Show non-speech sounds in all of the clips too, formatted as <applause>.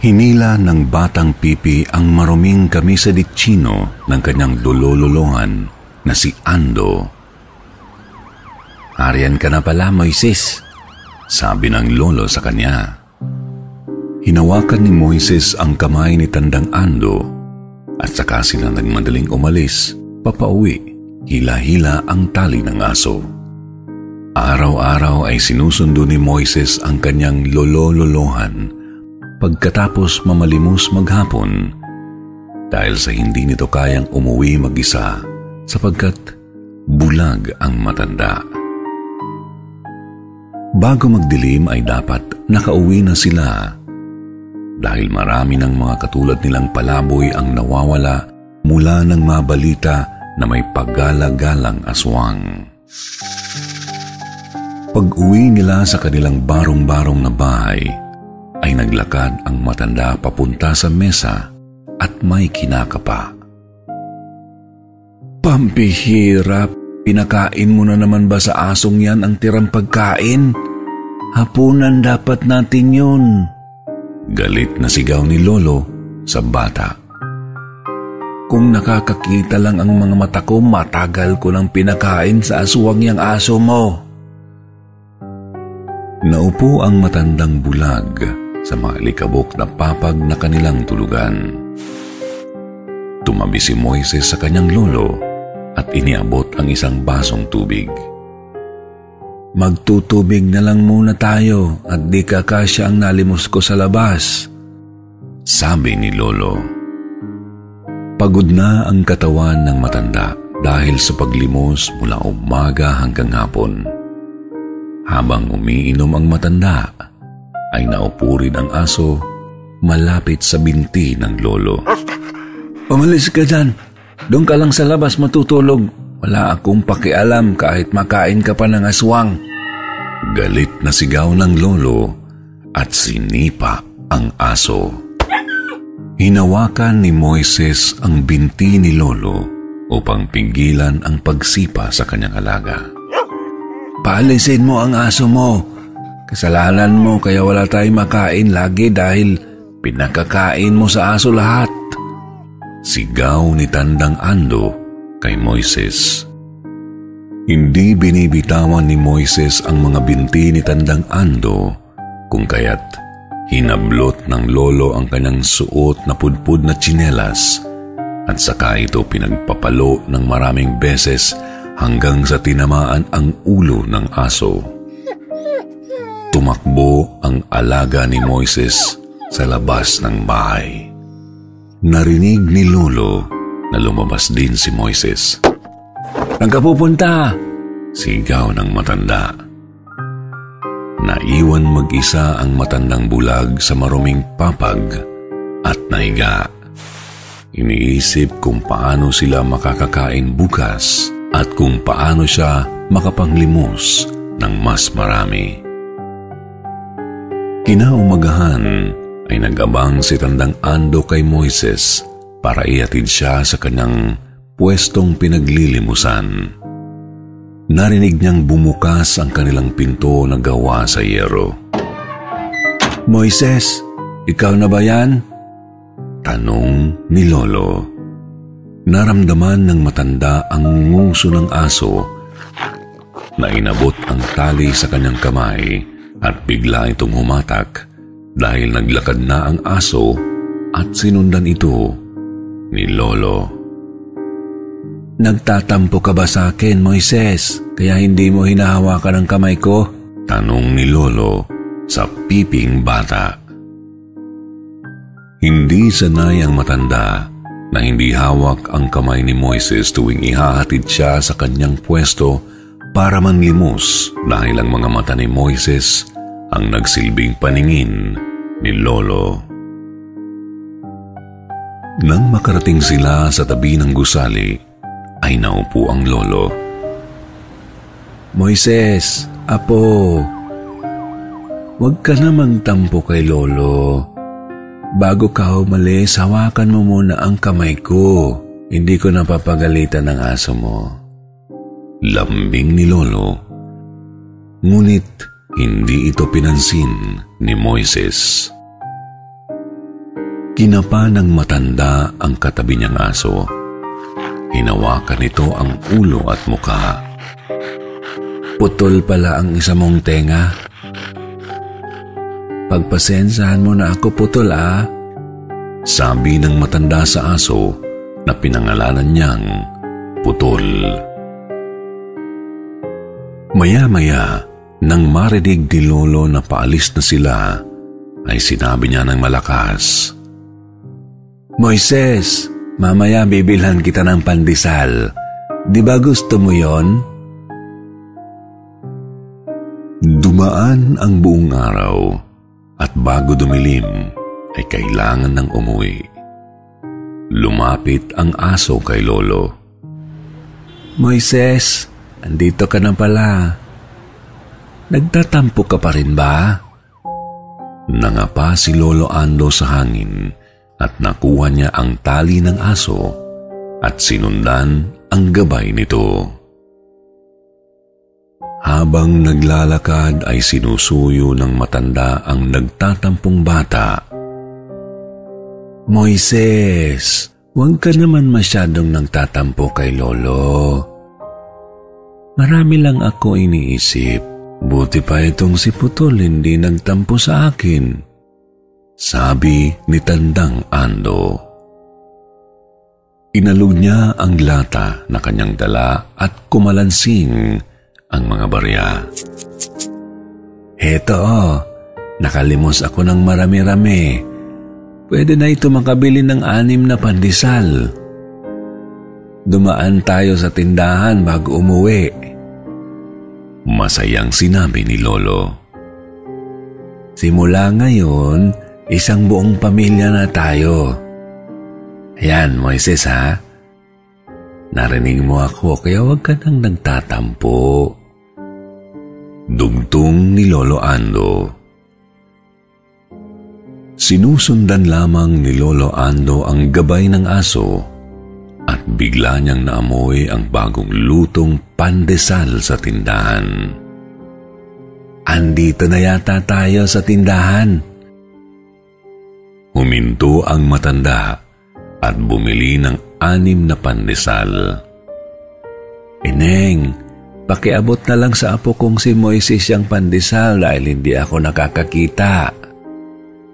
Hinila ng batang pipi ang maruming kamisa di chino ng kanyang lulululungan na si Ando. Ariyan ka na pala, Moises, sabi ng lolo sa kanya. Hinawakan ni Moises ang kamay ni Tandang Ando at saka sila nagmadaling umalis, papauwi, hila-hila ang tali ng aso. Araw-araw ay sinusundo ni Moises ang kanyang lolo-lolohan pagkatapos mamalimos maghapon dahil sa hindi nito kayang umuwi mag-isa sapagkat bulag ang matanda. Bago magdilim ay dapat nakauwi na sila dahil marami ng mga katulad nilang palaboy ang nawawala mula ng mabalita na may paggala-galang aswang. Pag-uwi nila sa kanilang barong-barong na bahay, ay naglakad ang matanda papunta sa mesa at may kinakapa. Pampihirap, pinakain mo na naman ba sa asong yan ang tirang pagkain? Hapunan dapat natin yun. Galit na sigaw ni Lolo sa bata. Kung nakakakita lang ang mga mata ko, matagal ko nang pinakain sa aswang yang aso mo. Naupo ang matandang bulag sa mga likabok na papag na kanilang tulugan. Tumabi si Moises sa kanyang lolo at iniabot ang isang basong tubig. Magtutubig na lang muna tayo at di kakasya ang nalimos ko sa labas, sabi ni Lolo. Pagod na ang katawan ng matanda dahil sa paglimos mula umaga hanggang hapon. Habang umiinom ang matanda, ay naupo rin ang aso malapit sa binti ng lolo. Umalis ka dyan. Doon ka lang sa labas matutulog. Wala akong pakialam kahit makain ka pa ng aswang. Galit na sigaw ng lolo at sinipa ang aso. Hinawakan ni Moises ang binti ni lolo upang pigilan ang pagsipa sa kanyang alaga. Paalisin mo ang aso mo. Kasalanan mo kaya wala tayong makain lagi dahil pinakakain mo sa aso lahat. Sigaw ni Tandang Ando kay Moises. Hindi binibitawan ni Moises ang mga binti ni Tandang Ando kung kaya't hinablot ng lolo ang kanyang suot na pudpud na tsinelas at saka ito pinagpapalo ng maraming beses hanggang sa tinamaan ang ulo ng aso. Tumakbo ang alaga ni Moises sa labas ng bahay. Narinig ni Lolo na lumabas din si Moises. Ang kapupunta! Sigaw ng matanda. Naiwan mag-isa ang matandang bulag sa maruming papag at nahiga. Iniisip kung paano sila makakakain bukas at kung paano siya makapanglimos ng mas marami. Kinaumagahan, ay nagabang si Tandang Ando kay Moises para iatid siya sa kanyang pwestong pinaglilimusan. Narinig niyang bumukas ang kanilang pinto na gawa sa yero. Moises, ikaw na ba yan? Tanong ni Lolo. Naramdaman ng matanda ang nguso ng aso na inabot ang tali sa kanyang kamay at bigla itong humatak dahil naglakad na ang aso at sinundan ito ni Lolo. Nagtatampo ka ba sa akin, Moises? Kaya hindi mo hinahawakan ang kamay ko? Tanong ni Lolo sa piping bata. Hindi sanay ang matanda na hindi hawak ang kamay ni Moises tuwing ihahatid siya sa kanyang pwesto para manlimos dahil ang mga mata ni Moises ang nagsilbing paningin ni Lolo. Nang makarating sila sa tabi ng gusali, ay naupo ang Lolo. Moises, Apo, huwag ka namang tampo kay Lolo. Bago ka umalis, hawakan mo muna ang kamay ko. Hindi ko napapagalitan ng aso mo. Lambing ni Lolo. Ngunit hindi ito pinansin ni Moises. Kinapa ng matanda ang katabi niyang aso. Hinawakan nito ang ulo at mukha. Putol pala ang isa mong tenga. Pagpasensahan mo na ako putol ah. Sabi ng matanda sa aso na pinangalanan niyang Putol. Maya-maya, nang marinig ni Lolo na paalis na sila, ay sinabi niya ng malakas, Moises, mamaya bibilhan kita ng pandesal. Di ba gusto mo yon? Dumaan ang buong araw at bago dumilim ay kailangan ng umuwi. Lumapit ang aso kay Lolo. Moises, andito ka na pala. Nagtatampo ka pa rin ba? Nangapa si Lolo Ando sa hangin at nakuha niya ang tali ng aso at sinundan ang gabay nito. Habang naglalakad ay sinusuyo ng matanda ang nagtatampong bata. Moises, huwag ka naman masyadong nagtatampo kay Lolo. Marami lang ako iniisip. Buti pa itong si Putol hindi nagtampo sa akin. Sabi ni Tandang Ando. Inalog niya ang lata na kanyang dala at kumalansing ang mga barya. Heto oh, nakalimos ako ng marami-rami. Pwede na ito makabili ng anim na pandesal. Dumaan tayo sa tindahan bago umuwi. Masayang sinabi ni Lolo. Simula ngayon, isang buong pamilya na tayo. Ayan, Moises ha. Narinig mo ako kaya huwag ka nang nagtatampo. Dugtong ni Lolo Ando. Sinusundan lamang ni Lolo Ando ang gabay ng aso at bigla niyang naamoy ang bagong lutong pandesal sa tindahan. Andito na yata tayo sa tindahan. Huminto ang matanda at bumili ng anim na pandesal. Ineng, pakiabot na lang sa apo kong si Moises yung pandesal dahil hindi ako nakakakita.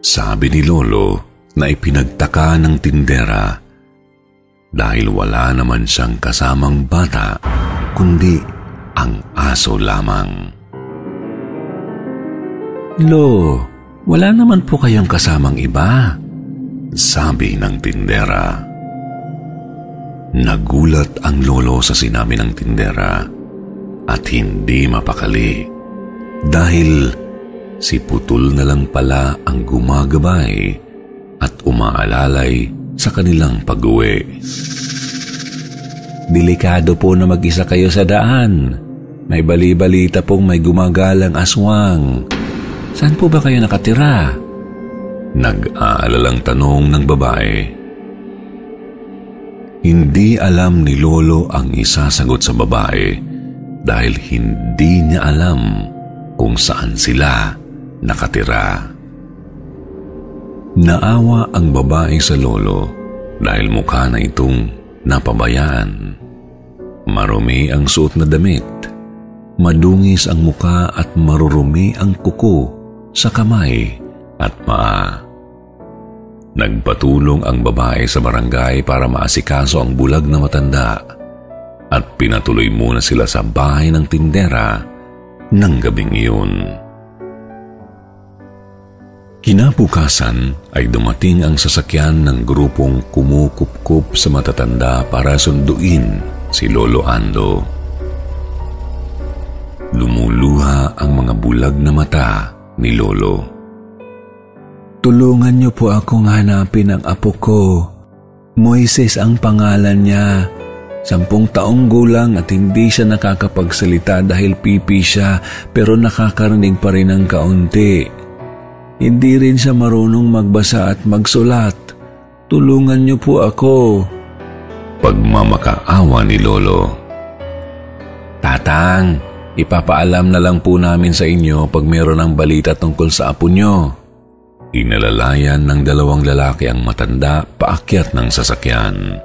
Sabi ni Lolo na ipinagtaka ng tindera dahil wala naman siyang kasamang bata kundi ang aso lamang. Lo, wala naman po kayong kasamang iba. Sabi ng tindera. Nagulat ang lolo sa sinabi ng tindera at hindi mapakali dahil si Putol na lang pala ang gumagabay at umaalalay sa kanilang pag-uwi. Delikado po na mag-isa kayo sa daan. May bali-balita pong may gumagalang aswang. Saan po ba kayo nakatira? Nag-aalalang tanong ng babae. Hindi alam ni Lolo ang isasagot sa babae dahil hindi niya alam kung saan sila nakatira. Naawa ang babae sa Lolo dahil mukha na itong napabayaan. Marumi ang suot na damit, madungis ang muka at marurumi ang kuko sa kamay at paa. Nagpatulong ang babae sa barangay para maasikaso ang bulag na matanda at pinatuloy muna sila sa bahay ng tindera ng gabing iyon. Kinabukasan ay dumating ang sasakyan ng grupong kumukupkup sa matatanda para sunduin si Lolo Ando. Lumuluha ang mga bulag na mata ni Lolo. Tulungan niyo po akong hanapin ang apo ko. Moises ang pangalan niya. Sampung taong gulang at hindi siya nakakapagsalita dahil pipi siya pero nakakarinig pa rin ng kaunti. Hindi rin siya marunong magbasa at magsulat. Tulungan niyo po ako. Pagmamakaawa ni Lolo. Tatang, ipapaalam na lang po namin sa inyo pag meron ng balita tungkol sa apo niyo. Inalalayan ng dalawang lalaki ang matanda paakyat ng sasakyan.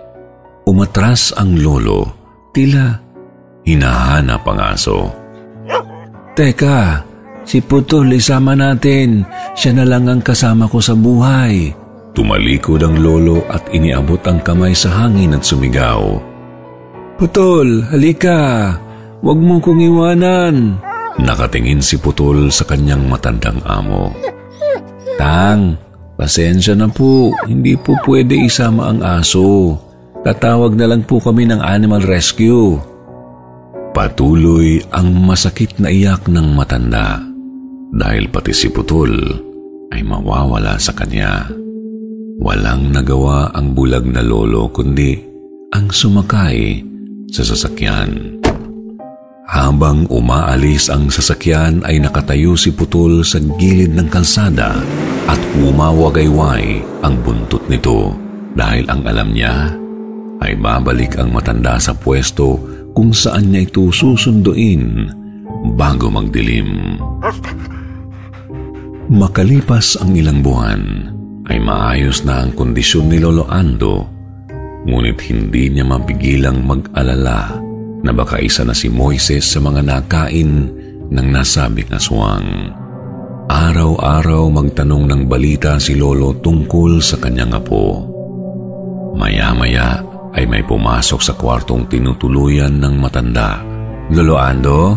Umatras ang lolo, tila hinahanap ang aso. Teka, si Putol isama natin. Siya na lang ang kasama ko sa buhay. Tumalikod ang lolo at iniabot ang kamay sa hangin at sumigaw. Putol, halika! Huwag mo kong iwanan! Nakatingin si Putol sa kanyang matandang amo. Tang, pasensya na po. Hindi po pwede isama ang aso. Tatawag na lang po kami ng animal rescue. Patuloy ang masakit na iyak ng matanda dahil pati si Putol ay mawawala sa kanya. Walang nagawa ang bulag na lolo kundi ang sumakay sa sasakyan. Habang umaalis ang sasakyan ay nakatayo si Putol sa gilid ng kalsada at umawagayway ang buntot nito dahil ang alam niya ay babalik ang matanda sa pwesto kung saan niya ito susunduin bago magdilim. Makalipas ang ilang buwan, ay maayos na ang kondisyon ni Lolo Ando, ngunit hindi niya mapigilang mag-alala na baka isa na si Moises sa mga nakain ng nasabing aswang. Araw-araw magtanong ng balita si Lolo tungkol sa kanyang apo. Maya-maya ay may pumasok sa kwartong tinutuluyan ng matanda. Lolo Ando,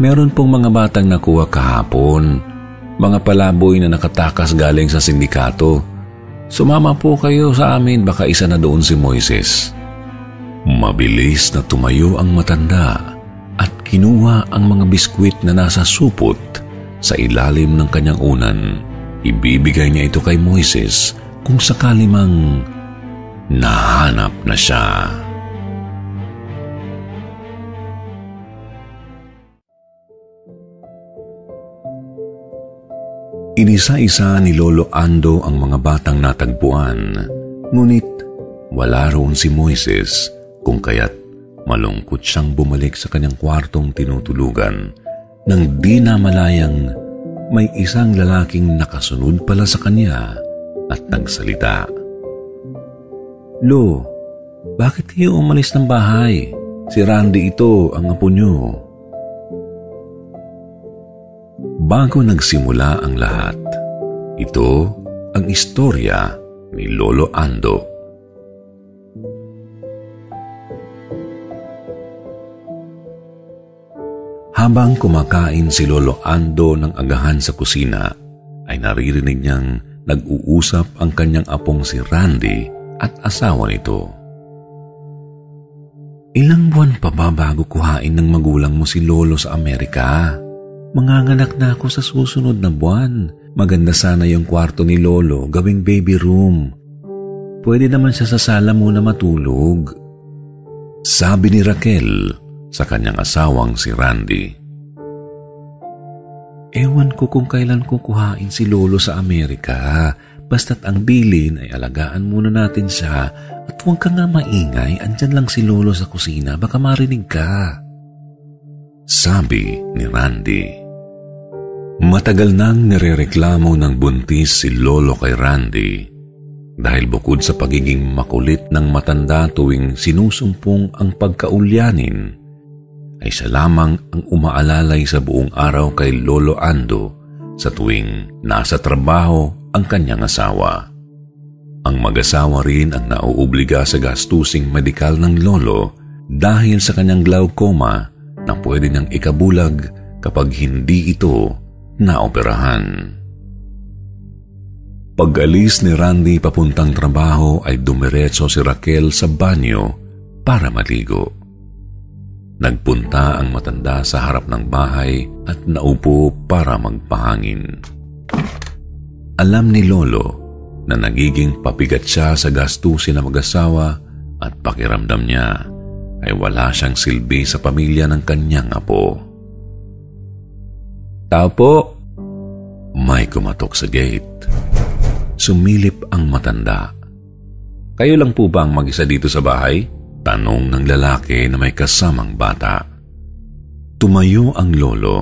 meron pong mga batang nakuha kahapon. Mga palaboy na nakatakas galing sa sindikato. Sumama po kayo sa amin, baka isa na doon si Moises. Mabilis na tumayo ang matanda at kinuha ang mga biskwit na nasa supot sa ilalim ng kanyang unan. Ibibigay niya ito kay Moises kung sakali mang nahanap na siya. Inisa-isa ni Lolo Ando ang mga batang natagpuan, ngunit wala roon si Moises kung kaya't malungkot siyang bumalik sa kanyang kwartong tinutulugan nang di namalayang may isang lalaking nakasunod pala sa kanya at nagsalita. Lo, bakit kayo umalis ng bahay? Si Randy ito ang apo niyo. Bago nagsimula ang lahat, ito ang istorya ni Lolo Ando. Habang kumakain si Lolo Ando ng agahan sa kusina, ay naririnig niyang nag-uusap ang kanyang apong si Randy at asawa nito. Ilang buwan pa ba bago kuhain ng magulang mo si Lolo sa Amerika? Manganganak na ako sa susunod na buwan. Maganda sana yung kwarto ni Lolo, gawing baby room. Pwede naman siya sa sala muna matulog. Sabi ni Raquel, sa kanyang asawang si Randy. Ewan ko kung kailan kukuhain si Lolo sa Amerika. Basta't ang bilin ay alagaan muna natin siya at huwag ka nga maingay, andyan lang si Lolo sa kusina, baka marinig ka. Sabi ni Randy. Matagal nang nirereklamo ng buntis si Lolo kay Randy dahil bukod sa pagiging makulit ng matanda tuwing sinusumpong ang pagkaulyanin, ay siya lamang ang umaalalay sa buong araw kay Lolo Ando sa tuwing nasa trabaho ang kanyang asawa. Ang mag-asawa rin ang nauobliga sa gastusing medikal ng lolo dahil sa kanyang glaucoma na pwede niyang ikabulag kapag hindi ito naoperahan. Pag-alis ni Randy papuntang trabaho ay dumiretso si Raquel sa banyo para maligo. Nagpunta ang matanda sa harap ng bahay at naupo para magpahangin. Alam ni Lolo na nagiging papigat siya sa gastusin na mag-asawa at pakiramdam niya ay wala siyang silbi sa pamilya ng kanyang apo. Tao po! May kumatok sa gate. Sumilip ang matanda. Kayo lang po ba ang mag-isa dito sa bahay? Tanong ng lalaki na may kasamang bata. Tumayo ang lolo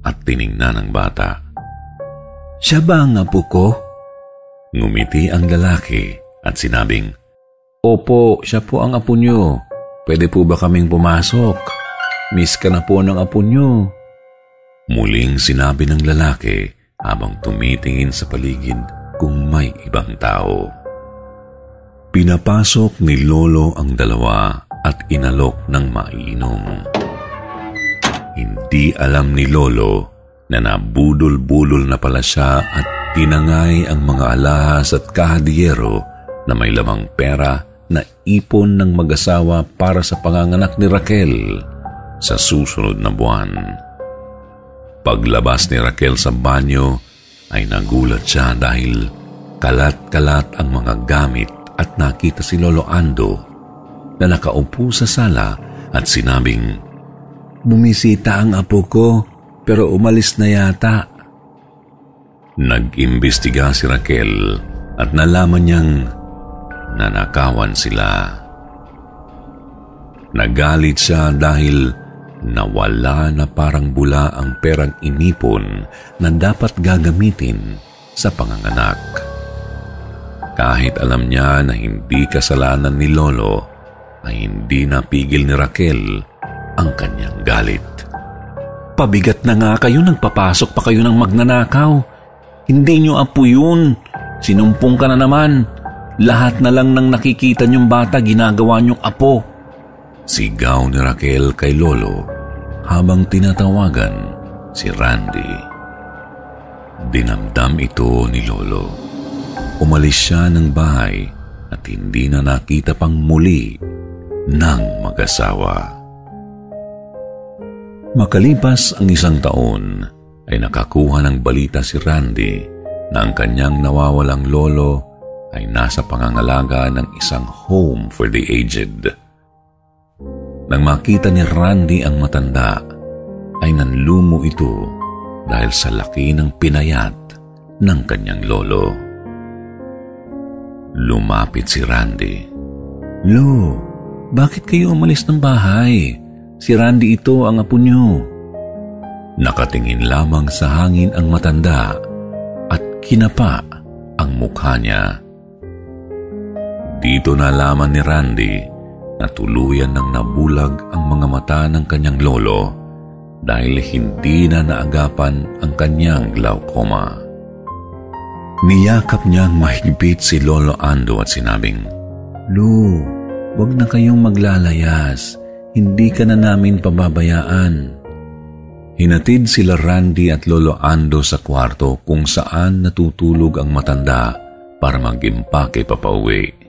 at tiningnan ang bata. Siya ba ang apo ko? Ngumiti ang lalaki at sinabing, Opo, siya po ang apo niyo. Pwede po ba kaming pumasok? Miss ka na po ng apo niyo. Muling sinabi ng lalaki habang tumitingin sa paligid kung may ibang tao. Pinapasok ni Lolo ang dalawa at inalok ng mainom. Hindi alam ni Lolo na nabudol-bulol na pala siya at tinangay ang mga alahas at kahadiyero na may lamang pera na ipon ng mag-asawa para sa panganganak ni Raquel sa susunod na buwan. Paglabas ni Raquel sa banyo, ay nagulat siya dahil kalat-kalat ang mga gamit at nakita si Lolo Ando na nakaupo sa sala at sinabing, Bumisita ang apo ko pero umalis na yata. Nag-imbestiga si Raquel at nalaman niyang nanakawan sila. Nagalit siya dahil nawala na parang bula ang perang inipon na dapat gagamitin sa panganganak. Kahit alam niya na hindi kasalanan ni Lolo, ay hindi napigil ni Raquel ang kanyang galit. Pabigat na nga kayo, nagpapasok pa kayo ng magnanakaw. Hindi niyo apo yun. Sinumpong ka na naman. Lahat na lang ng nakikita niyong bata ginagawa niyong apo. Sigaw ni Raquel kay Lolo habang tinatawagan si Randy. Dinamdam ito ni Lolo. Umalis siya ng bahay at hindi na nakita pang muli ng mag-asawa. Makalipas ang isang taon, ay nakakuha ng balita si Randy na ang kanyang nawawalang lolo ay nasa pangangalaga ng isang home for the aged. Nang makita ni Randy ang matanda, ay nanlumo ito dahil sa laki ng pinayat ng kanyang lolo. Lumapit si Randy. Lo, bakit kayo umalis ng bahay? Si Randy ito ang apo niyo. Nakatingin lamang sa hangin ang matanda at kinapa ang mukha niya. Dito nalaman ni Randy na tuluyan ng nabulag ang mga mata ng kanyang lolo dahil hindi na naagapan ang kanyang glaucoma. Niyakap niyang mahigpit si Lolo Ando at sinabing, Lu, wag na kayong maglalayas. Hindi ka na namin pababayaan. Hinatid sila Randy at Lolo Ando sa kwarto kung saan natutulog ang matanda para mag-impake papauwi.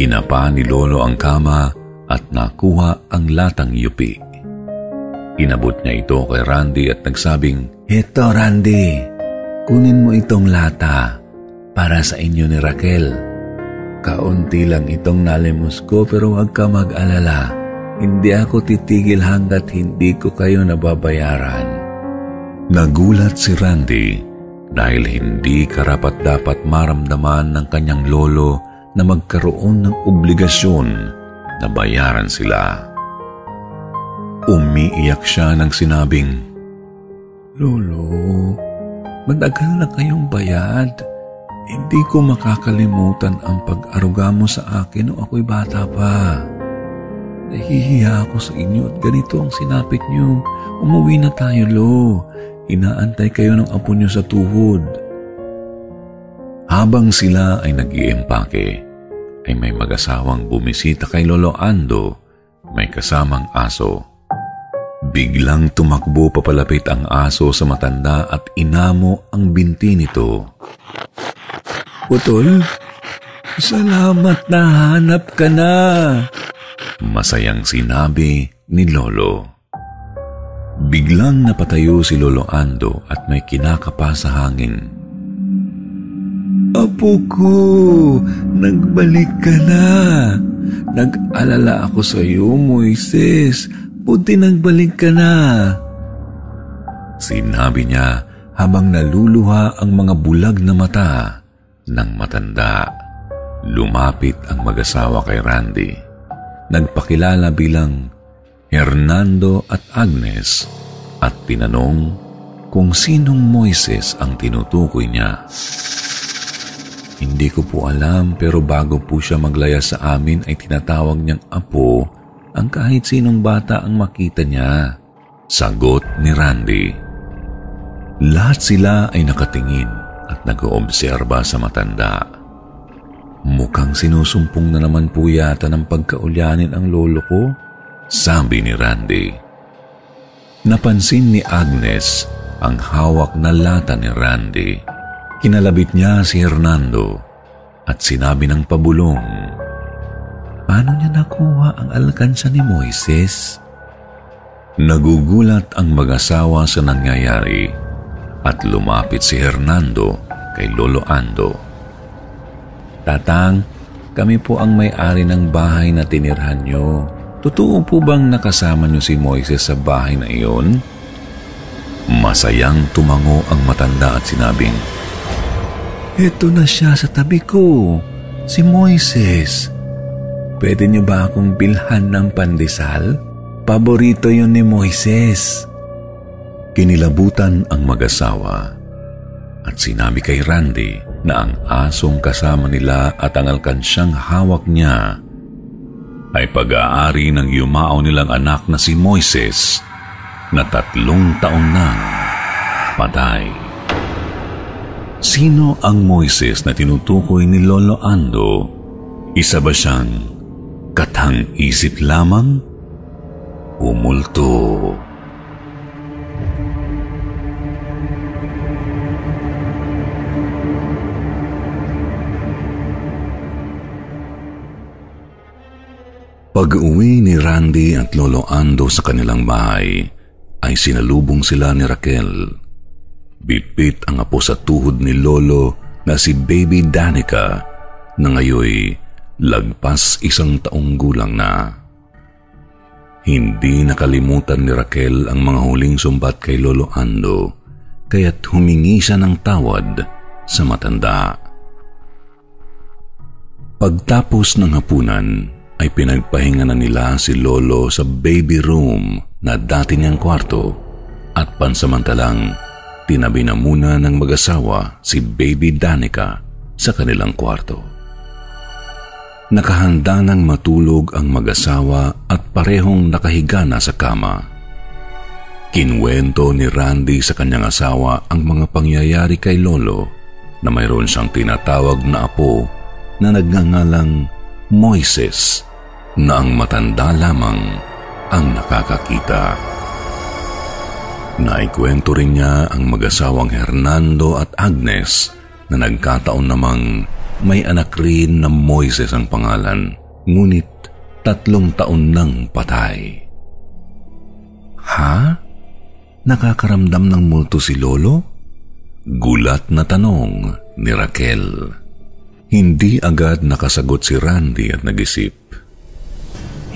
Kinapa ni Lolo ang kama at nakuha ang latang yupi. Inabot niya ito kay Randy at nagsabing, Heto Randy, kunin mo itong lata para sa inyo ni Raquel. Kaunti lang itong nalimos ko pero huwag ka mag-alala. Hindi ako titigil hanggat hindi ko kayo nababayaran. Nagulat si Randy dahil hindi karapat-dapat maramdaman ng kanyang lolo na magkaroon ng obligasyon na bayaran sila. Umiiyak siya ng sinabing, Lolo, madagal na kayong bayad. Hindi ko makakalimutan ang pag-aruga mo sa akin nung ako'y bata pa. Nahihiya ako sa inyo at ganito ang sinapit niyo. Umuwi na tayo, Lo. Inaantay kayo ng apo niyo sa tuhod. Habang sila ay nag ay may mag-asawang bumisita kay Lolo Ando, may kasamang aso. Biglang tumakbo papalapit ang aso sa matanda at inamo ang binti nito. Putol, salamat na hanap ka na. Masayang sinabi ni Lolo. Biglang napatayo si Lolo Ando at may kinakapa sa hangin. Apo ko, nagbalik ka na. Nag-alala ako sa iyo, Moises. Buti nagbalik ka na. Sinabi niya habang naluluha ang mga bulag na mata ng matanda. Lumapit ang mag-asawa kay Randy. Nagpakilala bilang Hernando at Agnes at tinanong kung sinong Moises ang tinutukoy niya. Hindi ko po alam pero bago po siya maglaya sa amin ay tinatawag niyang apo ang kahit sinong bata ang makita niya. Sagot ni Randy. Lahat sila ay nakatingin at nag-oobserba sa matanda. Mukhang sinusumpong na naman po yata ng pagkaulyanin ang lolo ko sabi ni Randy. Napansin ni Agnes ang hawak na lata ni Randy. Kinalabit niya si Hernando at sinabi ng pabulong, Paano niya nakuha ang alkansa ni Moises? Nagugulat ang mag-asawa sa nangyayari at lumapit si Hernando kay Lolo Ando. Tatang, kami po ang may-ari ng bahay na tinirhan niyo. Totoo po bang nakasama niyo si Moises sa bahay na iyon? Masayang tumango ang matanda at sinabing, Ito na siya sa tabi ko, si Moises. Pwede niyo ba akong bilhan ng pandesal? Paborito yun ni Moises. Kinilabutan ang mag-asawa at sinabi kay Randy na ang asong kasama nila at ang alkansyang hawak niya ay pag-aari ng yumao nilang anak na si Moises na tatlong taon nang patay. Sino ang Moises na tinutukoy ni Lolo Ando? Isa ba siyang katang isip lamang? Umulto. Pag-uwi ni Randy at Lolo Ando sa kanilang bahay, ay sinalubong sila ni Raquel. Bipit ang apo sa tuhod ni Lolo na si Baby Danica na ngayoy lagpas isang taong gulang na. Hindi nakalimutan ni Raquel ang mga huling sumbat kay Lolo Ando kaya't humingi siya ng tawad sa matanda. Pagtapos ng hapunan, ay pinagpahinga na nila si Lolo sa baby room na dati niyang kwarto at pansamantalang tinabi na muna ng mag-asawa si baby Danica sa kanilang kwarto. Nakahanda ng matulog ang mag-asawa at parehong nakahiga na sa kama. Kinwento ni Randy sa kanyang asawa ang mga pangyayari kay Lolo na mayroon siyang tinatawag na apo na nagngangalang Moises na ang matanda lamang ang nakakakita. Naikwento rin niya ang mag-asawang Hernando at Agnes na nagkataon namang may anak rin na Moises ang pangalan, ngunit tatlong taon nang patay. Ha? Nakakaramdam ng multo si Lolo? Gulat na tanong ni Raquel. Hindi agad nakasagot si Randy at nag-isip.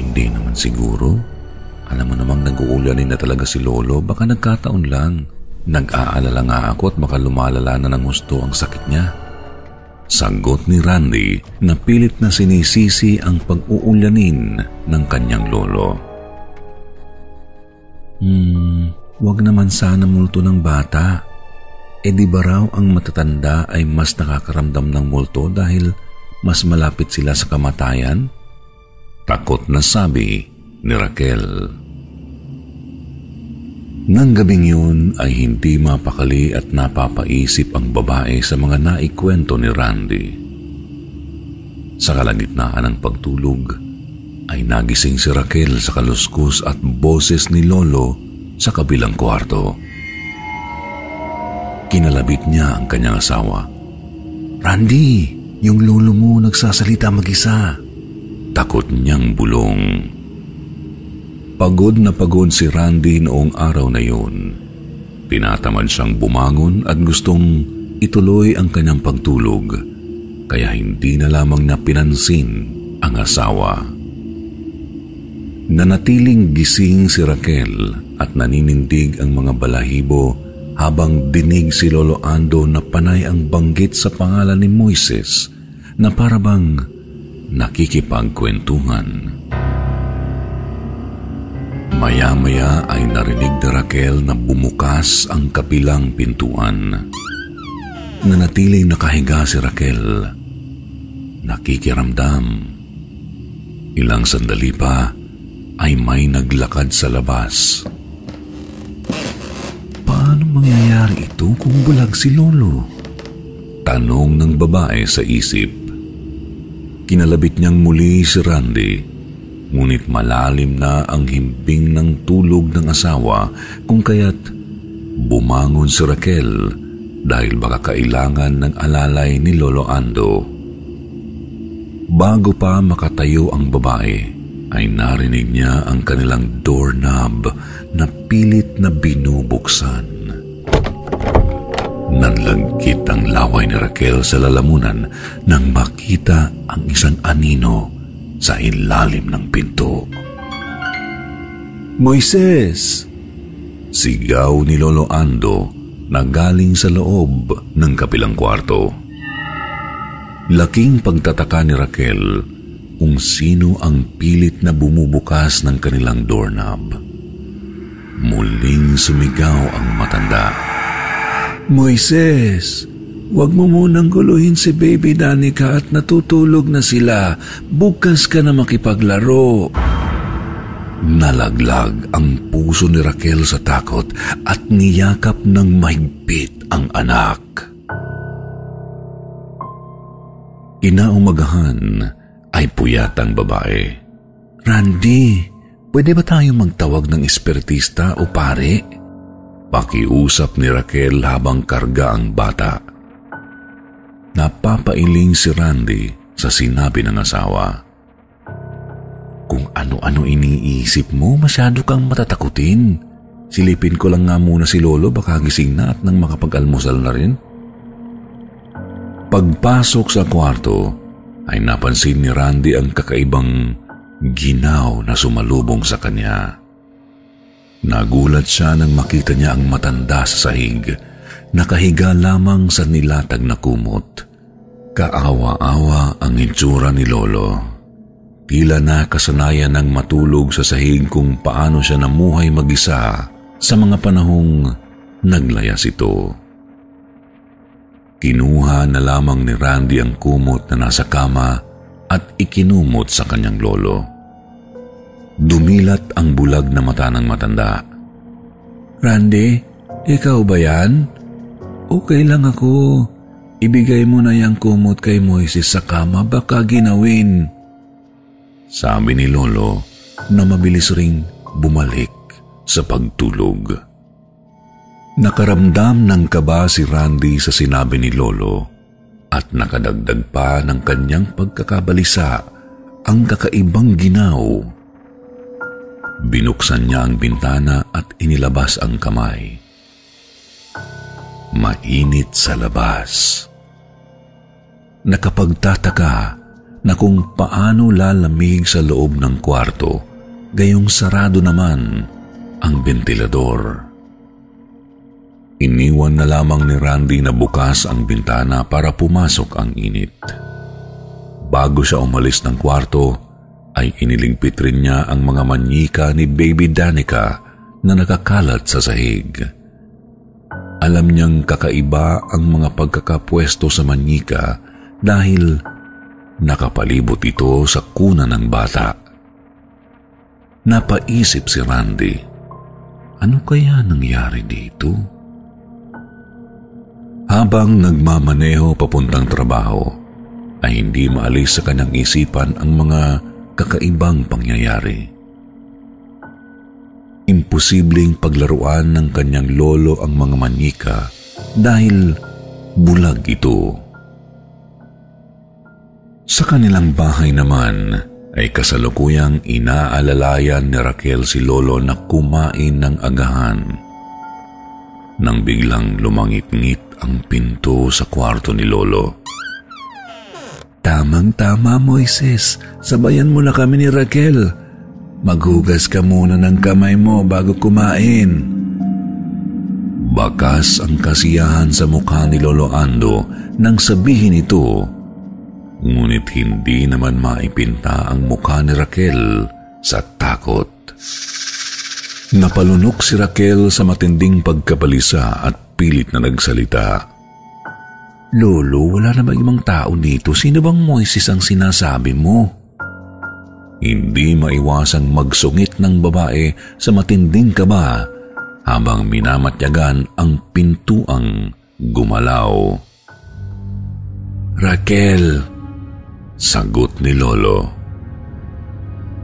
Hindi naman siguro. Alam mo namang nag-uulanin na talaga si Lolo, baka nagkataon lang. Nag-aalala nga ako at baka lumalala na ng gusto ang sakit niya. Sagot ni Randy na pilit na sinisisi ang pag-uulanin ng kanyang lolo. Hmm, wag naman sana multo ng bata. E di ba raw ang matatanda ay mas nakakaramdam ng multo dahil mas malapit sila sa kamatayan? Takot na sabi ni Raquel. Nang gabing yun ay hindi mapakali at napapaisip ang babae sa mga naikwento ni Randy. Sa kalagitnaan ng pagtulog, ay nagising si Raquel sa kaluskus at boses ni Lolo sa kabilang kwarto. Kinalabit niya ang kanyang asawa. Randy, yung lolo mo nagsasalita mag-isa. Takot niyang bulong. Pagod na pagod si Randy noong araw na yun. Tinatamad siyang bumangon at gustong ituloy ang kanyang pagtulog, kaya hindi na lamang na pinansin ang asawa. Nanatiling gising si Raquel at naninindig ang mga balahibo habang dinig si Lolo Ando na panay ang banggit sa pangalan ni Moises na parabang nakikipagkwentuhan. Maya-maya ay narinig ni Raquel na bumukas ang kapilang pintuan. Nanatiling nakahiga si Raquel. Nakikiramdam. Ilang sandali pa ay may naglakad sa labas. Paano mangyayari ito kung bulag si Lolo? Tanong ng babae sa isip. Kinalabit niyang muli si Randy ngunit malalim na ang himbing ng tulog ng asawa kung kaya't bumangon si Raquel dahil baka kailangan ng alalay ni Lolo Ando. Bago pa makatayo ang babae, ay narinig niya ang kanilang doorknob na pilit na binubuksan. Nanlagkit ang laway ni Raquel sa lalamunan nang makita ang isang anino sa ilalim ng pinto. Moises! Sigaw ni Lolo Ando na galing sa loob ng kapilang kwarto. Laking pagtataka ni Raquel kung sino ang pilit na bumubukas ng kanilang doorknob. Muling sumigaw ang matanda. Moises! Huwag mo munang guluhin si Baby Danica at natutulog na sila. Bukas ka na makipaglaro. Nalaglag ang puso ni Raquel sa takot at niyakap ng mahigpit ang anak. Inaumagahan ay puyat ang babae. Randy, pwede ba tayong magtawag ng espiritista o pare? Pakiusap ni Raquel habang karga ang bata. Napapailing si Randy sa sinabi ng asawa. Kung ano-ano iniisip mo, masyado kang matatakutin. Silipin ko lang nga muna si Lolo, baka gising na at nang makapag-almusal na rin. Pagpasok sa kwarto, ay napansin ni Randy ang kakaibang ginaw na sumalubong sa kanya. Nagulat siya nang makita niya ang matanda sa sahig nakahiga lamang sa nilatag na kumot. Kaawa-awa ang itsura ni Lolo. Tila na kasanayan ng matulog sa sahig kung paano siya namuhay mag-isa sa mga panahong naglayas ito. Kinuha na lamang ni Randy ang kumot na nasa kama at ikinumot sa kanyang lolo. Dumilat ang bulag na mata ng matanda. Randy, ikaw ba yan? Okay lang ako. Ibigay mo na yung kumot kay Moises sa kama, baka ginawin. Sabi ni Lolo na mabilis ring bumalik sa pagtulog. Nakaramdam ng kaba si Randy sa sinabi ni Lolo at nakadagdag pa ng kanyang pagkakabalisa ang kakaibang ginaw. Binuksan niya ang bintana at inilabas ang kamay mainit sa labas. Nakapagtataka na kung paano lalamig sa loob ng kwarto, gayong sarado naman ang ventilador. Iniwan na lamang ni Randy na bukas ang bintana para pumasok ang init. Bago siya umalis ng kwarto, ay iniligpit rin niya ang mga manyika ni Baby Danica na nakakalat sa sahig. Alam niyang kakaiba ang mga pagkakapwesto sa manika dahil nakapalibot ito sa kuna ng bata. Napaisip si Randy, ano kaya nangyari dito? Habang nagmamaneho papuntang trabaho, ay hindi maalis sa kanyang isipan ang mga kakaibang pangyayari. Imposibleng paglaruan ng kanyang lolo ang mga manika dahil bulag ito. Sa kanilang bahay naman ay kasalukuyang inaalalayan ni Raquel si Lolo na kumain ng agahan. Nang biglang lumangit-ngit ang pinto sa kwarto ni Lolo. Tamang-tama, Moises. Sabayan mo na kami ni Raquel. Maghugas ka muna ng kamay mo bago kumain. Bakas ang kasiyahan sa mukha ni Lolo Ando nang sabihin ito Ngunit hindi naman maipinta ang mukha ni Raquel sa takot. Napalunok si Raquel sa matinding pagkapalisa at pilit na nagsalita. Lolo, wala namang ibang tao dito. Sino bang Moises ang sinasabi mo? Hindi maiwasang magsungit ng babae sa matinding kaba habang minamatyagan ang pintuang gumalaw. Raquel, Sagot ni Lolo.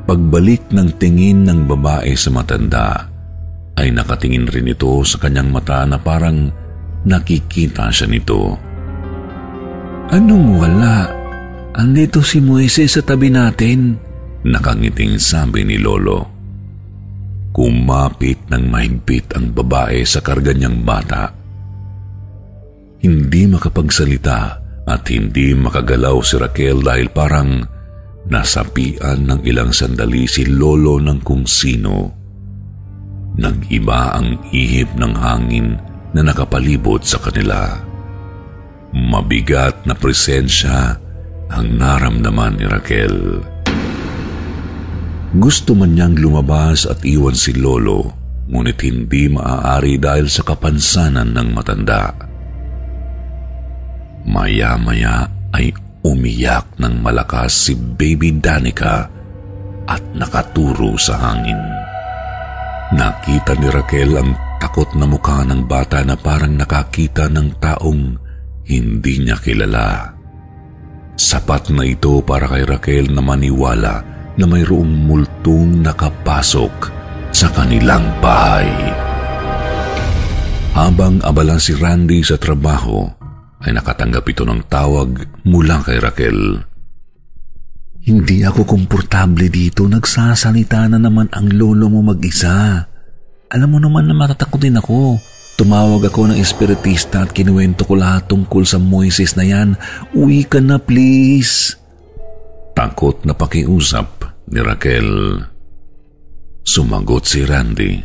Pagbalik ng tingin ng babae sa matanda, ay nakatingin rin ito sa kanyang mata na parang nakikita siya nito. Anong wala? Andito si Moises sa tabi natin. Nakangiting sabi ni Lolo. Kumapit ng mahigpit ang babae sa karga niyang bata. Hindi makapagsalita at hindi makagalaw si Raquel dahil parang nasapian ng ilang sandali si Lolo ng kung sino. Nag-iba ang ihip ng hangin na nakapalibot sa kanila. Mabigat na presensya ang naramdaman ni Raquel. Gusto man niyang lumabas at iwan si Lolo, ngunit hindi maaari dahil sa kapansanan ng matanda. Maya-maya ay umiyak ng malakas si Baby Danica at nakaturo sa hangin. Nakita ni Raquel ang takot na mukha ng bata na parang nakakita ng taong hindi niya kilala. Sapat na ito para kay Raquel na maniwala na mayroong multong nakapasok sa kanilang bahay. Habang abala si Randy sa trabaho, ay nakatanggap ito ng tawag mula kay Raquel. Hindi ako komportable dito. Nagsasalita na naman ang lolo mo mag-isa. Alam mo naman na matatakotin ako. Tumawag ako ng espiritista at kinuwento ko lahat tungkol sa Moises na yan. Uwi ka na please. Takot na pakiusap ni Raquel. Sumagot si Randy.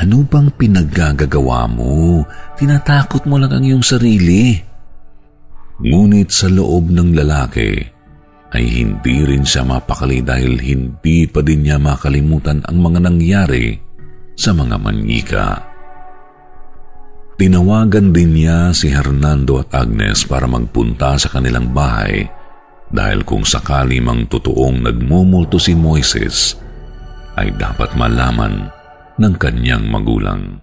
Ano bang pinaggagawa mo? Tinatakot mo lang ang iyong sarili. Ngunit sa loob ng lalaki ay hindi rin siya mapakali dahil hindi pa din niya makalimutan ang mga nangyari sa mga manyika. Tinawagan din niya si Hernando at Agnes para magpunta sa kanilang bahay dahil kung sakali mang totoong nagmumulto si Moises, ay dapat malaman ng kanyang magulang.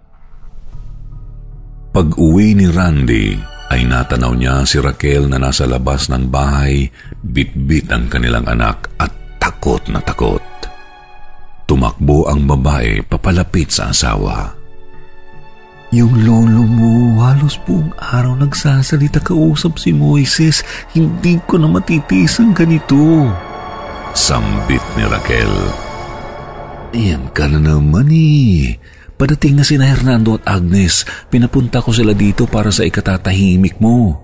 Pag-uwi ni Randy, ay natanaw niya si Raquel na nasa labas ng bahay, bitbit ang kanilang anak at takot na takot. Tumakbo ang babae papalapit sa asawa. Yung lolo mo, halos buong araw nagsasalita kausap si Moises. Hindi ko na matitiis ang ganito. Sambit ni Raquel. Iyan ka na naman eh. Padating na sina Hernando at Agnes, pinapunta ko sila dito para sa ikatatahimik mo.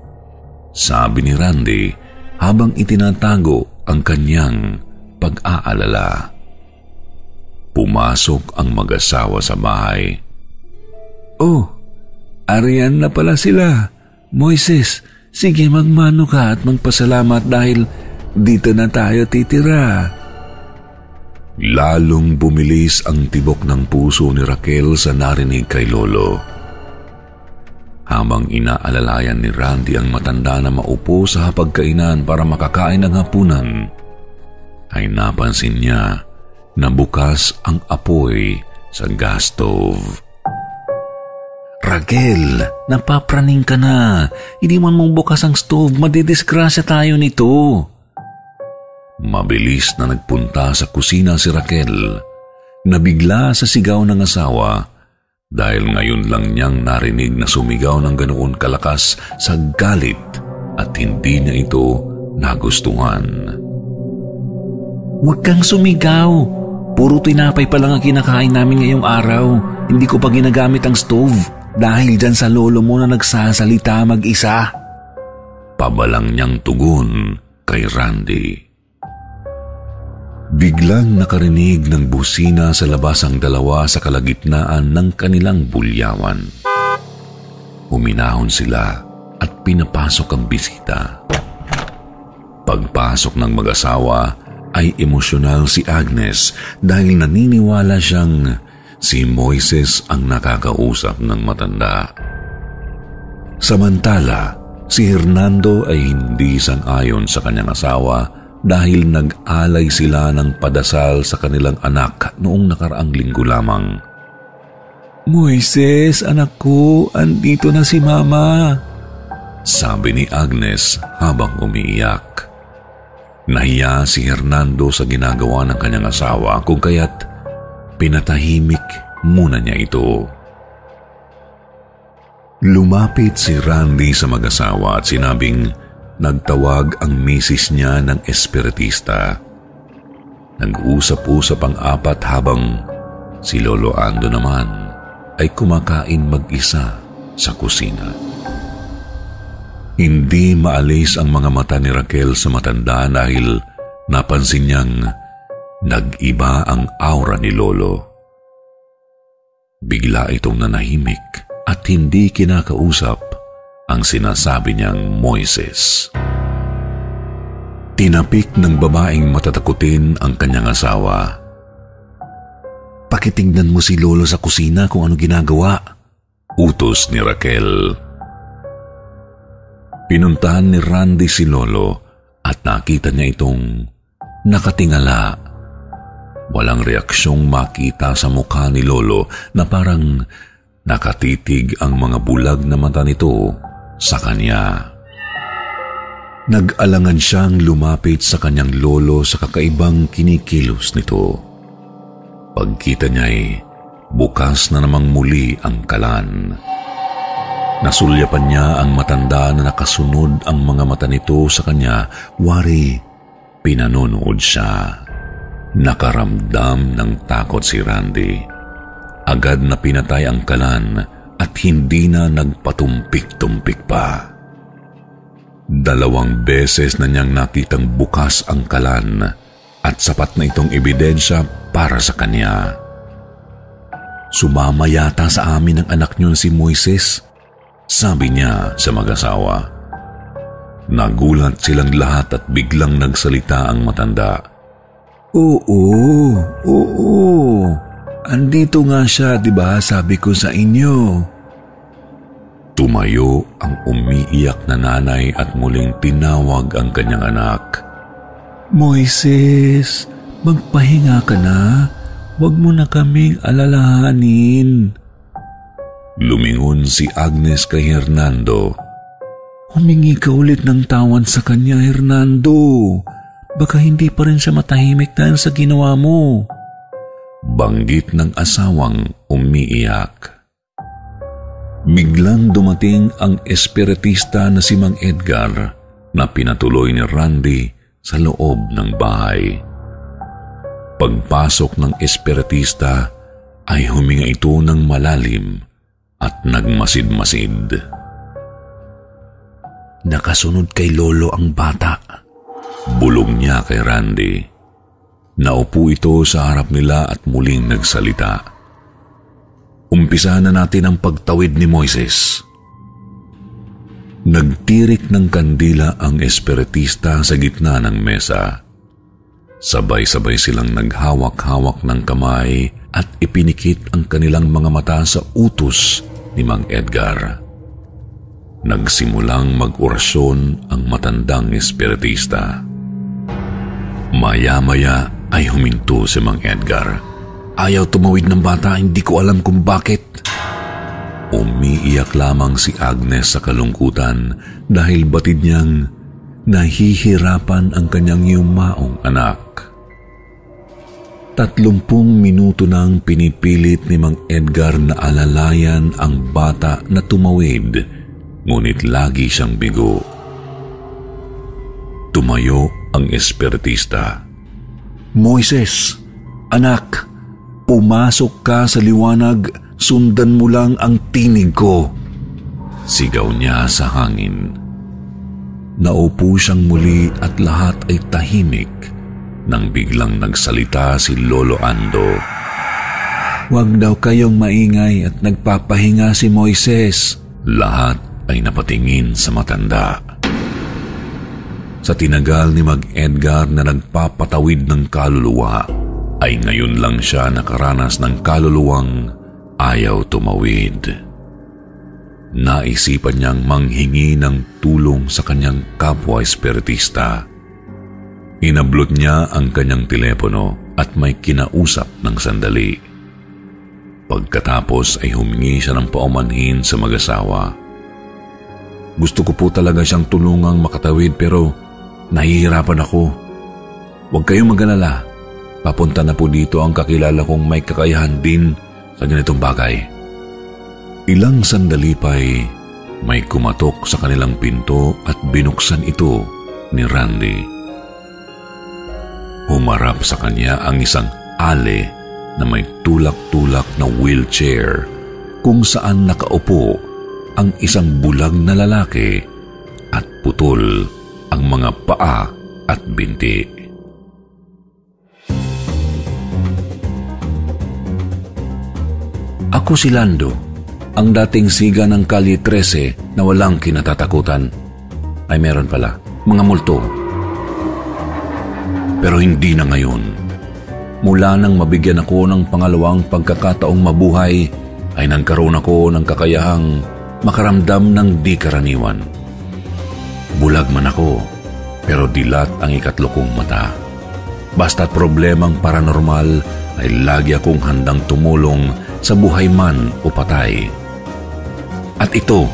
Sabi ni Randy habang itinatago ang kanyang pag-aalala. Pumasok ang mag-asawa sa bahay. Oh, ariyan na pala sila. Moises, sige magmano ka at magpasalamat dahil dito na tayo titira. Lalong bumilis ang tibok ng puso ni Raquel sa narinig kay Lolo. Habang inaalalayan ni Randy ang matanda na maupo sa hapagkainan para makakain ng hapunan, ay napansin niya na bukas ang apoy sa gas stove. Raquel, napapraning ka na. Hindi man mong bukas ang stove, madidisgrasya tayo nito. Mabilis na nagpunta sa kusina si Raquel. Nabigla sa sigaw ng asawa dahil ngayon lang niyang narinig na sumigaw ng ganoon kalakas sa galit at hindi niya ito nagustuhan. Huwag kang sumigaw. Puro tinapay pa lang ang kinakain namin ngayong araw. Hindi ko pa ginagamit ang stove dahil dyan sa lolo mo na nagsasalita mag-isa. Pabalang niyang tugon kay Randy. Biglang nakarinig ng busina sa labas ang dalawa sa kalagitnaan ng kanilang bulyawan. Uminahon sila at pinapasok ang bisita. Pagpasok ng mag-asawa ay emosyonal si Agnes dahil naniniwala siyang si Moises ang nakakausap ng matanda. Samantala, si Hernando ay hindi sang-ayon sa kanyang asawa dahil nag-alay sila ng padasal sa kanilang anak noong nakaraang linggo lamang. Moises, anak ko, andito na si Mama. Sabi ni Agnes habang umiiyak. Nahiya si Hernando sa ginagawa ng kanyang asawa kung kaya't pinatahimik muna niya ito. Lumapit si Randy sa mag-asawa at sinabing, nagtawag ang misis niya ng espiritista. Nag-usap-usap ang apat habang si Lolo Ando naman ay kumakain mag-isa sa kusina. Hindi maalis ang mga mata ni Raquel sa matanda dahil napansin niyang nag-iba ang aura ni Lolo. Bigla itong nanahimik at hindi kinakausap ang sinasabi niyang Moises. Tinapik ng babaeng matatakutin ang kanyang asawa. Pakitingnan mo si Lolo sa kusina kung ano ginagawa. Utos ni Raquel. Pinuntahan ni Randy si Lolo at nakita niya itong nakatingala. Walang reaksyong makita sa mukha ni Lolo na parang nakatitig ang mga bulag na mata nito sa kanya. Nag-alangan siyang lumapit sa kanyang lolo sa kakaibang kinikilos nito. Pagkita niya ay bukas na namang muli ang kalan. Nasulyapan niya ang matanda na nakasunod ang mga mata nito sa kanya, wari pinanonood siya. Nakaramdam ng takot si Randy. Agad na pinatay ang kalan at hindi na nagpatumpik-tumpik pa. Dalawang beses na niyang nakitang bukas ang kalan at sapat na itong ebidensya para sa kanya. Sumama yata sa amin ang anak niyon si Moises, sabi niya sa mag-asawa. Nagulat silang lahat at biglang nagsalita ang matanda. Oo, oo, andito nga siya, di ba sabi ko sa inyo. Tumayo ang umiiyak na nanay at muling tinawag ang kanyang anak. Moises, magpahinga ka na. Huwag mo na kaming alalahanin. Lumingon si Agnes kay Hernando. Humingi ka ulit ng tawan sa kanya, Hernando. Baka hindi pa rin siya matahimik dahil sa ginawa mo. Banggit ng asawang umiiyak. Biglang dumating ang espiritista na si Mang Edgar na pinatuloy ni Randy sa loob ng bahay. Pagpasok ng espiritista ay huminga ito ng malalim at nagmasid-masid. Nakasunod kay Lolo ang bata. Bulong niya kay Randy. Naupo ito sa harap nila at muling nagsalita. Umpisa na natin ang pagtawid ni Moises. Nagtirik ng kandila ang espiritista sa gitna ng mesa. Sabay-sabay silang naghawak-hawak ng kamay at ipinikit ang kanilang mga mata sa utos ni Mang Edgar. Nagsimulang mag-orasyon ang matandang espiritista. Maya-maya ay huminto si Mang Edgar Ayaw tumawid ng bata, hindi ko alam kung bakit. Umiiyak lamang si Agnes sa kalungkutan dahil batid niyang nahihirapan ang kanyang yumaong anak. Tatlumpung minuto nang pinipilit ni Mang Edgar na alalayan ang bata na tumawid, ngunit lagi siyang bigo. Tumayo ang espiritista. Moises, anak, pumasok ka sa liwanag, sundan mo lang ang tinig ko. Sigaw niya sa hangin. Naupo siyang muli at lahat ay tahimik nang biglang nagsalita si Lolo Ando. Huwag daw kayong maingay at nagpapahinga si Moises. Lahat ay napatingin sa matanda. Sa tinagal ni Mag Edgar na nagpapatawid ng kaluluwa, ay ngayon lang siya nakaranas ng kaluluwang ayaw tumawid. Naisipan niyang manghingi ng tulong sa kanyang kapwa espiritista. Inablot niya ang kanyang telepono at may kinausap ng sandali. Pagkatapos ay humingi siya ng paumanhin sa mag-asawa. Gusto ko po talaga siyang tulungang makatawid pero Nahihirapan ako. Huwag kayong magalala. Papunta na po dito ang kakilala kong may kakayahan din sa ganitong bagay. Ilang sandali pa'y may kumatok sa kanilang pinto at binuksan ito ni Randy. Humarap sa kanya ang isang ale na may tulak-tulak na wheelchair kung saan nakaupo ang isang bulag na lalaki at putol ang mga paa at binti. Ako si Lando, ang dating siga ng Kali 13 na walang kinatatakutan. Ay meron pala, mga multo. Pero hindi na ngayon. Mula nang mabigyan ako ng pangalawang pagkakataong mabuhay, ay nagkaroon ako ng kakayahang makaramdam ng di karaniwan. Bulag man ako, pero dilat ang ikatlo kong mata. Basta't problemang paranormal ay lagi akong handang tumulong sa buhay man o patay. At ito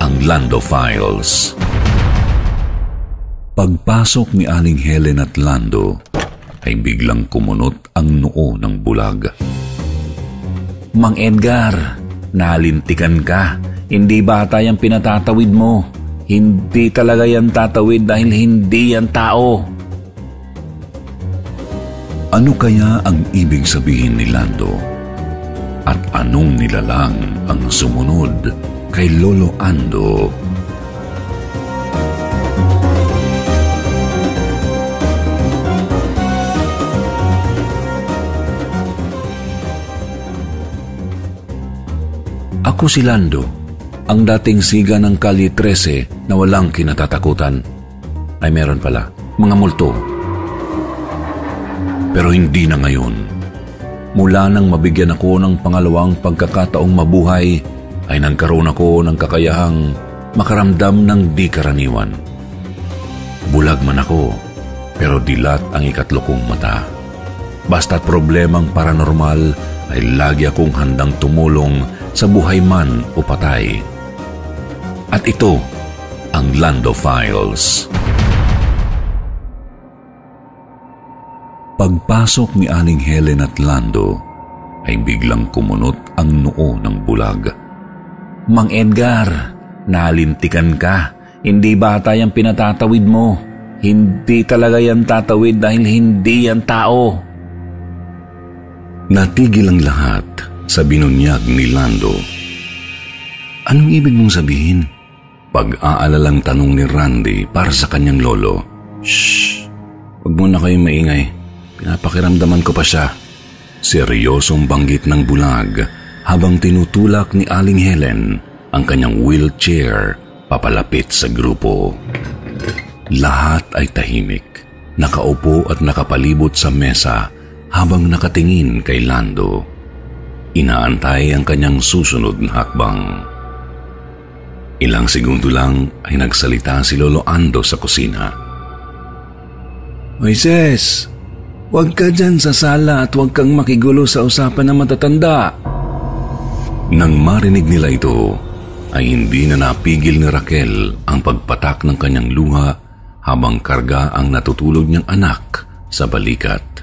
ang Lando Files. Pagpasok ni Aling Helen at Lando, ay biglang kumunot ang noo ng bulag. Mang Edgar, nalintikan ka. Hindi bata yung pinatatawid mo. Hindi talaga yan tatawid dahil hindi yan tao. Ano kaya ang ibig sabihin ni Lando? At anong nilalang ang sumunod kay Lolo Ando? Ako si Lando ang dating siga ng Kali 13 na walang kinatatakutan. Ay meron pala, mga multo. Pero hindi na ngayon. Mula nang mabigyan ako ng pangalawang pagkakataong mabuhay, ay nagkaroon ako ng kakayahang makaramdam ng di karaniwan. Bulag man ako, pero dilat ang ikatlo kong mata. Basta't problemang paranormal ay lagi akong handang tumulong sa buhay man o patay. At ito ang Lando Files. Pagpasok ni Aning Helen at Lando, ay biglang kumunot ang noo ng bulag. Mang Edgar, nalintikan ka. Hindi bata yung pinatatawid mo. Hindi talaga yan tatawid dahil hindi yan tao. Natigil ang lahat sa binunyag ni Lando. Anong ibig mong sabihin? Pag-aalalang tanong ni Randy para sa kanyang lolo. Shh! Huwag muna kayong maingay. Pinapakiramdaman ko pa siya. Seryosong banggit ng bulag habang tinutulak ni Aling Helen ang kanyang wheelchair papalapit sa grupo. Lahat ay tahimik, nakaupo at nakapalibot sa mesa habang nakatingin kay Lando. Inaantay ang kanyang susunod na hakbang. Ilang segundo lang ay nagsalita si Lolo Ando sa kusina. Moises, huwag ka dyan sa sala at huwag kang makigulo sa usapan ng matatanda. Nang marinig nila ito, ay hindi na napigil ni Raquel ang pagpatak ng kanyang luha habang karga ang natutulog niyang anak sa balikat.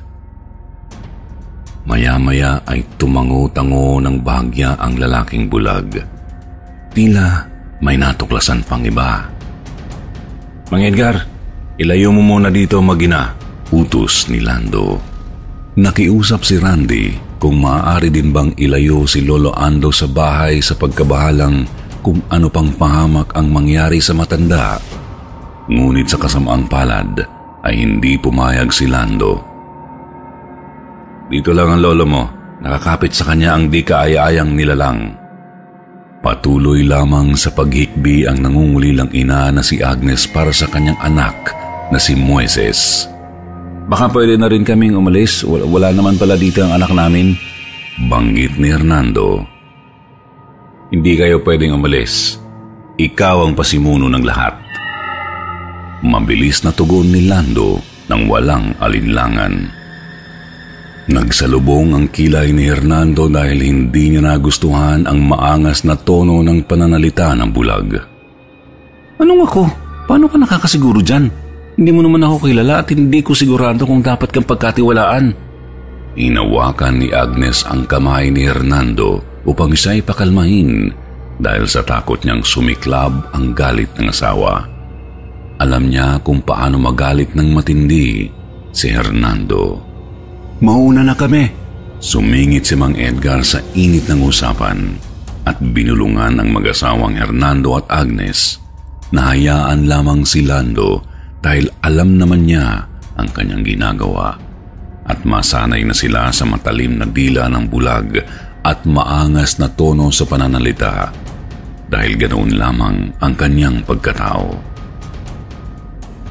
Maya-maya ay tumango-tango ng bahagya ang lalaking bulag. Tila may natuklasan pang iba. Mang Edgar, Ilayo mo muna dito magina, utos ni Lando. Nakiusap si Randy kung maaari din bang ilayo si Lolo Ando sa bahay sa pagkabahalang kung ano pang pahamak ang mangyari sa matanda. Ngunit sa kasamaang palad ay hindi pumayag si Lando. Dito lang ang lolo mo, nakakapit sa kanya ang di kaaya-ayang nilalang. Patuloy lamang sa paghikbi ang nangungulilang ina na si Agnes para sa kanyang anak na si Moises. Baka pwede na rin kaming umalis. Wala, wala naman pala dito ang anak namin. Banggit ni Hernando. Hindi kayo pwedeng umalis. Ikaw ang pasimuno ng lahat. Mabilis na tugon ni Lando nang walang alinlangan. Nagsalubong ang kilay ni Hernando dahil hindi niya nagustuhan ang maangas na tono ng pananalita ng bulag. Anong ako? Paano ka nakakasiguro dyan? Hindi mo naman ako kilala at hindi ko sigurado kung dapat kang pagkatiwalaan. Inawakan ni Agnes ang kamay ni Hernando upang siya'y pakalmahin dahil sa takot niyang sumiklab ang galit ng asawa. Alam niya kung paano magalit ng matindi si Hernando. Mauna na kami! Sumingit si Mang Edgar sa init ng usapan at binulungan ng mag-asawang Hernando at Agnes na hayaan lamang si Lando dahil alam naman niya ang kanyang ginagawa at masanay na sila sa matalim na dila ng bulag at maangas na tono sa pananalita dahil ganoon lamang ang kanyang pagkatao.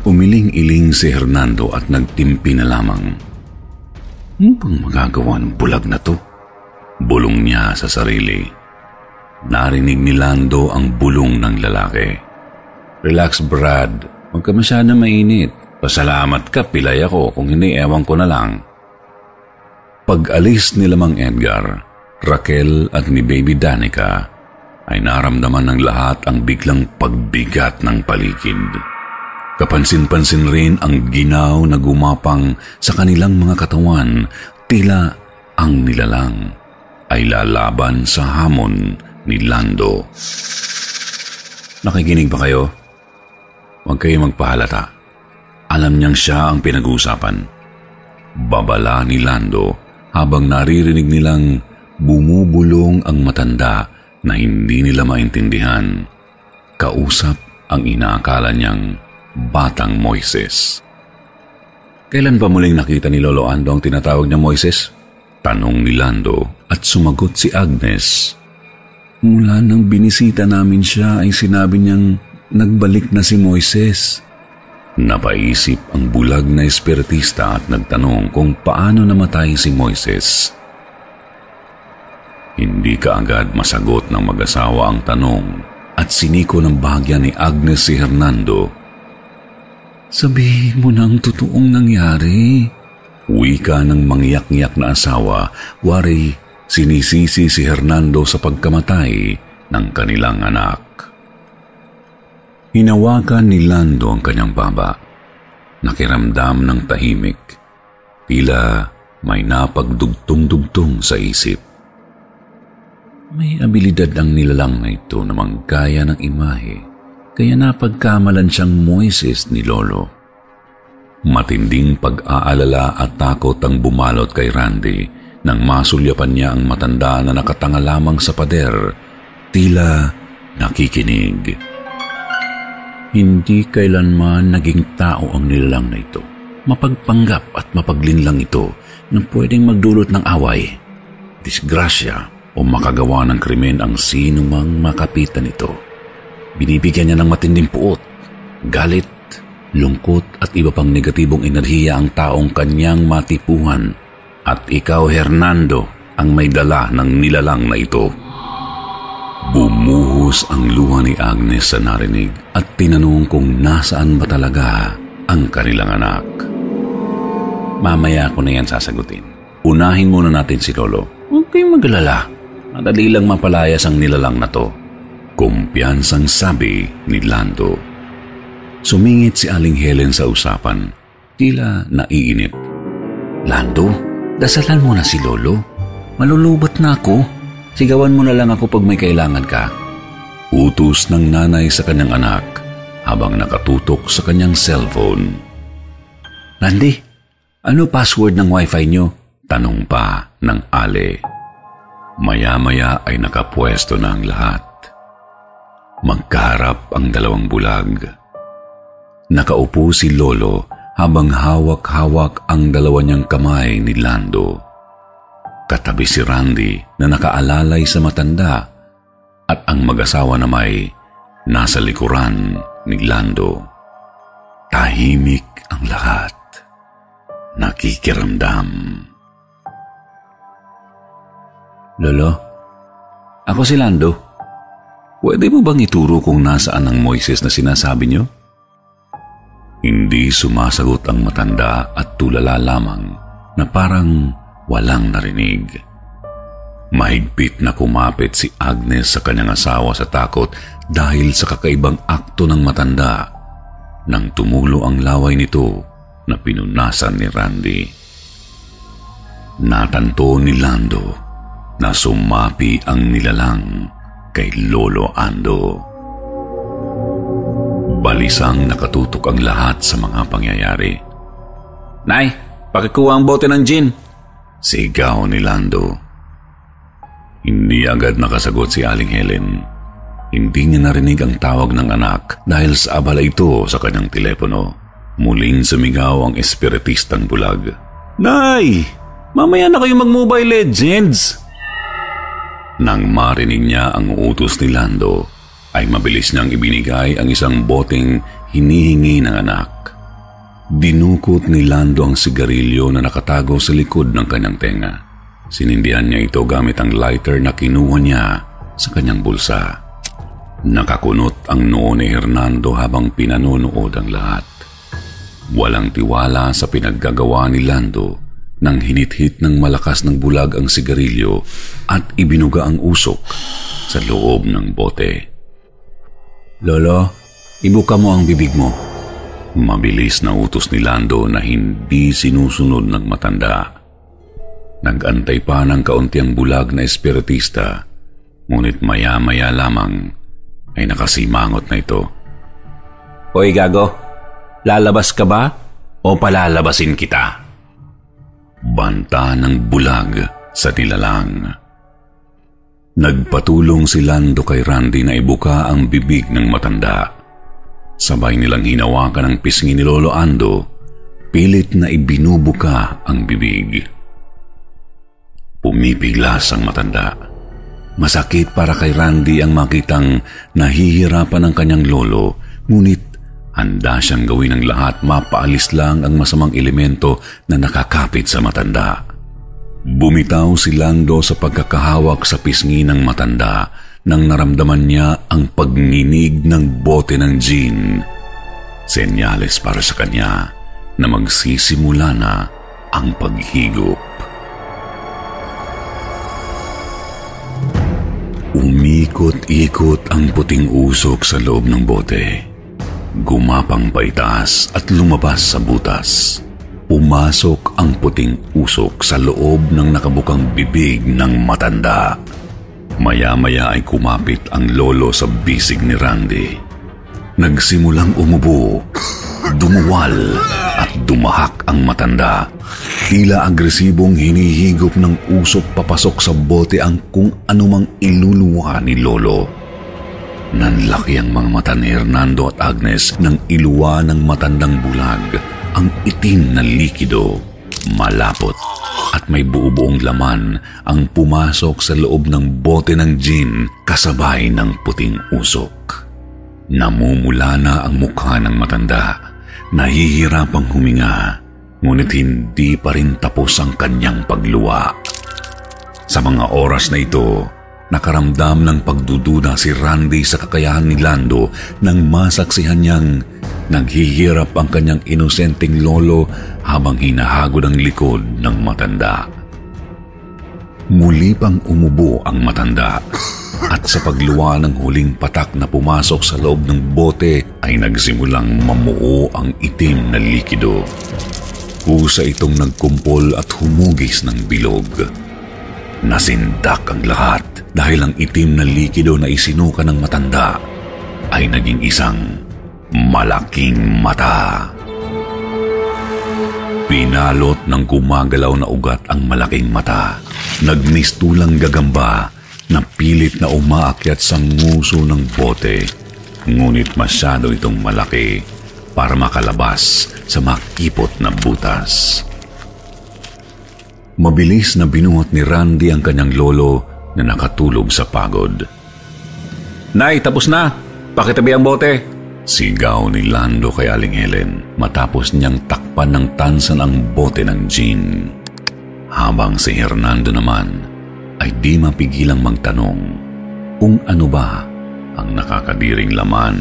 Umiling-iling si Hernando at nagtimpi na lamang. Ano bang magagawa ng bulag na to? Bulong niya sa sarili. Narinig ni Lando ang bulong ng lalaki. Relax, Brad. Huwag ka masyado mainit. Pasalamat ka, pilay ako. Kung hindi, ewan ko na lang. Pag-alis ni Lamang Edgar, Raquel at ni Baby Danica ay naramdaman ng lahat ang biglang pagbigat ng paligid. Kapansin-pansin rin ang ginaw na gumapang sa kanilang mga katawan, tila ang nilalang ay lalaban sa hamon ni Lando. Nakikinig ba kayo? Huwag kayo magpahalata. Alam niyang siya ang pinag-uusapan. Babala ni Lando habang naririnig nilang bumubulong ang matanda na hindi nila maintindihan. Kausap ang inaakala niyang batang Moises. Kailan ba muling nakita ni Lolo Ando ang tinatawag niya Moises? Tanong ni Lando at sumagot si Agnes. Mula nang binisita namin siya ay sinabi niyang nagbalik na si Moises. Napaisip ang bulag na espiritista at nagtanong kung paano namatay si Moises. Hindi kaagad masagot ng mag-asawa ang tanong at siniko ng bahagya ni Agnes si Hernando. Sabihin mo na ang totoong nangyari. Wika ng mangyak-ngyak na asawa, wari sinisisi si Hernando sa pagkamatay ng kanilang anak. Hinawakan ni Lando ang kanyang baba. Nakiramdam ng tahimik. Tila may napagdugtong-dugtong sa isip. May abilidad ang nilalang na ito na manggaya ng imahe, kaya napagkamalan siyang Moises ni Lolo. Matinding pag-aalala at takot ang bumalot kay Randy nang masulyapan niya ang matanda na nakatanga lamang sa pader, tila nakikinig. Hindi kailanman naging tao ang nilalang na ito. Mapagpanggap at mapaglinlang ito na pwedeng magdulot ng away, disgrasya o makagawa ng krimen ang sino mang makapitan nito. Binibigyan niya ng matinding puot, galit, lungkot at iba pang negatibong enerhiya ang taong kanyang matipuhan at ikaw, Hernando, ang may dala ng nilalang na ito. Bumuhos ang luha ni Agnes sa narinig at tinanong kung nasaan ba talaga ang kanilang anak. Mamaya ko na yan sasagutin. Unahin muna natin si Lolo. Huwag kayong magalala. Madali lang mapalayas ang nilalang na to. Kumpiyansang sabi ni Lando. Sumingit si Aling Helen sa usapan. Tila naiinip. Lando, dasalan mo na si Lolo. Malulubat na ako. Sigawan mo na lang ako pag may kailangan ka. Utos ng nanay sa kanyang anak habang nakatutok sa kanyang cellphone. Randy, ano password ng wifi nyo? Tanong pa ng Ale. Maya-maya ay nakapwesto na ang lahat. Magkaharap ang dalawang bulag. Nakaupo si Lolo habang hawak-hawak ang dalawa niyang kamay ni Lando. Katabi si Randy na nakaalalay sa matanda at ang mag-asawa na may nasa likuran ni Lando. Tahimik ang lahat. Nakikiramdam. Lolo, ako si Lando. Pwede mo bang ituro kung nasaan ang Moises na sinasabi niyo? Hindi sumasagot ang matanda at tulala lamang na parang walang narinig. Mahigpit na kumapit si Agnes sa kanyang asawa sa takot dahil sa kakaibang akto ng matanda nang tumulo ang laway nito na pinunasan ni Randy. Natanto ni Lando na sumapi ang nilalang kay Lolo Ando. Balisang nakatutok ang lahat sa mga pangyayari. Nay, pakikuha ang bote ng gin. Sigaw ni Lando. Hindi agad nakasagot si Aling Helen. Hindi niya narinig ang tawag ng anak dahil sa abala ito sa kanyang telepono. Muling sumigaw ang espiritistang bulag. Nay! Mamaya na kayo mag-Mobile Legends! Nang marinig niya ang utos ni Lando, ay mabilis niyang ibinigay ang isang boteng hinihingi ng anak. Dinukot ni Lando ang sigarilyo na nakatago sa likod ng kanyang tenga. Sinindihan niya ito gamit ang lighter na kinuha niya sa kanyang bulsa. Nakakunot ang noo ni Hernando habang pinanonood ang lahat. Walang tiwala sa pinaggagawa ni Lando nang hinithit ng malakas ng bulag ang sigarilyo at ibinuga ang usok sa loob ng bote. Lolo, ibuka mo ang bibig mo. Mabilis na utos ni Lando na hindi sinusunod ng matanda. Nagantay pa ng kauntiang bulag na espiritista, ngunit maya-maya lamang ay nakasimangot na ito. Hoy gago, lalabas ka ba o palalabasin kita? Banta ng bulag sa tilalang. Nagpatulong si Lando kay Randy na ibuka ang bibig ng matanda. Sabay nilang hinawakan ang pisngi ni Lolo Ando, pilit na ibinubuka ang bibig. Pumipiglas ang matanda. Masakit para kay Randy ang makitang nahihirapan ang kanyang lolo, ngunit handa siyang gawin ang lahat mapaalis lang ang masamang elemento na nakakapit sa matanda. Bumitaw si Lando sa pagkakahawak sa pisngi ng matanda nang naramdaman niya ang pagninig ng bote ng gin. Senyales para sa kanya na magsisimula na ang paghigop. Umikot-ikot ang puting usok sa loob ng bote. Gumapang paitaas at lumabas sa butas. Pumasok ang puting usok sa loob ng nakabukang bibig ng matanda. Maya-maya ay kumapit ang lolo sa bisig ni Randy. Nagsimulang umubo, dumuwal at dumahak ang matanda. Tila agresibong hinihigop ng usok papasok sa bote ang kung anumang iluluwa ni Lolo. Nanlaki ang mga mata ni Hernando at Agnes nang iluwa ng matandang bulag ang itim na likido. Malapot at may buo-buong laman ang pumasok sa loob ng bote ng gin kasabay ng puting usok. Namumula na ang mukha ng matanda. Nahihirapang huminga ngunit hindi pa rin tapos ang kanyang pagluwa. Sa mga oras na ito, nakaramdam ng pagdududa si Randy sa kakayahan ni Lando nang masaksihan niyang naghihirap ang kanyang inosenteng lolo habang hinahagod ang likod ng matanda. Muli pang umubo ang matanda at sa pagluwa ng huling patak na pumasok sa loob ng bote ay nagsimulang mamuo ang itim na likido. Kusa itong nagkumpol at humugis ng bilog. Nasindak ang lahat dahil ang itim na likido na isinuka ng matanda ay naging isang malaking mata. Pinalot ng gumagalaw na ugat ang malaking mata. Nagmistulang gagamba na pilit na umaakyat sa nguso ng bote. Ngunit masyado itong malaki para makalabas sa makipot na butas. Mabilis na binuhat ni Randy ang kanyang lolo na nakatulog sa pagod. Nay, tapos na. Pakitabi ang bote. Sigaw ni Lando kay Aling Helen matapos niyang takpan ng tansan ang bote ng gin. Habang si Hernando naman ay di mapigilang magtanong kung ano ba ang nakakadiring laman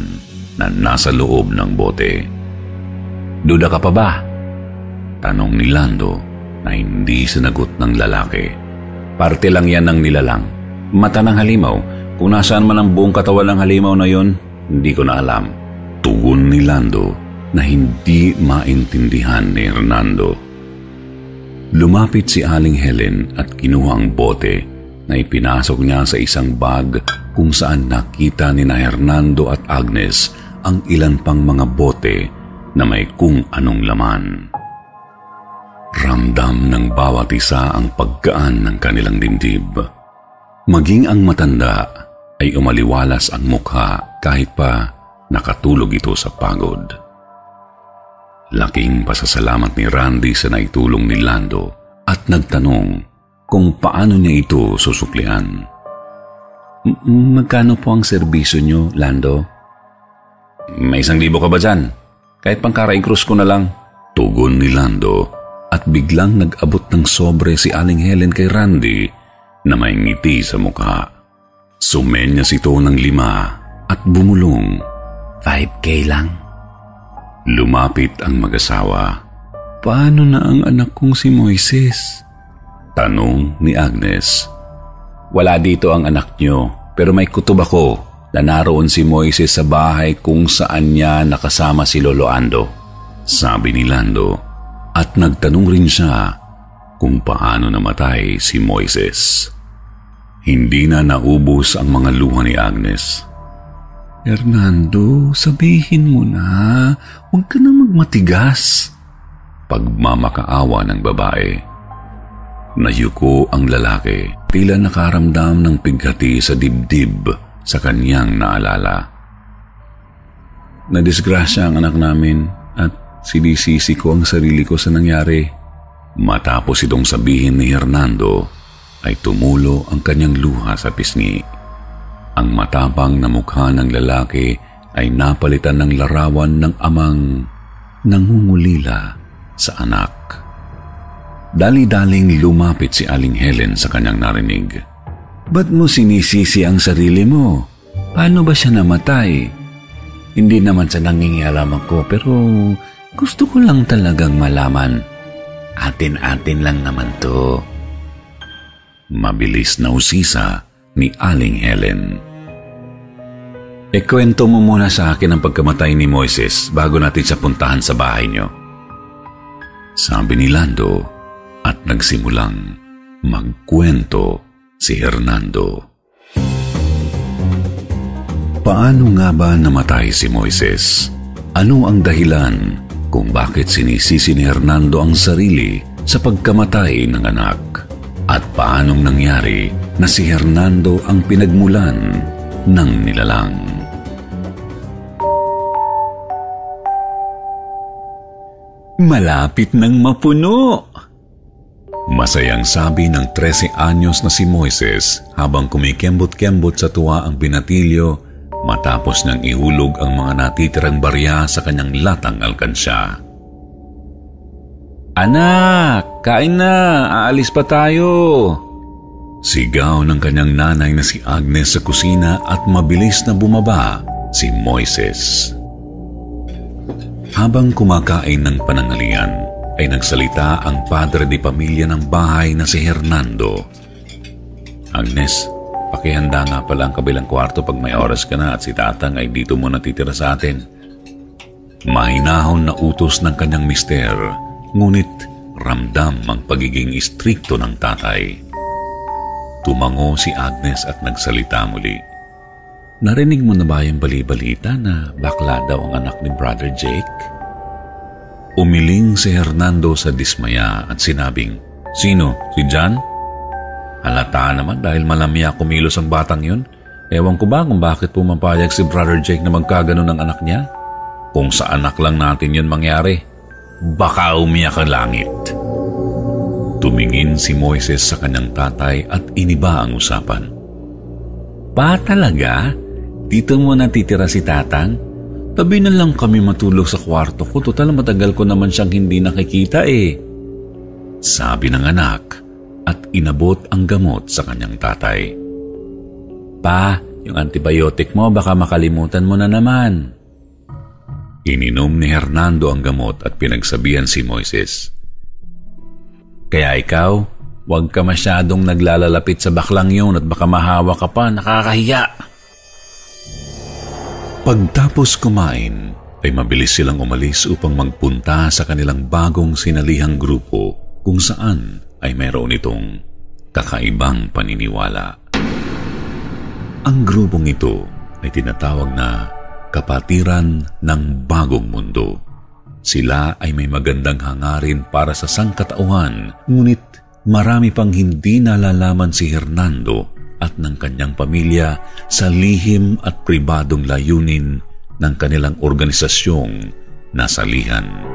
na nasa loob ng bote. Duda ka pa ba? Tanong ni Lando na hindi sinagot ng lalaki. Parte lang yan ng nilalang. Mata ng halimaw. Kung nasaan man ang buong katawan ng halimaw na yon, hindi ko na alam. Tugon ni Lando na hindi maintindihan ni Hernando. Lumapit si Aling Helen at kinuha ang bote na ipinasok niya sa isang bag kung saan nakita ni na Hernando at Agnes ang ilan pang mga bote na may kung anong laman. Ramdam ng bawat isa ang pagkaan ng kanilang dibdib. Maging ang matanda ay umaliwalas ang mukha kahit pa nakatulog ito sa pagod. Laking pasasalamat ni Randy sa naitulong ni Lando at nagtanong kung paano niya ito susuklian. Magkano po ang serbisyo niyo, Lando? May isang libo ka ba dyan? Kahit pang karaing krus ko na lang. Tugon ni Lando at biglang nag-abot ng sobre si Aling Helen kay Randy na may ngiti sa mukha. Sumenyas ito ng lima at bumulong. 5K lang. Lumapit ang mag-asawa. Paano na ang anak kong si Moises? Tanong ni Agnes. Wala dito ang anak niyo, pero may kutob ako na naroon si Moises sa bahay kung saan niya nakasama si Lolo Ando. Sabi ni Lando at nagtanong rin siya kung paano namatay si Moises. Hindi na naubos ang mga luha ni Agnes. Hernando, sabihin mo na, huwag ka na magmatigas. Pagmamakaawa ng babae. Nayuko ang lalaki, tila nakaramdam ng pighati sa dibdib sa kanyang naalala. Nadisgrasya ang anak namin sinisisi ko ang sarili ko sa nangyari. Matapos itong sabihin ni Hernando, ay tumulo ang kanyang luha sa pisngi. Ang matapang na mukha ng lalaki ay napalitan ng larawan ng amang nangungulila sa anak. Dali-daling lumapit si Aling Helen sa kanyang narinig. Ba't mo sinisisi ang sarili mo? Paano ba siya namatay? Hindi naman sa nangingialam ako pero gusto ko lang talagang malaman. Atin-atin lang naman to. Mabilis na usisa ni Aling Helen. Ikwento mo muna sa akin ang pagkamatay ni Moises bago natin siya puntahan sa bahay niyo. Sabi ni Lando at nagsimulang magkwento si Hernando. Paano nga ba namatay si Moises? Ano ang dahilan kung bakit sinisisi ni Hernando ang sarili sa pagkamatay ng anak? At paanong nangyari na si Hernando ang pinagmulan ng nilalang? Malapit nang mapuno! Masayang sabi ng 13 anyos na si Moises habang kumikembot-kembot sa tuwa ang binatilyo matapos niyang ihulog ang mga natitirang barya sa kanyang latang alkansya. Anak, kain na, aalis pa tayo. Sigaw ng kanyang nanay na si Agnes sa kusina at mabilis na bumaba si Moises. Habang kumakain ng panangalian, ay nagsalita ang padre di pamilya ng bahay na si Hernando. Agnes, pakihanda nga pala ang kabilang kwarto pag may oras ka na at si tatang ay dito mo natitira sa atin. Mahinahon na utos ng kanyang mister, ngunit ramdam ang pagiging istrikto ng tatay. Tumango si Agnes at nagsalita muli. narinig mo na ba yung bali-balita na bakla daw ang anak ni Brother Jake? Umiling si Hernando sa dismaya at sinabing, Sino? Si John? Halata naman dahil malamya kumilos ang batang yun. Ewan ko ba kung bakit pumapayag si Brother Jake na magkagano ng anak niya? Kung sa anak lang natin yun mangyari, baka umiyak ang langit. Tumingin si Moises sa kanyang tatay at iniba ang usapan. Pa talaga? Dito mo natitira si tatang? Tabi na lang kami matulog sa kwarto ko. Total matagal ko naman siyang hindi nakikita eh. Sabi ng anak at inabot ang gamot sa kanyang tatay. Pa, yung antibiotic mo baka makalimutan mo na naman. Ininom ni Hernando ang gamot at pinagsabihan si Moises. Kaya ikaw, huwag ka masyadong naglalalapit sa baklang yun at baka mahawa ka pa, nakakahiya. Pagtapos kumain, ay mabilis silang umalis upang magpunta sa kanilang bagong sinalihang grupo kung saan ay meron itong kakaibang paniniwala. Ang grupong ito ay tinatawag na kapatiran ng bagong mundo. Sila ay may magandang hangarin para sa sangkatauhan, ngunit marami pang hindi nalalaman si Hernando at ng kanyang pamilya sa lihim at pribadong layunin ng kanilang organisasyong nasalihan.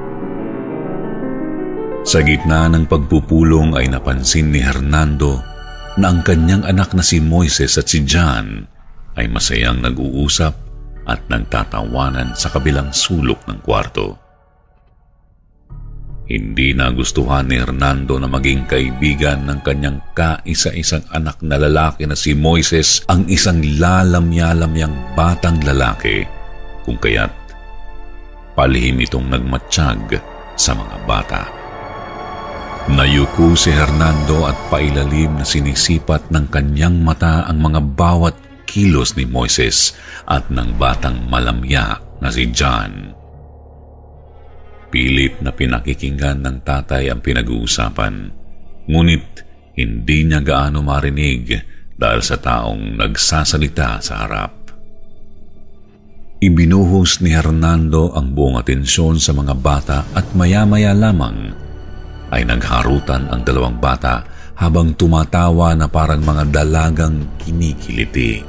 Sa gitna ng pagpupulong ay napansin ni Hernando na ang kanyang anak na si Moises at si John ay masayang nag-uusap at nagtatawanan sa kabilang sulok ng kwarto. Hindi nagustuhan ni Hernando na maging kaibigan ng kanyang kaisa-isang anak na lalaki na si Moises ang isang lalamyalamyang batang lalaki kung kaya't palihim itong nagmatsyag sa mga bata. Nayuko si Hernando at pailalim na sinisipat ng kanyang mata ang mga bawat kilos ni Moises at ng batang malamya na si John. Pilit na pinakikinggan ng tatay ang pinag-uusapan. Ngunit hindi niya gaano marinig dahil sa taong nagsasalita sa harap. Ibinuhos ni Hernando ang buong atensyon sa mga bata at maya-maya lamang ay nagharutan ang dalawang bata habang tumatawa na parang mga dalagang kinikiliti.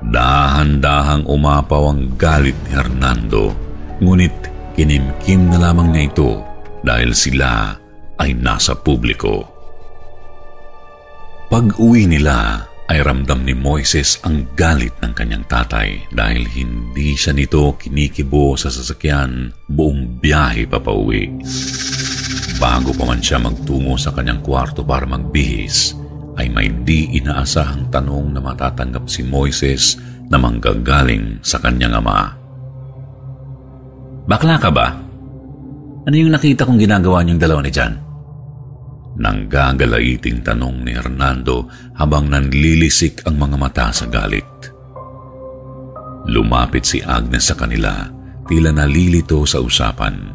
Dahan-dahang umapaw ang galit ni Hernando, ngunit Kinimkim na lamang niya ito dahil sila ay nasa publiko. Pag-uwi nila ay ramdam ni Moises ang galit ng kanyang tatay dahil hindi siya nito kinikibo sa sasakyan buong biyahe papauwi. Bago pa man siya magtungo sa kanyang kwarto para magbihis, ay may di inaasahang tanong na matatanggap si Moises na manggagaling sa kanyang ama. Bakla ka ba? Ano yung nakita kong ginagawa niyong dalawa ni John? Nanggagalaiting tanong ni Hernando habang nanlilisik ang mga mata sa galit. Lumapit si Agnes sa kanila, tila nalilito sa usapan.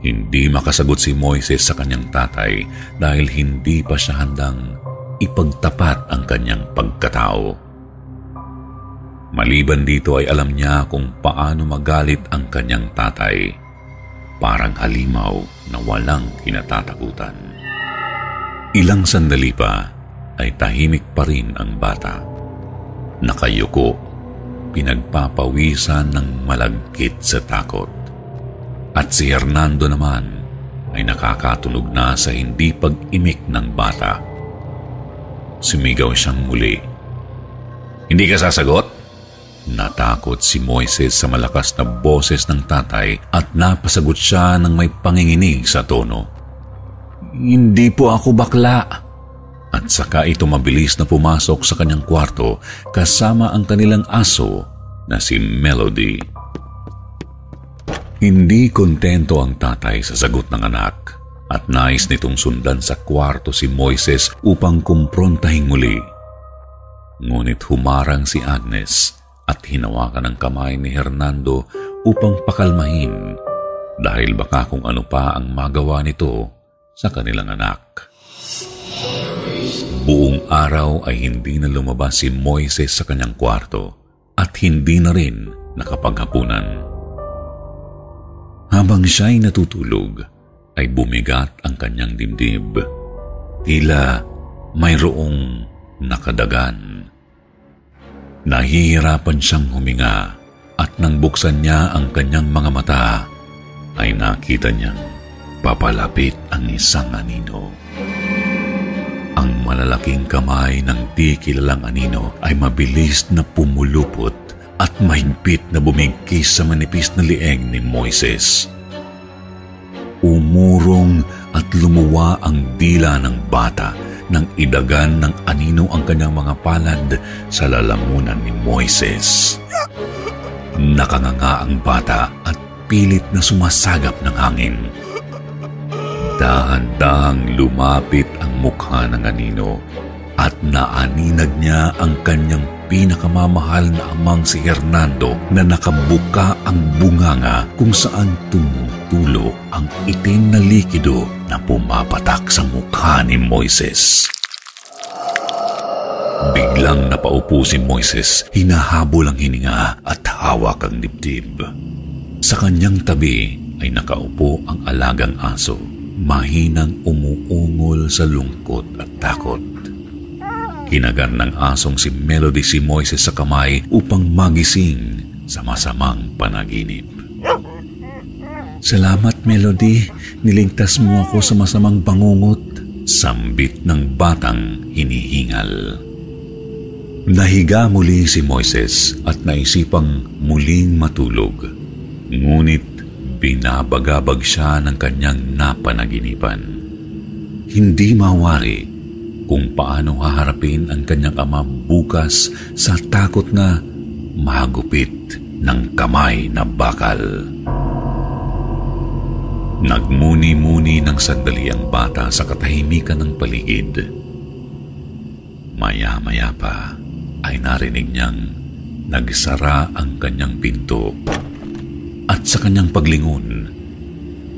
Hindi makasagot si Moises sa kanyang tatay dahil hindi pa siya handang ipagtapat ang kanyang pagkatao. Maliban dito ay alam niya kung paano magalit ang kanyang tatay. Parang halimaw na walang kinatatakutan. Ilang sandali pa ay tahimik pa rin ang bata. Nakayuko, pinagpapawisan ng malagkit sa takot. At si Hernando naman ay nakakatunog na sa hindi pag-imik ng bata. Sumigaw siyang muli. Hindi ka sasagot? Natakot si Moises sa malakas na boses ng tatay at napasagot siya ng may panginginig sa tono. Hindi po ako bakla. At saka ito mabilis na pumasok sa kanyang kwarto kasama ang kanilang aso na si Melody. Hindi kontento ang tatay sa sagot ng anak at nais nitong sundan sa kwarto si Moises upang kumprontahin muli. Ngunit humarang si Agnes at hinawakan ang kamay ni Hernando upang pakalmahin dahil baka kung ano pa ang magawa nito sa kanilang anak. Buong araw ay hindi na lumabas si Moises sa kanyang kwarto at hindi na rin nakapaghapunan. Habang siya'y natutulog, ay bumigat ang kanyang dibdib. Tila mayroong nakadagan. Nahihirapan siyang huminga at nang buksan niya ang kanyang mga mata, ay nakita niyang papalapit ang isang anino. Ang malalaking kamay ng di kilalang anino ay mabilis na pumulupot at mahigpit na bumigkis sa manipis na lieg ni Moises. Umurong at lumuwa ang dila ng bata nang idagan ng anino ang kanyang mga palad sa lalamunan ni Moises. Nakanganga ang bata at pilit na sumasagap ng hangin. Dahan-dahang lumapit ang mukha ng anino at naaninag niya ang kanyang pinakamamahal na amang si Hernando na nakabuka ang bunganga kung saan tumutulo ang itim na likido na pumapatak sa mukha ni Moises. Biglang napaupo si Moises, hinahabol ang hininga at hawak ang dibdib. Sa kanyang tabi ay nakaupo ang alagang aso, mahinang umuungol sa lungkot at takot. Kinagan ng asong si Melody si Moises sa kamay upang magising sa masamang panaginip. Salamat, Melody. Niligtas mo ako sa masamang bangungot. Sambit ng batang hinihingal. Nahiga muli si Moises at naisipang muling matulog. Ngunit binabagabag siya ng kanyang napanaginipan. Hindi mawari kung paano haharapin ang kanyang ama bukas sa takot na magupit ng kamay na bakal. Nagmuni-muni ng sandali ang bata sa katahimikan ng paligid. Maya-maya pa ay narinig niyang nagsara ang kanyang pinto at sa kanyang paglingon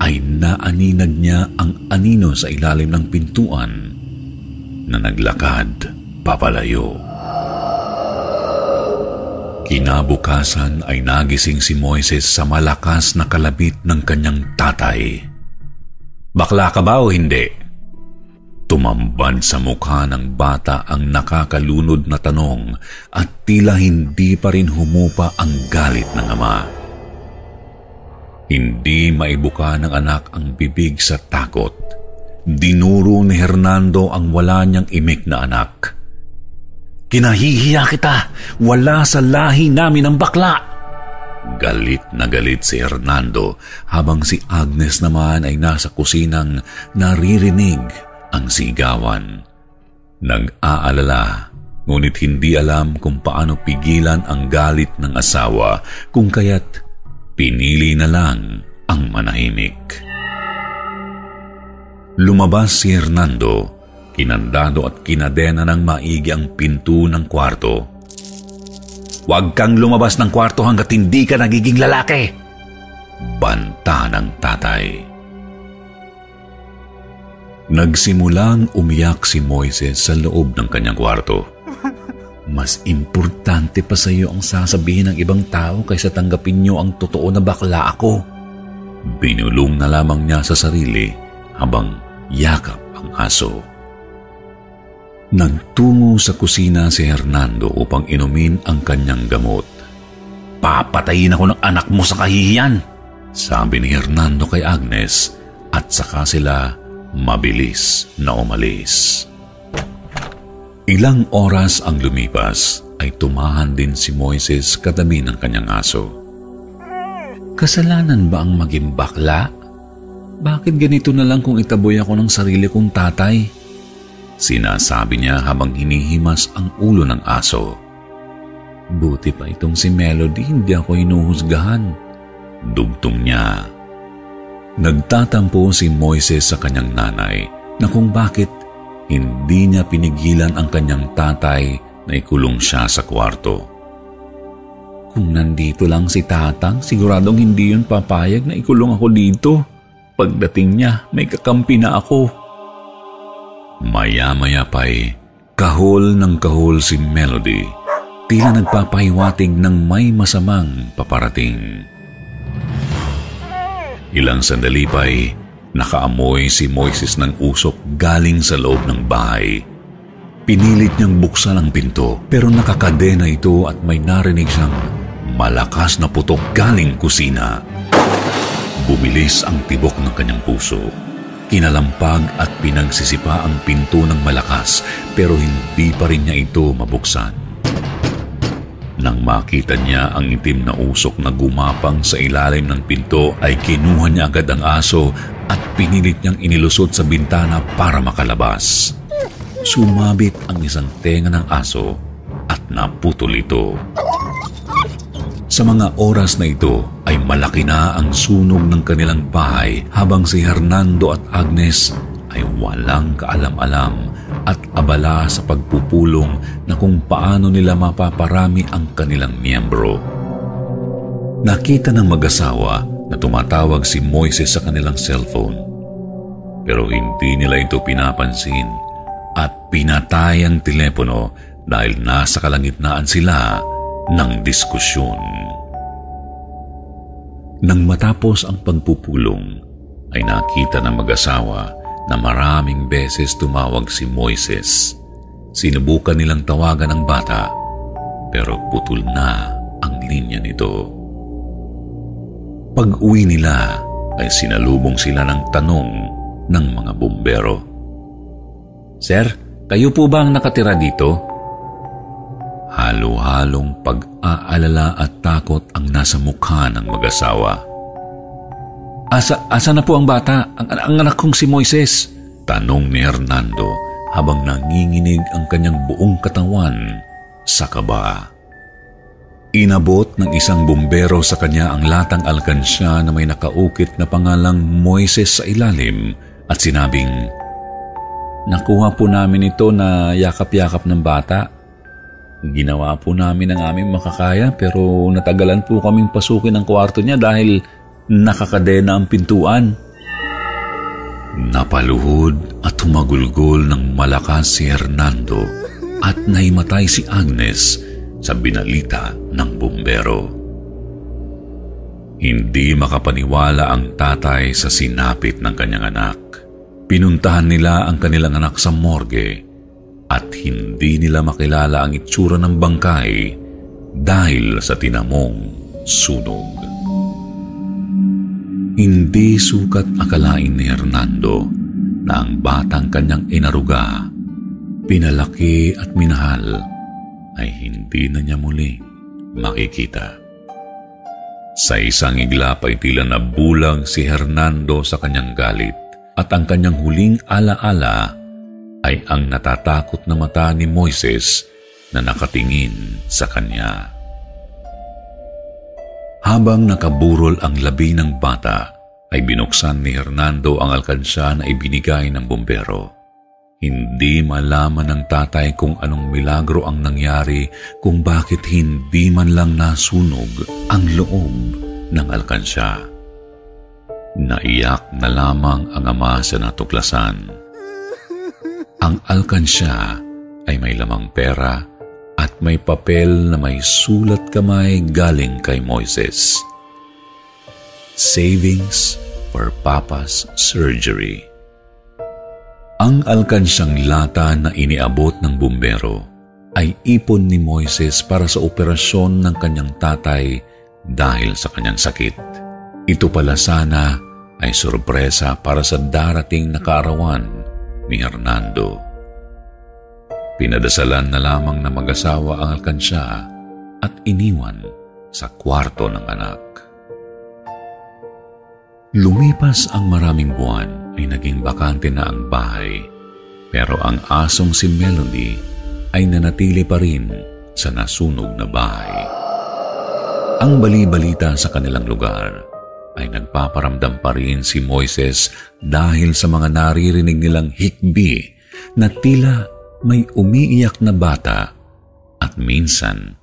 ay naaninag niya ang anino sa ilalim ng pintuan na naglakad papalayo. Kinabukasan ay nagising si Moises sa malakas na kalabit ng kanyang tatay. Bakla ka ba o hindi? Tumambad sa mukha ng bata ang nakakalunod na tanong at tila hindi pa rin humupa ang galit ng ama. Hindi maibuka ng anak ang bibig sa takot Dinuro ni Hernando ang wala niyang imik na anak. Kinahihiya kita! Wala sa lahi namin ang bakla! Galit na galit si Hernando habang si Agnes naman ay nasa kusinang naririnig ang sigawan. Nag-aalala, ngunit hindi alam kung paano pigilan ang galit ng asawa kung kaya't pinili na lang ang manahimik. Lumabas si Hernando, kinandado at kinadena ng maigi ang pinto ng kwarto. Huwag kang lumabas ng kwarto hanggat hindi ka nagiging lalaki! Banta ng tatay. Nagsimulang umiyak si Moises sa loob ng kanyang kwarto. Mas importante pa sa iyo ang sasabihin ng ibang tao kaysa tanggapin niyo ang totoo na bakla ako. Binulong na lamang niya sa sarili habang yakap ang aso. Nagtungo sa kusina si Hernando upang inumin ang kanyang gamot. Papatayin ako ng anak mo sa kahihiyan, sabi ni Hernando kay Agnes at saka sila mabilis na umalis. Ilang oras ang lumipas ay tumahan din si Moises katabi ng kanyang aso. Kasalanan ba ang maging bakla? Bakit ganito na lang kung itaboy ako ng sarili kong tatay? Sinasabi niya habang hinihimas ang ulo ng aso. Buti pa itong si Melody, hindi ako inuhusgahan. Dugtong niya. Nagtatampo si Moises sa kanyang nanay na kung bakit hindi niya pinigilan ang kanyang tatay na ikulong siya sa kwarto. Kung nandito lang si tatang, siguradong hindi yun papayag na ikulong ako dito. Pagdating niya, may kakampi na ako. Maya-maya pa'y kahol ng kahol si Melody. Tila nagpapahiwatig ng may masamang paparating. Ilang sandali pa'y nakaamoy si Moises ng usok galing sa loob ng bahay. Pinilit niyang buksan ang pinto pero nakakadena ito at may narinig siyang malakas na putok galing kusina. Bumilis ang tibok ng kanyang puso. Kinalampag at pinagsisipa ang pinto ng malakas pero hindi pa rin niya ito mabuksan. Nang makita niya ang itim na usok na gumapang sa ilalim ng pinto ay kinuha niya agad ang aso at pinilit niyang inilusot sa bintana para makalabas. Sumabit ang isang tenga ng aso at naputol ito. Sa mga oras na ito ay malaki na ang sunog ng kanilang bahay habang si Hernando at Agnes ay walang kaalam-alam at abala sa pagpupulong na kung paano nila mapaparami ang kanilang miyembro. Nakita ng mag-asawa na tumatawag si Moises sa kanilang cellphone. Pero hindi nila ito pinapansin at pinatay ang telepono dahil nasa kalangitnaan sila ng diskusyon. Nang matapos ang pagpupulong, ay nakita ng mag-asawa na maraming beses tumawag si Moises. Sinubukan nilang tawagan ang bata, pero putol na ang linya nito. Pag-uwi nila ay sinalubong sila ng tanong ng mga bumbero. Sir, kayo po ba ang nakatira dito? Halo-halong pag-aalala at takot ang nasa mukha ng mag-asawa. Asa, asa na po ang bata? Ang, ang anak kong si Moises. Tanong ni Hernando habang nanginginig ang kanyang buong katawan sa kaba. Inabot ng isang bumbero sa kanya ang latang alkansya na may nakaukit na pangalang Moises sa ilalim at sinabing, Nakuha po namin ito na yakap-yakap ng bata. Ginawa po namin ang aming makakaya pero natagalan po kaming pasukin ang kwarto niya dahil nakakadena ang pintuan. Napaluhod at humagulgol ng malakas si Hernando at naimatay si Agnes sa binalita ng bumbero. Hindi makapaniwala ang tatay sa sinapit ng kanyang anak. Pinuntahan nila ang kanilang anak sa morgue at hindi nila makilala ang itsura ng bangkay dahil sa tinamong sunog. Hindi sukat akalain ni Hernando na ang batang kanyang inaruga, pinalaki at minahal ay hindi na niya muli makikita. Sa isang iglap ay tila nabulag si Hernando sa kanyang galit at ang kanyang huling alaala ay ang natatakot na mata ni Moises na nakatingin sa kanya. Habang nakaburol ang labi ng bata, ay binuksan ni Hernando ang alkansya na ibinigay ng bumbero. Hindi malaman ng tatay kung anong milagro ang nangyari kung bakit hindi man lang nasunog ang loob ng alkansya. Naiyak na lamang ang ama sa natuklasan. Ang alkansya ay may lamang pera at may papel na may sulat kamay galing kay Moises. Savings for Papa's Surgery. Ang alkansyang lata na iniabot ng bumbero ay ipon ni Moises para sa operasyon ng kanyang tatay dahil sa kanyang sakit. Ito pala sana ay sorpresa para sa darating na kaarawan ni Hernando. Pinadasalan na lamang na mag-asawa ang alkansya at iniwan sa kwarto ng anak. Lumipas ang maraming buwan ay naging bakante na ang bahay pero ang asong si Melody ay nanatili pa rin sa nasunog na bahay. Ang bali-balita sa kanilang lugar ay nagpaparamdam pa rin si Moises dahil sa mga naririnig nilang hikbi na tila may umiiyak na bata at minsan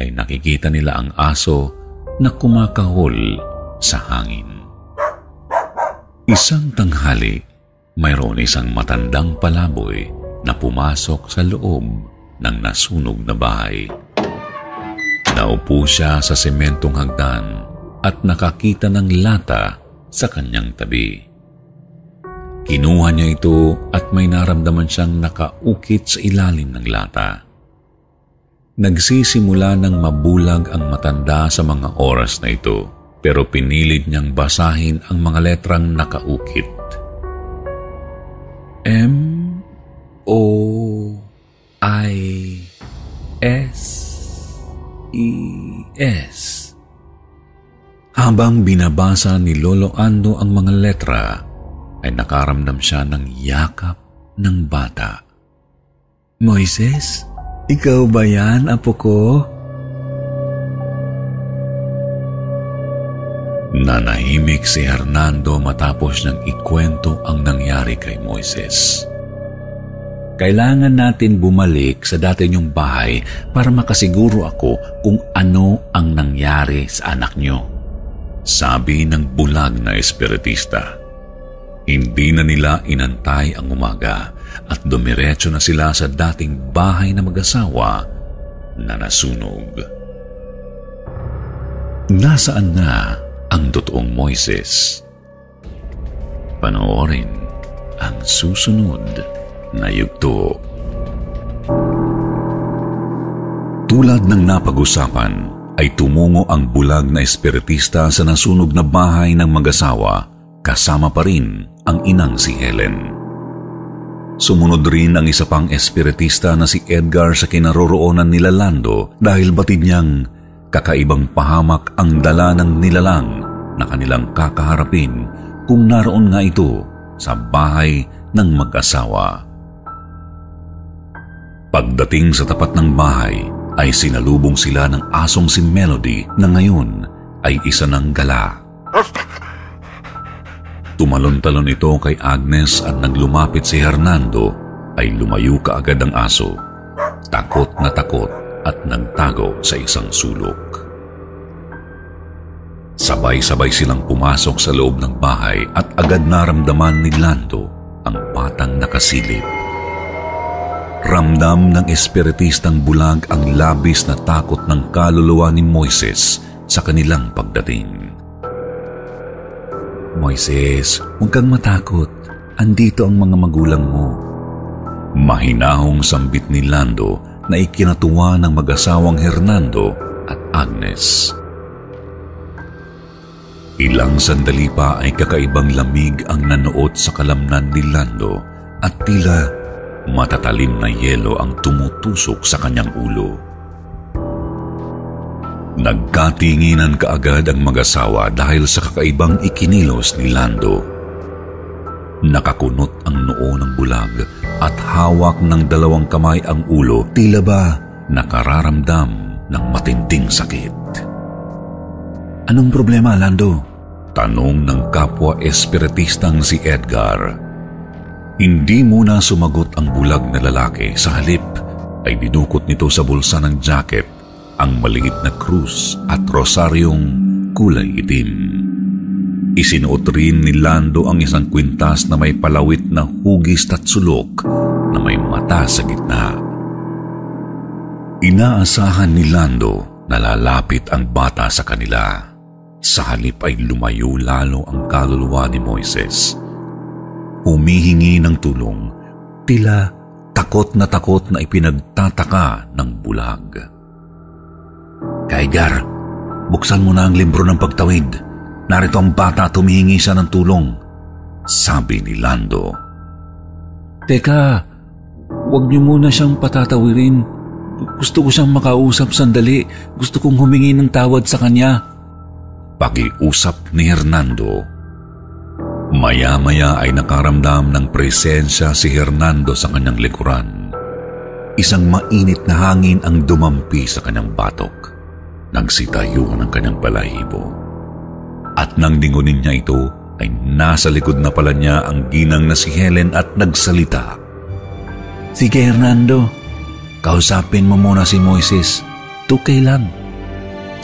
ay nakikita nila ang aso na kumakahol sa hangin. Isang tanghali mayroon isang matandang palaboy na pumasok sa loob ng nasunog na bahay. Naupo siya sa sementong hagdan at nakakita ng lata sa kanyang tabi. Kinuha niya ito at may naramdaman siyang nakaukit sa ilalim ng lata. Nagsisimula ng mabulag ang matanda sa mga oras na ito pero pinilit niyang basahin ang mga letrang nakaukit. M O I S E S Habang binabasa ni Lolo Ando ang mga letra, ay nakaramdam siya ng yakap ng bata. Moises, ikaw ba yan, apo ko? Nanahimik si Hernando matapos niyang ikwento ang nangyari kay Moises. Kailangan natin bumalik sa dati niyong bahay para makasiguro ako kung ano ang nangyari sa anak niyo. Sabi ng bulag na espiritista. Hindi na nila inantay ang umaga at dumiretso na sila sa dating bahay na mag-asawa na nasunog. Nasaan na ang totoong Moises? Panoorin ang susunod na yugto. Tulad ng napag-usapan, ay tumungo ang bulag na espiritista sa nasunog na bahay ng mag-asawa kasama pa rin ang inang si Helen. Sumunod rin ang isa pang espiritista na si Edgar sa kinaroroonan nila Lando dahil batid niyang kakaibang pahamak ang dala ng nilalang na kanilang kakaharapin kung naroon nga ito sa bahay ng mag-asawa. Pagdating sa tapat ng bahay, ay sinalubong sila ng asong si Melody na ngayon ay isa ng gala. Tumalon-talon ito kay Agnes at nang lumapit si Hernando ay lumayo kaagad ang aso. Takot na takot at nagtago sa isang sulok. Sabay-sabay silang pumasok sa loob ng bahay at agad naramdaman ni Lando ang batang nakasilip. Ramdam ng espiritistang bulag ang labis na takot ng kaluluwa ni Moises sa kanilang pagdating. Moises, huwag kang matakot. Andito ang mga magulang mo. Mahinahong sambit ni Lando na ikinatuwa ng mag-asawang Hernando at Agnes. Ilang sandali pa ay kakaibang lamig ang nanoot sa kalamnan ni Lando at tila matatalim na yelo ang tumutusok sa kanyang ulo. Nagkatinginan kaagad ang mag-asawa dahil sa kakaibang ikinilos ni Lando. Nakakunot ang noo ng bulag at hawak ng dalawang kamay ang ulo, tila ba nakararamdam ng matinding sakit. Anong problema, Lando? Tanong ng kapwa espiritistang si Edgar. Hindi muna sumagot ang bulag na lalaki. Sa halip ay dinukot nito sa bulsa ng jacket ang maliit na krus at rosaryong kulay itim. Isinuot rin ni Lando ang isang kwintas na may palawit na hugis at sulok na may mata sa gitna. Inaasahan ni Lando na lalapit ang bata sa kanila. Sa halip ay lumayo lalo ang kaluluwa ni Moises. Humihingi ng tulong, tila takot na takot na ipinagtataka ng bulag. Kaigar, buksan mo na ang libro ng pagtawid. Narito ang bata at humihingi siya ng tulong. Sabi ni Lando. Teka, huwag niyo muna siyang patatawirin. Gusto ko siyang makausap sandali. Gusto kong humingi ng tawad sa kanya. Pag-iusap ni Hernando. Maya-maya ay nakaramdam ng presensya si Hernando sa kanyang likuran. Isang mainit na hangin ang dumampi sa kanyang batok nagsitayo ng kanyang balahibo. At nang dingunin niya ito, ay nasa likod na pala niya ang ginang na si Helen at nagsalita. Sige Hernando, kausapin mo muna si Moises. Tukay lang.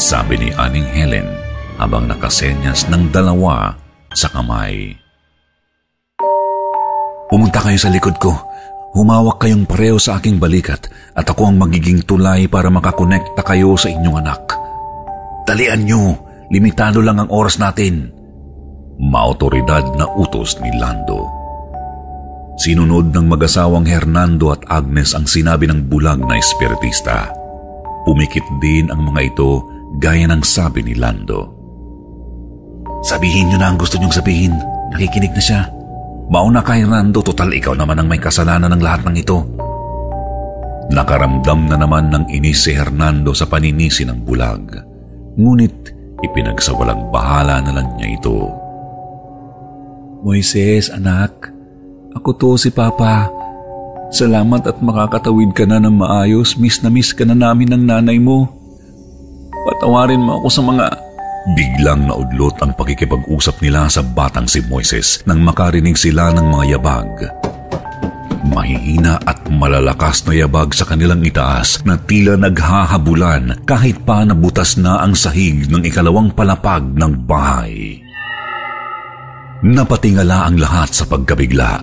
Sabi ni Aning Helen habang nakasenyas ng dalawa sa kamay. Pumunta kayo sa likod ko. Humawak kayong pareho sa aking balikat at ako ang magiging tulay para makakonekta kayo sa inyong anak. Talian nyo, limitado lang ang oras natin. Maotoridad na utos ni Lando. Sinunod ng mag-asawang Hernando at Agnes ang sinabi ng bulag na espiritista. Pumikit din ang mga ito gaya ng sabi ni Lando. Sabihin niyo na ang gusto niyong sabihin. Nakikinig na siya. Mauna kay Hernando, total ikaw naman ang may kasalanan ng lahat ng ito. Nakaramdam na naman ng inis si Hernando sa paninisi ng bulag. Ngunit ipinagsawalang bahala na lang niya ito. Moises, anak, ako to si Papa. Salamat at makakatawid ka na ng maayos. Miss na miss ka na namin ng nanay mo. Patawarin mo ako sa mga... Biglang naudlot ang pakikipag-usap nila sa batang si Moises nang makarinig sila ng mga yabag. Mahihina at malalakas na yabag sa kanilang itaas na tila naghahabulan kahit pa nabutas na ang sahig ng ikalawang palapag ng bahay. Napatingala ang lahat sa pagkabigla.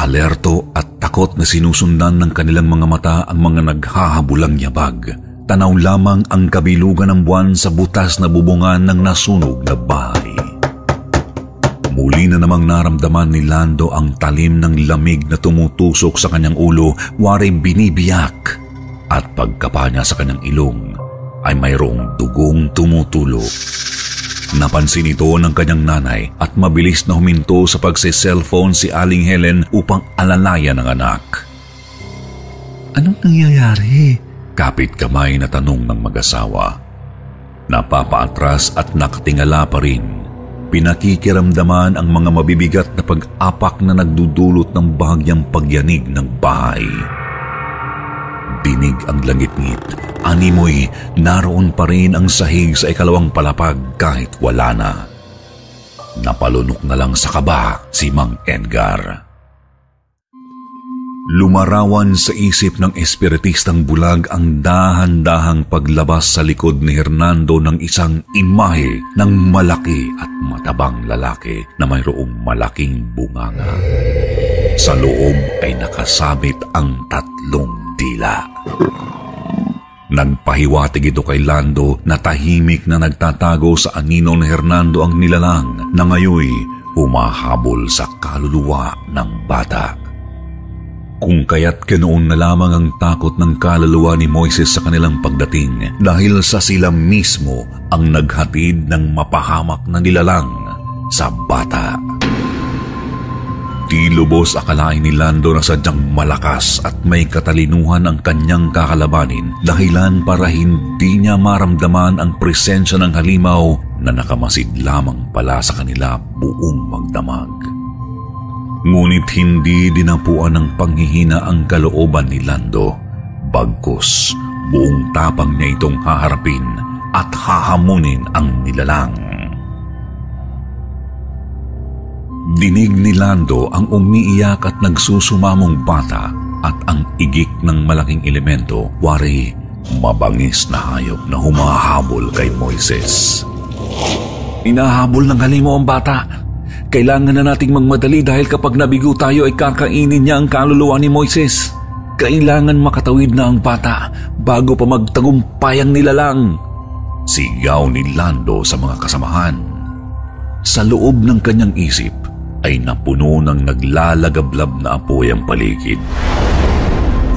Alerto at takot na sinusundan ng kanilang mga mata ang mga naghahabulang yabag. Tanaw lamang ang kabilugan ng buwan sa butas na bubungan ng nasunog na bahay. Muli na namang naramdaman ni Lando ang talim ng lamig na tumutusok sa kanyang ulo, wari binibiyak. At pagkapa niya sa kanyang ilong, ay mayroong dugong tumutulo. Napansin ito ng kanyang nanay at mabilis na huminto sa pagse-cellphone si Aling Helen upang alalayan ang anak. Anong nangyayari? Kapit kamay na tanong ng mag-asawa. Napapaatras at nakatingala pa rin. Pinakikiramdaman ang mga mabibigat na pag-apak na nagdudulot ng bahagyang pagyanig ng bahay. Dinig ang langit-ngit. Animoy, naroon pa rin ang sahig sa ikalawang palapag kahit wala na. Napalunok na lang sa kaba si Mang Edgar. Lumarawan sa isip ng espiritistang bulag ang dahan-dahang paglabas sa likod ni Hernando ng isang imahe ng malaki at matabang lalaki na mayroong malaking bunganga. Sa loob ay nakasabit ang tatlong dila. Nagpahiwatig ito kay Lando na tahimik na nagtatago sa anino ni Hernando ang nilalang na ngayoy humahabol sa kaluluwa ng bata. Kung kaya't kinoon na lamang ang takot ng kaluluwa ni Moises sa kanilang pagdating dahil sa sila mismo ang naghatid ng mapahamak na nilalang sa bata. Di lubos akalain ni Lando na sadyang malakas at may katalinuhan ang kanyang kakalabanin dahilan para hindi niya maramdaman ang presensya ng halimaw na nakamasid lamang pala sa kanila buong magdamag. Ngunit hindi dinapuan ng panghihina ang kalooban ni Lando. Bagkus, buong tapang niya itong haharapin at hahamunin ang nilalang. Dinig ni Lando ang umiiyak at nagsusumamong bata at ang igik ng malaking elemento, wari mabangis na hayop na humahabol kay Moises. Inahabol ng halimo ang bata. Kailangan na nating magmadali dahil kapag nabigo tayo ay kakainin niya ang kaluluwa ni Moises. Kailangan makatawid na ang bata bago pa magtagumpay ang nilalang. Sigaw ni Lando sa mga kasamahan. Sa loob ng kanyang isip, ay napuno ng naglalagablab na apoy ang paligid.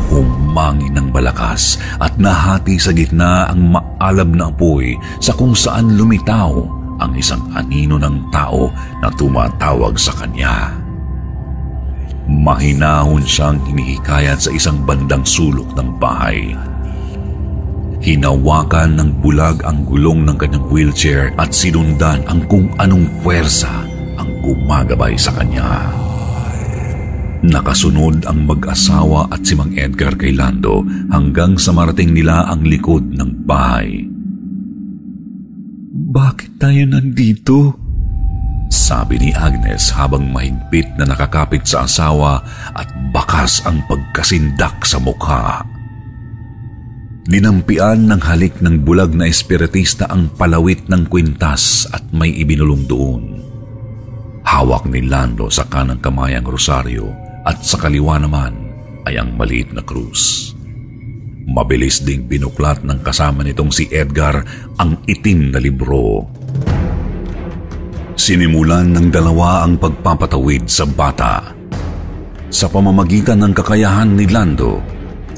Humangin ng balakas at nahati sa gitna ang maalab na apoy sa kung saan lumitaw ang isang anino ng tao na tumatawag sa kanya. Mahinahon siyang hinihikayat sa isang bandang sulok ng bahay. Hinawakan ng bulag ang gulong ng kanyang wheelchair at sinundan ang kung anong puwersa gumagabay sa kanya. Nakasunod ang mag-asawa at si Mang Edgar kay Lando hanggang sa marating nila ang likod ng bahay. Bakit tayo nandito? Sabi ni Agnes habang mahigpit na nakakapit sa asawa at bakas ang pagkasindak sa mukha. Dinampian ng halik ng bulag na espiritista ang palawit ng kwintas at may ibinulong doon. Hawak ni Lando sa kanang kamay ang rosaryo at sa kaliwa naman ay ang maliit na krus. Mabilis ding binuklat ng kasama nitong si Edgar ang itim na libro. Sinimulan ng dalawa ang pagpapatawid sa bata. Sa pamamagitan ng kakayahan ni Lando,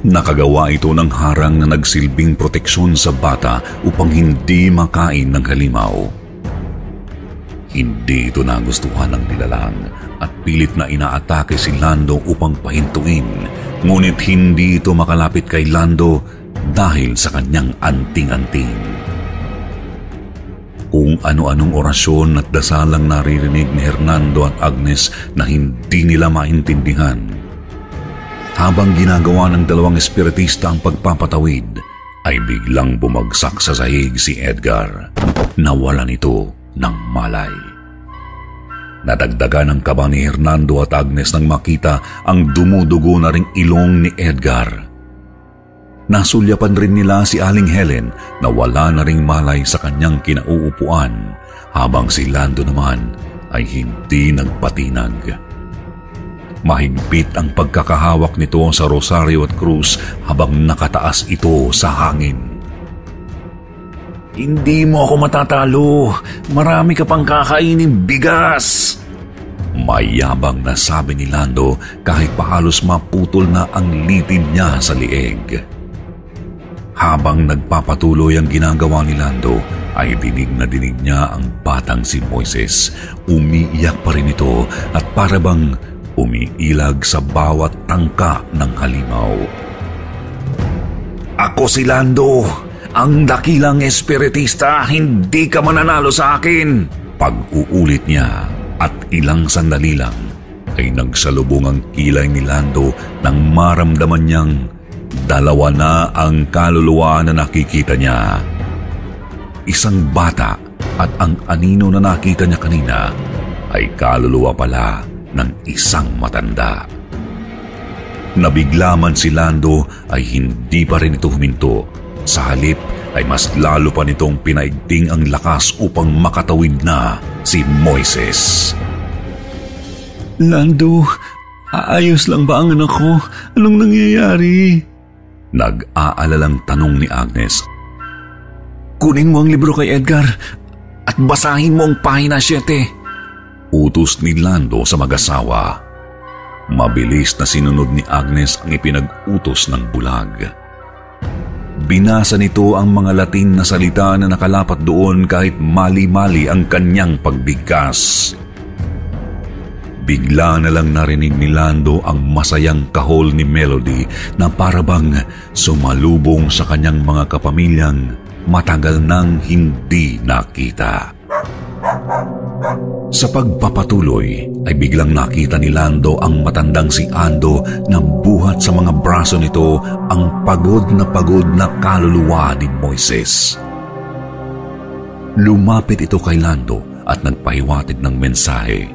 nakagawa ito ng harang na nagsilbing proteksyon sa bata upang hindi makain ng halimaw. Hindi ito nagustuhan ng nilalang at pilit na inaatake si Lando upang pahintuin. Ngunit hindi ito makalapit kay Lando dahil sa kanyang anting-anting. Kung ano-anong orasyon at dasalang naririnig ni Hernando at Agnes na hindi nila maintindihan. Habang ginagawa ng dalawang espiritista ang pagpapatawid, ay biglang bumagsak sa sahig si Edgar. Nawalan ito ng malay. Nadagdagan ang kaba ni Hernando at Agnes nang makita ang dumudugo na ring ilong ni Edgar. Nasulyapan rin nila si Aling Helen na wala na ring malay sa kanyang kinauupuan habang si Lando naman ay hindi nagpatinag. Mahigpit ang pagkakahawak nito sa rosaryo at krus habang nakataas ito sa hangin. Hindi mo ako matatalo. Marami ka pang kakainin bigas. Mayabang na sabi ni Lando kahit pahalos maputol na ang litid niya sa lieg. Habang nagpapatuloy ang ginagawa ni Lando, ay dinig na dinig niya ang batang si Moises. Umiiyak pa rin ito at parabang umiilag sa bawat tangka ng halimaw. Ako si Lando, ang dakilang espiritista, hindi ka mananalo sa akin. Pag-uulit niya at ilang sandali lang ay nagsalubong ang kilay ni Lando nang maramdaman niyang Dalawa na ang kaluluwa na nakikita niya. Isang bata at ang anino na nakita niya kanina ay kaluluwa pala ng isang matanda. Nabigla man si Lando ay hindi pa rin ito huminto. Sa halip ay mas lalo pa nitong pinaigting ang lakas upang makatawid na si Moises. Lando, aayos lang ba ang anak ko? Anong nangyayari? Nag-aalalang tanong ni Agnes. Kunin mo ang libro kay Edgar at basahin mo ang pahina 7. Utos ni Lando sa mag-asawa. Mabilis na sinunod ni Agnes ang ipinag-utos ng bulag. Binasa nito ang mga Latin na salita na nakalapat doon kahit mali-mali ang kanyang pagbigkas. Bigla na lang narinig ni Lando ang masayang kahol ni Melody na parabang sumalubong sa kanyang mga kapamilyang matagal nang hindi nakita. Sa pagpapatuloy ay biglang nakita ni Lando ang matandang si Ando na buhat sa mga braso nito ang pagod na pagod na kaluluwa ni Moises. Lumapit ito kay Lando at nagpahiwatig ng mensahe.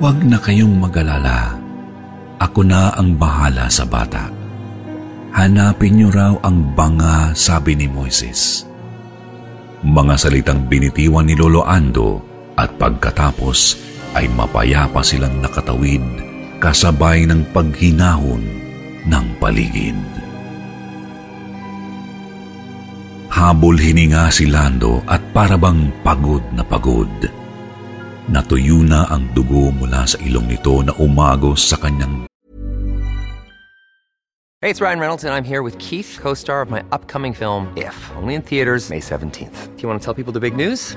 Huwag na kayong magalala. Ako na ang bahala sa bata. Hanapin niyo raw ang banga, sabi ni Moises. Mga salitang binitiwan ni Lolo Ando at pagkatapos ay mapayapa silang nakatawid kasabay ng paghinahon ng paligid. Habol hininga si Lando at parabang pagod na pagod. Natuyo na ang dugo mula sa ilong nito na umagos sa kanyang Hey, it's Ryan Reynolds, and I'm here with Keith, co star of my upcoming film, If, only in theaters, May 17th. Do you want to tell people the big news?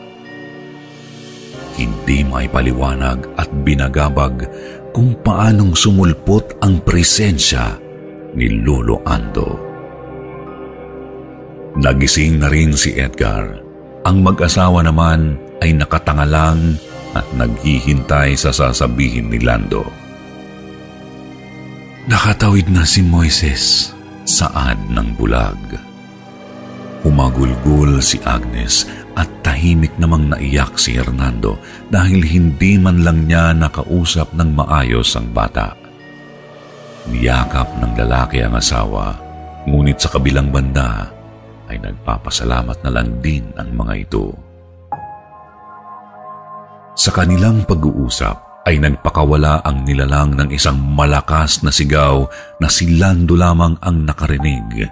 Hindi may paliwanag at binagabag kung paanong sumulpot ang presensya ni Lolo Ando. Nagising na rin si Edgar. Ang mag-asawa naman ay nakatangalang at naghihintay sa sasabihin ni Lando. Nakatawid na si Moises saad ng bulag. Humagulgul si Agnes at tahimik namang naiyak si Hernando dahil hindi man lang niya nakausap ng maayos ang bata. Niyakap ng lalaki ang asawa, ngunit sa kabilang banda ay nagpapasalamat na lang din ang mga ito. Sa kanilang pag-uusap ay nagpakawala ang nilalang ng isang malakas na sigaw na si Lando lamang ang nakarinig,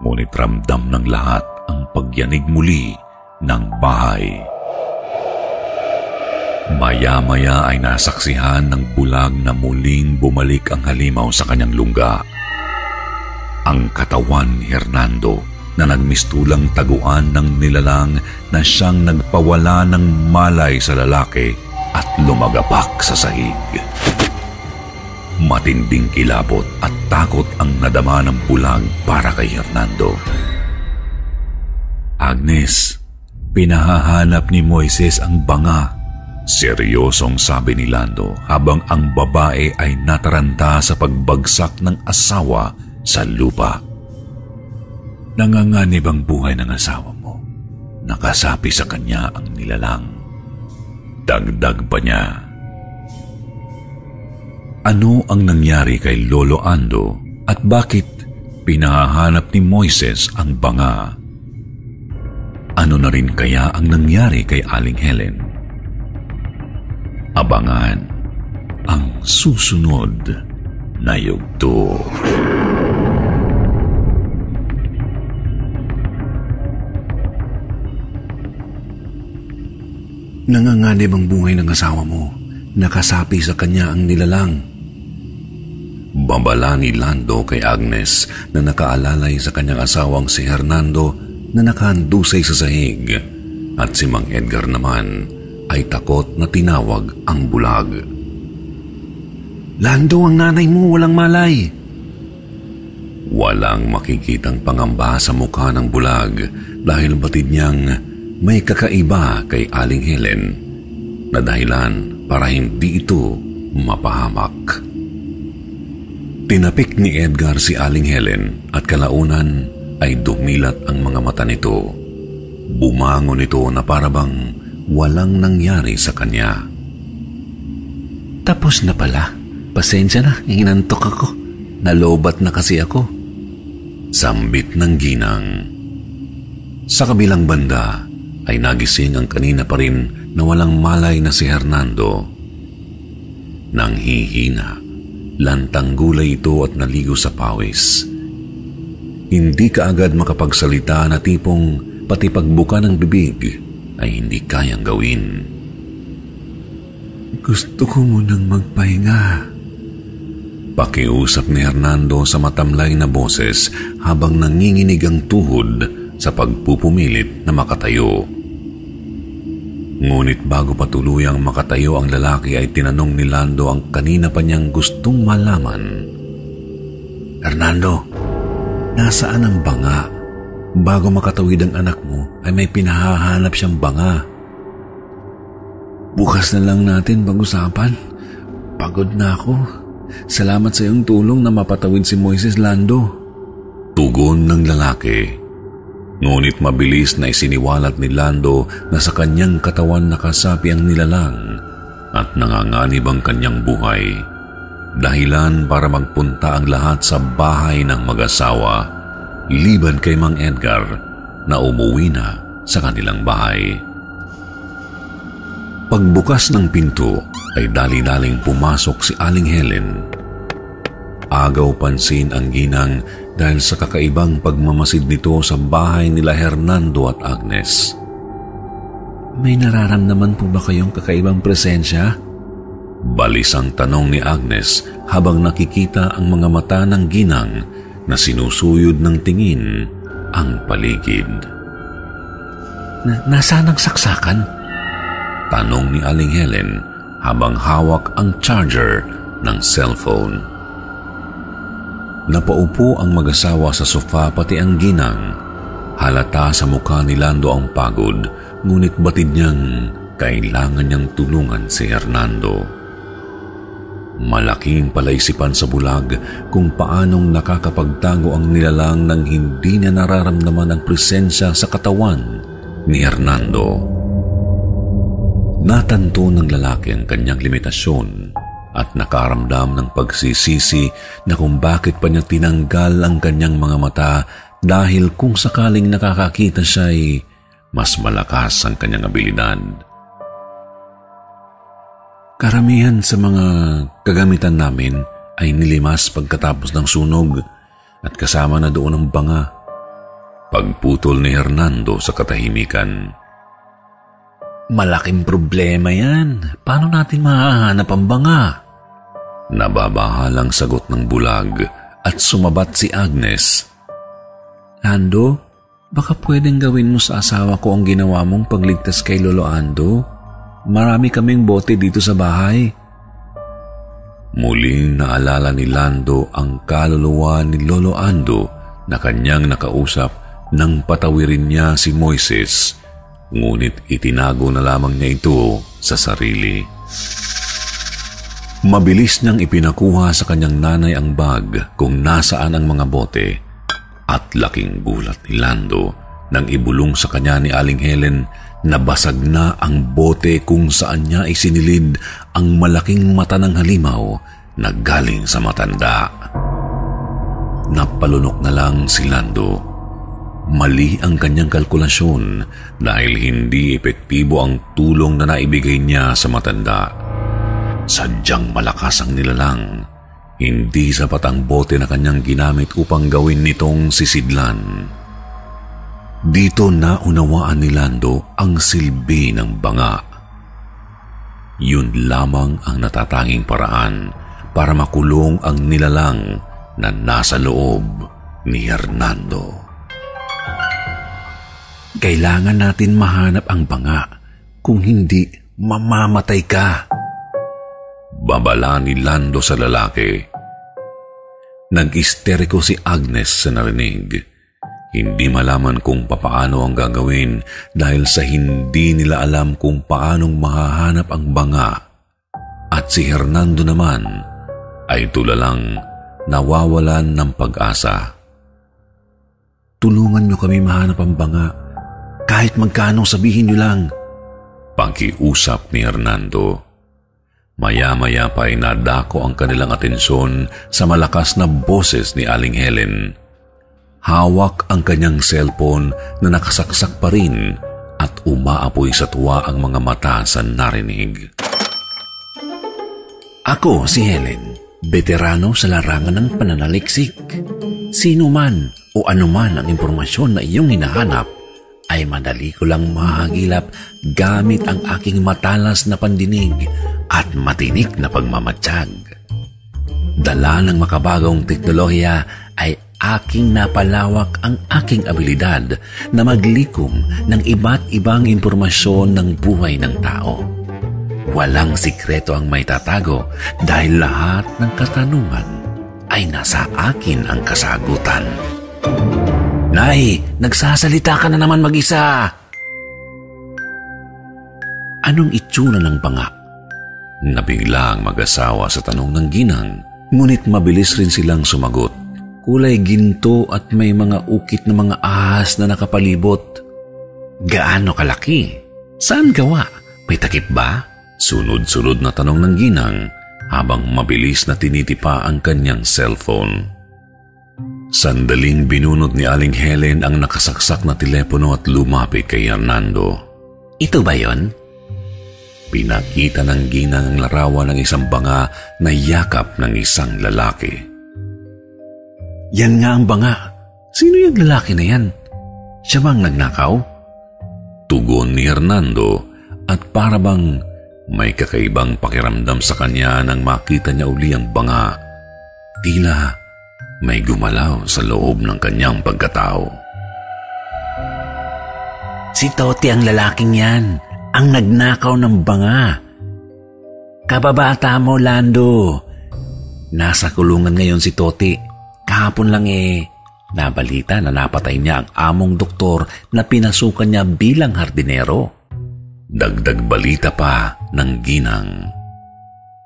ngunit ramdam ng lahat ang pagyanig muli ng bahay. Maya-maya ay nasaksihan ng bulag na muling bumalik ang halimaw sa kanyang lungga. Ang katawan ni Hernando na nagmistulang taguan ng nilalang na siyang nagpawala ng malay sa lalaki at lumagapak sa sahig. Matinding kilabot at takot ang nadama ng bulag para kay Hernando. Agnes, pinahahanap ni Moises ang banga. Seryosong sabi ni Lando habang ang babae ay nataranta sa pagbagsak ng asawa sa lupa. Nanganganib ang buhay ng asawa mo. Nakasapi sa kanya ang nilalang. Dagdag pa niya. Ano ang nangyari kay Lolo Ando at bakit pinahahanap ni Moises ang banga? Ano na rin kaya ang nangyari kay Aling Helen? Abangan ang susunod na yugto. Nanganganib ang buhay ng asawa mo. Nakasapi sa kanya ang nilalang. Babala ni Lando kay Agnes na nakaalalay sa kanyang asawang si Hernando na nakahandusay sa sahig at si Mang Edgar naman ay takot na tinawag ang bulag. Lando, ang nanay mo walang malay. Walang makikitang pangamba sa mukha ng bulag dahil batid niyang may kakaiba kay Aling Helen na dahilan para hindi ito mapahamak. Tinapik ni Edgar si Aling Helen at kalaunan ay dumilat ang mga mata nito. Bumangon ito na parabang walang nangyari sa kanya. Tapos na pala. Pasensya na, inantok ako. Nalobat na kasi ako. Sambit ng ginang. Sa kabilang banda ay nagising ang kanina pa rin na walang malay na si Hernando. Nang hihina, lantang gulay ito at naligo sa pawis. Hindi ka agad makapagsalita na tipong pati pagbuka ng bibig ay hindi kayang gawin. Gusto ko munang magpahinga. Pakiusap ni Hernando sa matamlay na boses habang nanginginig ang tuhod sa pagpupumilit na makatayo. Ngunit bago pa tuluyang makatayo ang lalaki ay tinanong ni Lando ang kanina pa niyang gustong malaman. Hernando, nasaan ang banga? Bago makatawid ang anak mo ay may pinahahanap siyang banga. Bukas na lang natin pag-usapan. Pagod na ako. Salamat sa iyong tulong na mapatawid si Moises Lando. Tugon ng lalaki. Ngunit mabilis na isiniwalat ni Lando na sa kanyang katawan nakasapi ang nilalang at nanganganib ang kanyang buhay. Dahilan para magpunta ang lahat sa bahay ng mag-asawa, liban kay Mang Edgar na umuwi na sa kanilang bahay. Pagbukas ng pinto ay dali-daling pumasok si Aling Helen. Agaw pansin ang ginang dahil sa kakaibang pagmamasid nito sa bahay nila Hernando at Agnes. May nararamdaman po ba kayong kakaibang presensya? Balis ang tanong ni Agnes habang nakikita ang mga mata ng ginang na sinusuyod ng tingin ang paligid. Na nasaan ang saksakan? Tanong ni Aling Helen habang hawak ang charger ng cellphone. Napaupo ang mag-asawa sa sofa pati ang ginang. Halata sa mukha ni Lando ang pagod, ngunit batid niyang kailangan niyang tulungan si Hernando. Malaking palaisipan sa bulag kung paanong nakakapagtago ang nilalang nang hindi niya nararamdaman ang presensya sa katawan ni Hernando. Natanto ng lalaki ang kanyang limitasyon at nakaramdam ng pagsisisi na kung bakit pa niya tinanggal ang kanyang mga mata dahil kung sakaling nakakakita siya ay mas malakas ang kanyang abilidad. Karamihan sa mga kagamitan namin ay nilimas pagkatapos ng sunog at kasama na doon ang banga. Pagputol ni Hernando sa katahimikan. Malaking problema yan. Paano natin mahahanap ang banga? Nababahalang sagot ng bulag at sumabat si Agnes. Lando, baka pwedeng gawin mo sa asawa ko ang ginawa mong pagligtas kay Lolo Ando? Marami kaming bote dito sa bahay. Muling naalala ni Lando ang kaluluwa ni Lolo Ando na kanyang nakausap nang patawirin niya si Moises, ngunit itinago na lamang niya ito sa sarili. Mabilis niyang ipinakuha sa kanyang nanay ang bag kung nasaan ang mga bote at laking gulat ni Lando nang ibulong sa kanya ni Aling Helen Nabasag na ang bote kung saan niya isinilid ang malaking mata ng halimaw na galing sa matanda. Napalunok na lang si Lando. Mali ang kanyang kalkulasyon dahil hindi epektibo ang tulong na naibigay niya sa matanda. Sadyang malakas ang nilalang. Hindi sapat ang bote na kanyang ginamit upang gawin nitong sisidlan. Dito naunawaan ni Lando ang silbi ng banga. Yun lamang ang natatanging paraan para makulong ang nilalang na nasa loob ni Hernando. Kailangan natin mahanap ang banga. Kung hindi, mamamatay ka. Babala ni Lando sa lalaki. Nag-isteriko si Agnes sa narinig. Hindi malaman kung papaano ang gagawin dahil sa hindi nila alam kung paanong mahahanap ang banga. At si Hernando naman ay tulalang nawawalan ng pag-asa. Tulungan niyo kami mahanap ang banga. Kahit magkano sabihin niyo lang. Pakiusap ni Hernando. Maya-maya pa ay nadako ang kanilang atensyon sa malakas na boses ni Aling Helen. Hawak ang kanyang cellphone na nakasaksak pa rin at umaapoy sa tuwa ang mga mata sa narinig. Ako si Helen, veterano sa larangan ng pananaliksik. Sino man o anuman ang impormasyon na iyong hinahanap ay madali ko lang mahagilap gamit ang aking matalas na pandinig at matinik na pagmamatsyag. Dala ng makabagong teknolohiya ay aking napalawak ang aking abilidad na maglikom ng iba't ibang impormasyon ng buhay ng tao. Walang sikreto ang may tatago dahil lahat ng katanungan ay nasa akin ang kasagutan. Nay, nagsasalita ka na naman mag-isa. Anong itsura ng banga? Nabigla ang mag-asawa sa tanong ng ginang, ngunit mabilis rin silang sumagot. Kulay ginto at may mga ukit na mga ahas na nakapalibot. Gaano kalaki? Saan gawa? May takip ba? Sunod-sunod na tanong ng ginang habang mabilis na tinitipa ang kanyang cellphone. Sandaling binunot ni Aling Helen ang nakasaksak na telepono at lumapit kay Hernando. Ito ba yon? Pinakita ng ginang ang larawan ng isang banga na yakap ng isang lalaki. Yan nga ang banga. Sino yung lalaki na yan? Siya bang nagnakaw? Tugon ni Hernando at para bang May kakaibang pakiramdam sa kanya nang makita niya uli ang banga. Tila may gumalaw sa loob ng kanyang pagkatao. Si Toti ang lalaking yan, ang nagnakaw ng banga. Kababata mo, Lando. Nasa kulungan ngayon si Toti. Kahapon lang eh, nabalita na napatay niya ang among doktor na pinasukan niya bilang hardinero. Dagdag balita pa ng ginang.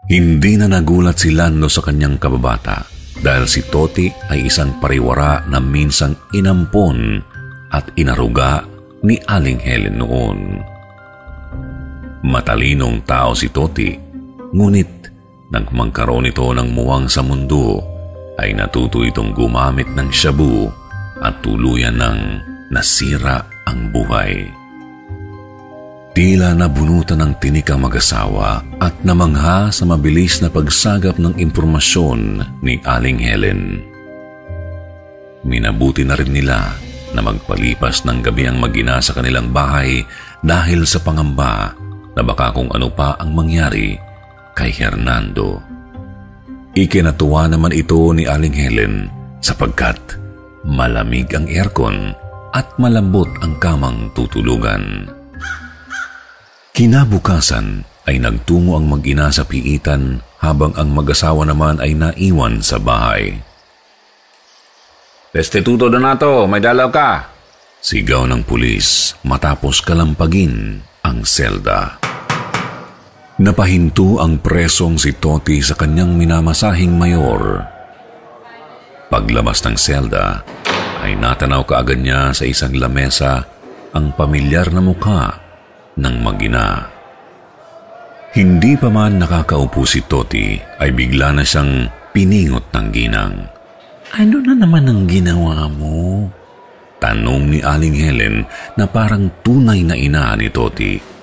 Hindi na nagulat si Lando sa kanyang kababata dahil si Toti ay isang pariwara na minsang inampon at inaruga ni Aling Helen noon. Matalinong tao si Toti, ngunit nang magkaroon ito ng muwang sa mundo, ay natuto itong gumamit ng shabu at tuluyan ng nasira ang buhay. Tila nabunutan ng tinik ang mag-asawa at namangha sa mabilis na pagsagap ng impormasyon ni Aling Helen. Minabuti na rin nila na magpalipas ng gabi ang magina sa kanilang bahay dahil sa pangamba na baka kung ano pa ang mangyari kay Hernando. Ikinatuwa naman ito ni Aling Helen sapagkat malamig ang aircon at malambot ang kamang tutulugan. Kinabukasan ay nagtungo ang mag-ina sa piitan habang ang mag-asawa naman ay naiwan sa bahay. Restituto Donato, may dalaw ka. Sigaw ng pulis matapos kalampagin ang selda. Napahinto ang presong si Toti sa kanyang minamasahing mayor. Paglabas ng selda, ay natanaw kaagad niya sa isang lamesa ang pamilyar na mukha ng magina. Hindi pa man nakakaupo si Toti ay bigla na siyang piningot ng ginang. Ano na naman ang ginawa mo? Tanong ni Aling Helen na parang tunay na ina ni Toti.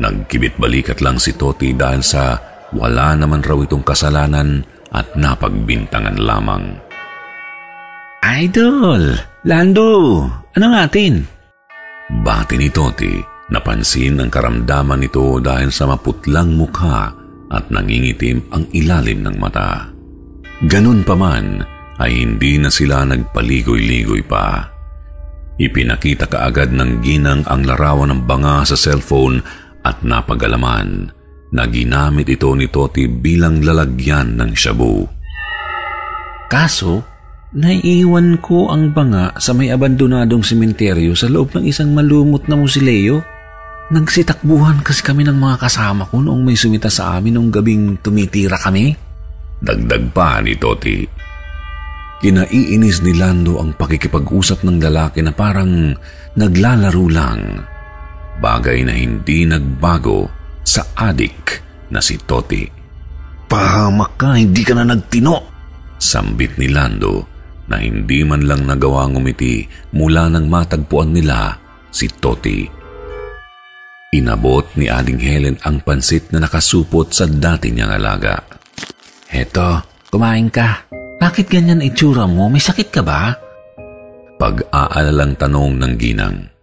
Nagkibit balikat lang si Toti dahil sa wala naman raw itong kasalanan at napagbintangan lamang. Idol! Lando! Ano natin? Bati ni Toti Napansin ang karamdaman nito dahil sa maputlang mukha at nangingitim ang ilalim ng mata. Ganun pa man ay hindi na sila nagpaligoy-ligoy pa. Ipinakita kaagad ng ginang ang larawan ng banga sa cellphone at napagalaman na ginamit ito ni Toti bilang lalagyan ng shabu. Kaso, naiiwan ko ang banga sa may abandonadong sementeryo sa loob ng isang malumot na musileo Nagsitakbuhan kasi kami ng mga kasama ko noong may sumita sa amin noong gabing tumitira kami. Dagdag pa ni Toti. Kinaiinis ni Lando ang pakikipag-usap ng lalaki na parang naglalaro lang. Bagay na hindi nagbago sa adik na si Toti. Pahamak ka, hindi ka na nagtino. Sambit ni Lando na hindi man lang nagawa ngumiti mula nang matagpuan nila si Toti. Inabot ni Aling Helen ang pansit na nakasupot sa dati niyang alaga. Heto, kumain ka. Bakit ganyan itsura mo? May sakit ka ba? Pag-aalalang tanong ng ginang.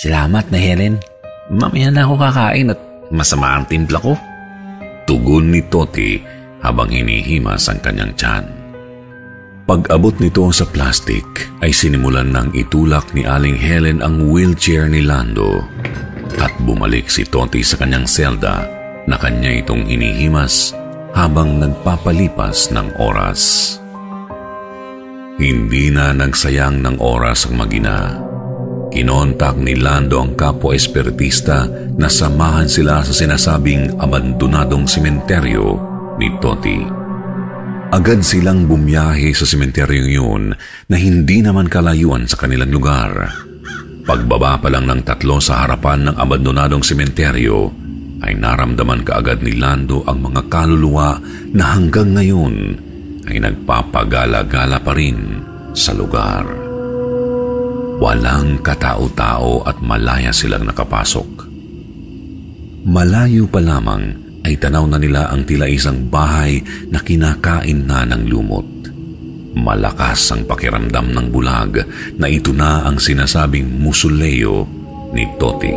Salamat na Helen. Mamaya na ako kakain at masama ang timpla ko. Tugon ni Toti habang hinihimas ang kanyang tiyan. Pag-abot nito sa plastic ay sinimulan ng itulak ni Aling Helen ang wheelchair ni Lando at bumalik si Toti sa kanyang selda na kanya itong inihimas habang nagpapalipas ng oras. Hindi na nagsayang ng oras ang magina. Kinontak ni Lando ang kapwa espiritista na samahan sila sa sinasabing abandonadong sementeryo ni Toti. Agad silang bumiyahe sa sementeryong yun na hindi naman kalayuan sa kanilang lugar. Pagbaba pa lang ng tatlo sa harapan ng abandonadong sementeryo, ay naramdaman kaagad ni Lando ang mga kaluluwa na hanggang ngayon ay nagpapagala-gala pa rin sa lugar. Walang katao-tao at malaya silang nakapasok. Malayo pa lamang ay tanaw na nila ang tila isang bahay na kinakain na ng lumot. Malakas ang pakiramdam ng bulag na ito na ang sinasabing musuleo ni Toti.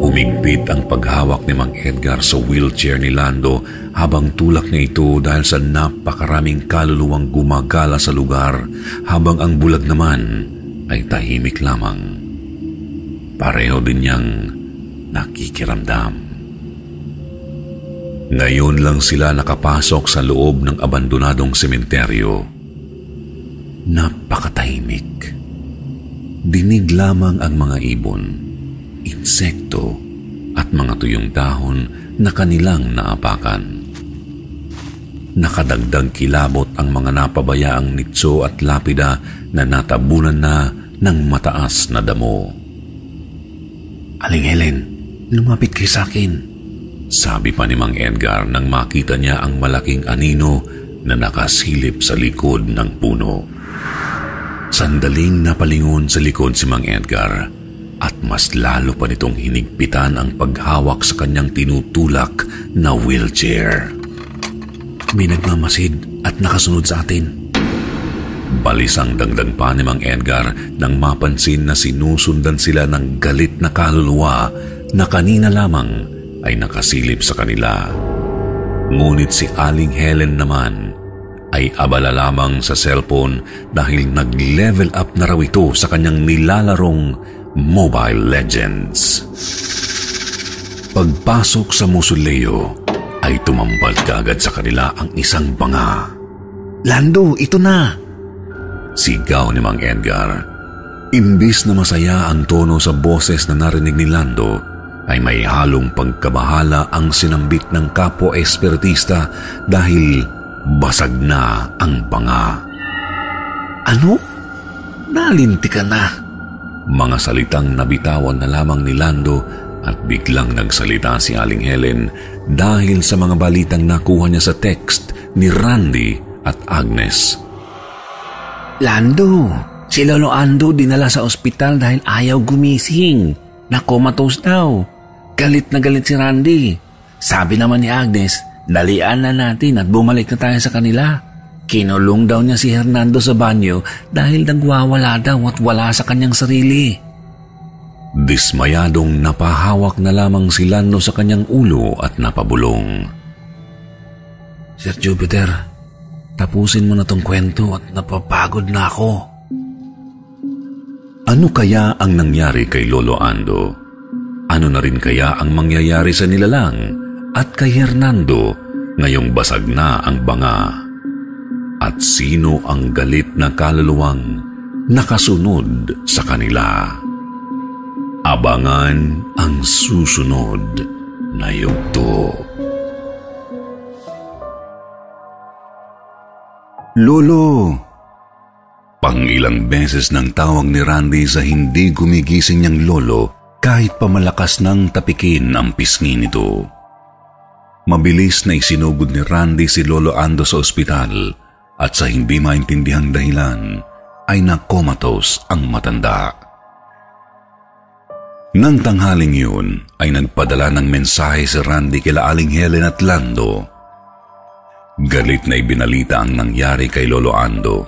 Umigpit ang paghawak ni Mang Edgar sa wheelchair ni Lando habang tulak niya ito dahil sa napakaraming kaluluwang gumagala sa lugar habang ang bulag naman ay tahimik lamang. Pareho din niyang nakikiramdam. Ngayon lang sila nakapasok sa loob ng abandonadong sementeryo. Napakatahimik. Dinig lamang ang mga ibon, insekto at mga tuyong dahon na kanilang naapakan. Nakadagdag kilabot ang mga napabayaang nitso at lapida na natabunan na ng mataas na damo. Aling Helen, lumapit kayo sa akin. Sabi pa ni Mang Edgar nang makita niya ang malaking anino na nakasilip sa likod ng puno. Sandaling napalingon sa likod si Mang Edgar at mas lalo pa nitong hinigpitan ang paghawak sa kanyang tinutulak na wheelchair. May nagmamasid at nakasunod sa atin. Balisang dagdag pa ni Mang Edgar nang mapansin na sinusundan sila ng galit na kaluluwa na kanina lamang ay nakasilip sa kanila. Ngunit si Aling Helen naman ay abala lamang sa cellphone dahil nag-level up na raw ito sa kanyang nilalarong Mobile Legends. Pagpasok sa musuleo ay tumambal kaagad sa kanila ang isang banga. Lando, ito na! Sigaw ni Mang Edgar. Imbis na masaya ang tono sa boses na narinig ni Lando, ay may halong pagkabahala ang sinambit ng kapwa espiritista dahil basag na ang banga. Ano? Nalinti ka na. Mga salitang nabitawan na lamang ni Lando at biglang nagsalita si Aling Helen dahil sa mga balitang nakuha niya sa text ni Randy at Agnes. Lando, si Lolo Ando dinala sa ospital dahil ayaw gumising. Nakomatos daw. Galit na galit si Randy. Sabi naman ni Agnes, dalian na natin at bumalik na tayo sa kanila. Kinulong daw niya si Hernando sa banyo dahil nagwawala daw at wala sa kanyang sarili. Dismayadong napahawak na lamang si Lando sa kanyang ulo at napabulong. Sir Jupiter, tapusin mo na tong kwento at napapagod na ako. Ano kaya ang nangyari kay Lolo Ando? Ano na rin kaya ang mangyayari sa nilalang at kay Hernando ngayong basag na ang banga? At sino ang galit na kaluluwang nakasunod sa kanila? Abangan ang susunod na yugto. Lolo! Pangilang beses ng tawag ni Randy sa hindi gumigising niyang lolo kahit pamalakas ng tapikin ang pisngi nito. Mabilis na isinugod ni Randy si Lolo Ando sa ospital at sa hindi maintindihang dahilan ay nakomatos ang matanda. Nang tanghaling yun ay nagpadala ng mensahe si Randy kila Aling Helen at Lando. Galit na ibinalita ang nangyari kay Lolo Ando.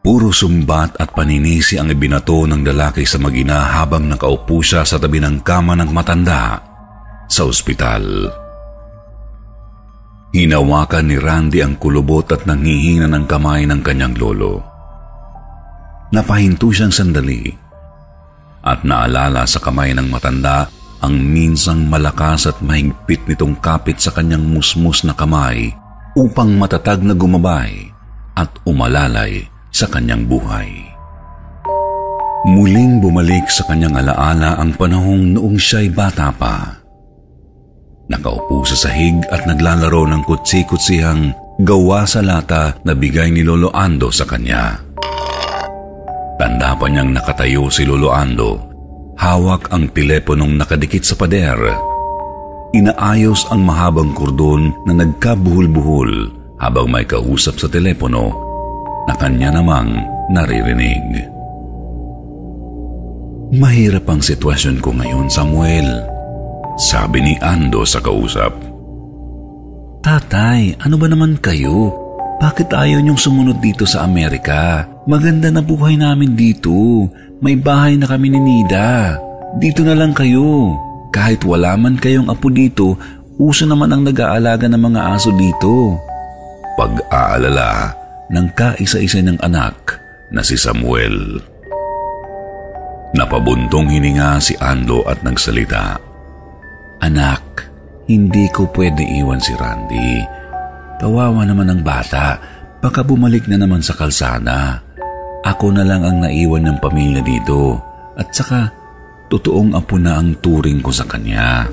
Puro sumbat at paninisi ang ibinato ng lalaki sa magina habang nakaupo siya sa tabi ng kama ng matanda sa ospital. Hinawakan ni Randy ang kulubot at nangihina ng kamay ng kanyang lolo. Napahinto siyang sandali at naalala sa kamay ng matanda ang minsang malakas at mahigpit nitong kapit sa kanyang musmus na kamay upang matatag na gumabay at umalalay sa kanyang buhay. Muling bumalik sa kanyang alaala ang panahong noong siya'y bata pa. Nakaupo sa sahig at naglalaro ng kutsi-kutsihang gawa sa lata na bigay ni Lolo Ando sa kanya. Tanda pa niyang nakatayo si Lolo Ando. Hawak ang teleponong nakadikit sa pader. Inaayos ang mahabang kordon na nagkabuhol-buhol habang may kausap sa telepono na kanya namang naririnig. Mahirap ang sitwasyon ko ngayon, Samuel. Sabi ni Ando sa kausap. Tatay, ano ba naman kayo? Bakit ayaw niyong sumunod dito sa Amerika? Maganda na buhay namin dito. May bahay na kami ni Nida. Dito na lang kayo. Kahit wala man kayong apo dito, uso naman ang nag-aalaga ng mga aso dito. Pag-aalala ng kaisa-isa ng anak na si Samuel. Napabuntong hininga si Ando at nagsalita. Anak, hindi ko pwede iwan si Randy. Kawawa naman ang bata. Baka bumalik na naman sa kalsada. Ako na lang ang naiwan ng pamilya dito. At saka, totoong apo na ang turing ko sa kanya.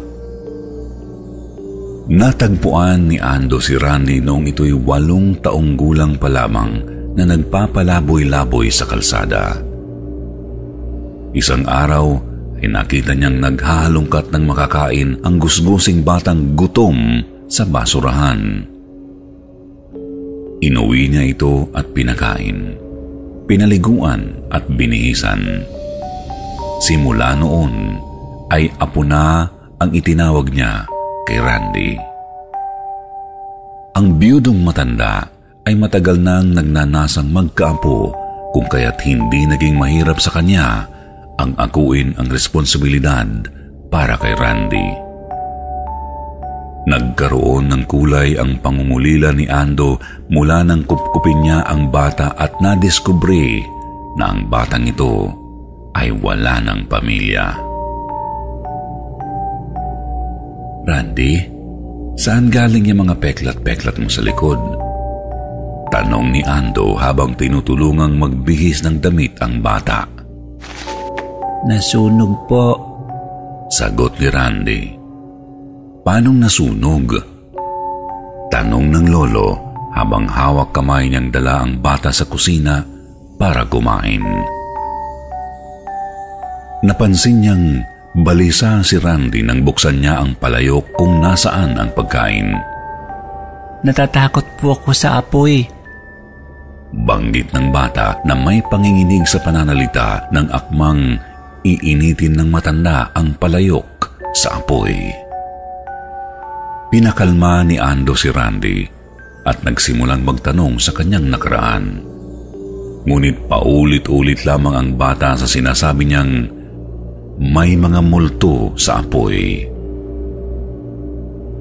Natagpuan ni Ando si Randy noong ito'y walong taong gulang pa lamang na nagpapalaboy-laboy sa kalsada. Isang araw ay nakita niyang naghahalongkat ng makakain ang gusgusing batang gutom sa basurahan. Inuwi niya ito at pinakain, pinaliguan at binihisan. Simula noon ay apo na ang itinawag niya kay Randy. Ang biyudong matanda ay matagal nang nagnanasang magkaapo kung kaya't hindi naging mahirap sa kanya ang akuin ang responsibilidad para kay Randy. Nagkaroon ng kulay ang pangungulila ni Ando mula nang kupkupin niya ang bata at nadiskubre na ang batang ito ay wala ng pamilya. Randy, saan galing yung mga peklat-peklat mo sa likod? Tanong ni Ando habang tinutulungang magbihis ng damit ang bata. Nasunog po. Sagot ni Randy. Paanong nasunog? Tanong ng lolo habang hawak kamay niyang dala ang bata sa kusina para kumain. Napansin niyang Balisa si Randy nang buksan niya ang palayok kung nasaan ang pagkain. Natatakot po ako sa apoy. Banggit ng bata na may panginginig sa pananalita ng akmang iinitin ng matanda ang palayok sa apoy. Pinakalma ni Ando si Randy at nagsimulang magtanong sa kanyang nakaraan. Ngunit paulit-ulit lamang ang bata sa sinasabi niyang may mga multo sa apoy.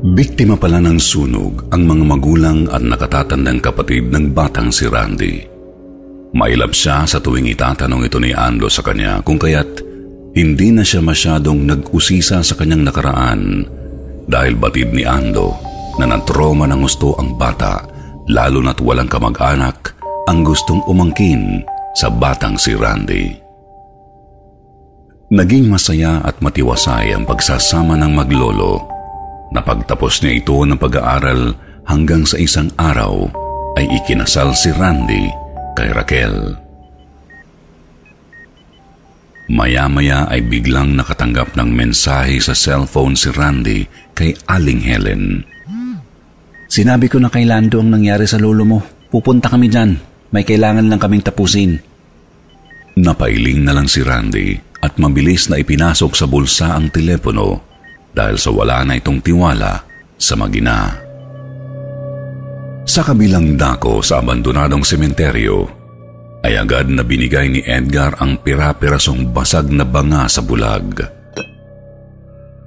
Biktima pala ng sunog ang mga magulang at nakatatandang kapatid ng batang si Randy. Mailap siya sa tuwing itatanong ito ni Ando sa kanya kung kaya't hindi na siya masyadong nag-usisa sa kanyang nakaraan dahil batid ni Ando na natroma ng gusto ang bata lalo na't walang kamag-anak ang gustong umangkin sa batang si Randy. Naging masaya at matiwasay ang pagsasama ng maglolo. Napagtapos niya ito ng pag-aaral hanggang sa isang araw ay ikinasal si Randy kay Raquel. Maya-maya ay biglang nakatanggap ng mensahe sa cellphone si Randy kay Aling Helen. Sinabi ko na kay Lando ang nangyari sa lolo mo. Pupunta kami dyan. May kailangan lang kaming tapusin. Napailing na lang si Randy at mabilis na ipinasok sa bulsa ang telepono dahil sa wala na itong tiwala sa magina. Sa kabilang dako sa abandonadong sementeryo, ay agad na binigay ni Edgar ang pira-pirasong basag na banga sa bulag.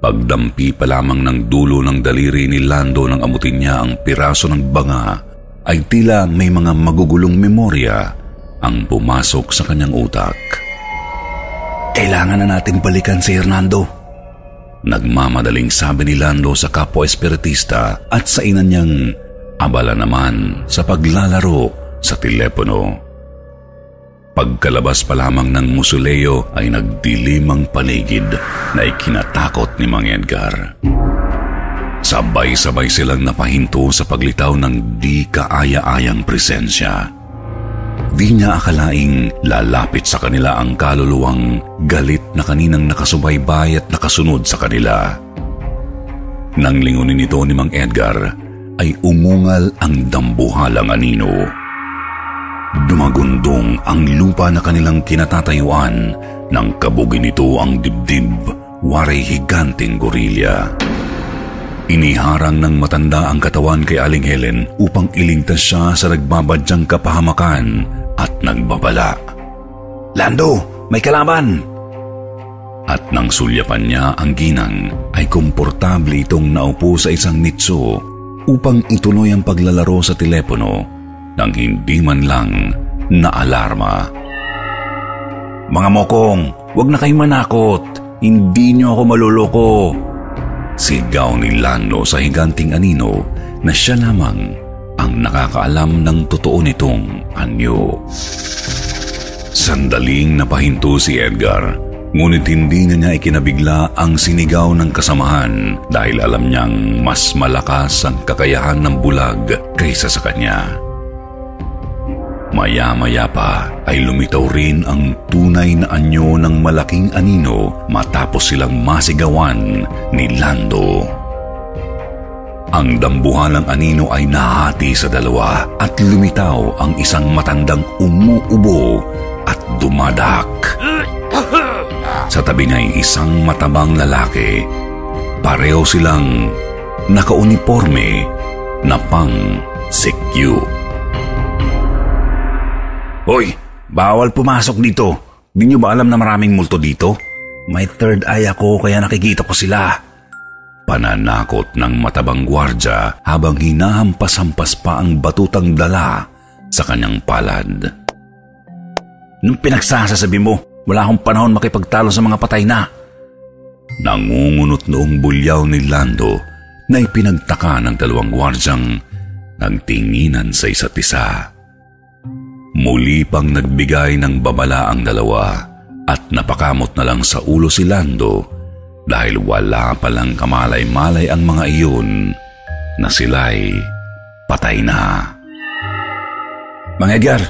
Pagdampi pa lamang ng dulo ng daliri ni Lando nang amutin niya ang piraso ng banga, ay tila may mga magugulong memorya ang pumasok sa kanyang utak. Kailangan na nating balikan si Hernando. Nagmamadaling sabi ni Lando sa kapwa espiritista at sa ina niyang abala naman sa paglalaro sa telepono. Pagkalabas pa lamang ng musuleo ay nagdilim ang paligid na ikinatakot ni Mang Edgar. Sabay-sabay silang napahinto sa paglitaw ng di kaaya-ayang presensya. Di niya akalaing lalapit sa kanila ang kaluluwang galit na kaninang nakasubaybay at nakasunod sa kanila. Nang lingunin ito ni Mang Edgar, ay umungal ang dambuhalang anino. Dumagundong ang lupa na kanilang kinatatayuan nang kabugin nito ang dibdib, waray higanting gorilya. Iniharang ng matanda ang katawan kay Aling Helen upang iligtas siya sa nagbabadyang kapahamakan at nagbabala. Lando, may kalaban! At nang sulyapan niya ang ginang, ay komportable itong naupo sa isang nitso upang ituloy ang paglalaro sa telepono nang hindi man lang naalarma. Mga mokong, wag na kayong manakot. Hindi niyo ako maluloko. Sigaw ni Lando sa higanting anino na siya lamang ang nakakaalam ng totoo nitong anyo. Sandaling napahinto si Edgar, ngunit hindi na niya ikinabigla ang sinigaw ng kasamahan dahil alam niyang mas malakas ang kakayahan ng bulag kaysa sa kanya. Maya-maya pa ay lumitaw rin ang tunay na anyo ng malaking anino matapos silang masigawan ni Lando. Ang dambuhalang anino ay nahati sa dalawa at lumitaw ang isang matandang umuubo at dumadak. Sa tabi niya ay isang matabang lalaki. Pareho silang nakauniforme na pang sekyu. Hoy, bawal pumasok dito. Di niyo ba alam na maraming multo dito? May third eye ako kaya nakikita ko sila. Pananakot ng matabang gwardya habang hinahampas-hampas pa ang batutang dala sa kanyang palad. Nung pinagsasasabi mo, wala akong panahon makipagtalo sa mga patay na. Nangungunot noong bulyaw ni Lando na ipinagtaka ng dalawang gwardyang nagtinginan sa isa't isa. Muli pang nagbigay ng babala ang dalawa at napakamot na lang sa ulo si Lando dahil wala palang kamalay-malay ang mga iyon na sila'y patay na. Mang Edgar,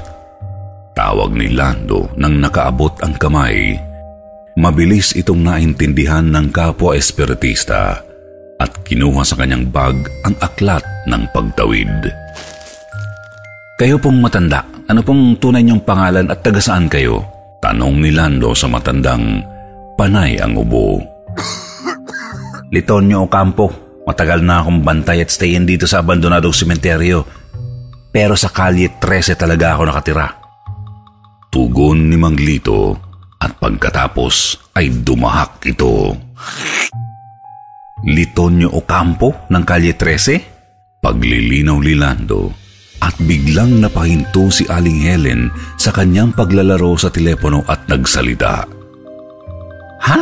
Tawag ni Lando nang nakaabot ang kamay. Mabilis itong naintindihan ng kapwa espiritista at kinuha sa kanyang bag ang aklat ng pagtawid. kayo pong matanda. Ano pong tunay niyong pangalan at taga saan kayo? Tanong ni Lando sa matandang panay ang ubo. <coughs> Litonyo Ocampo. Matagal na akong bantay at stayin dito sa abandonadong sementeryo. Pero sa kalye 13 talaga ako nakatira. Tugon ni Manglito at pagkatapos ay dumahak ito. Litonyo Ocampo ng kalye 13? Paglilinaw ni Lando at biglang napahinto si Aling Helen sa kanyang paglalaro sa telepono at nagsalita. Ha?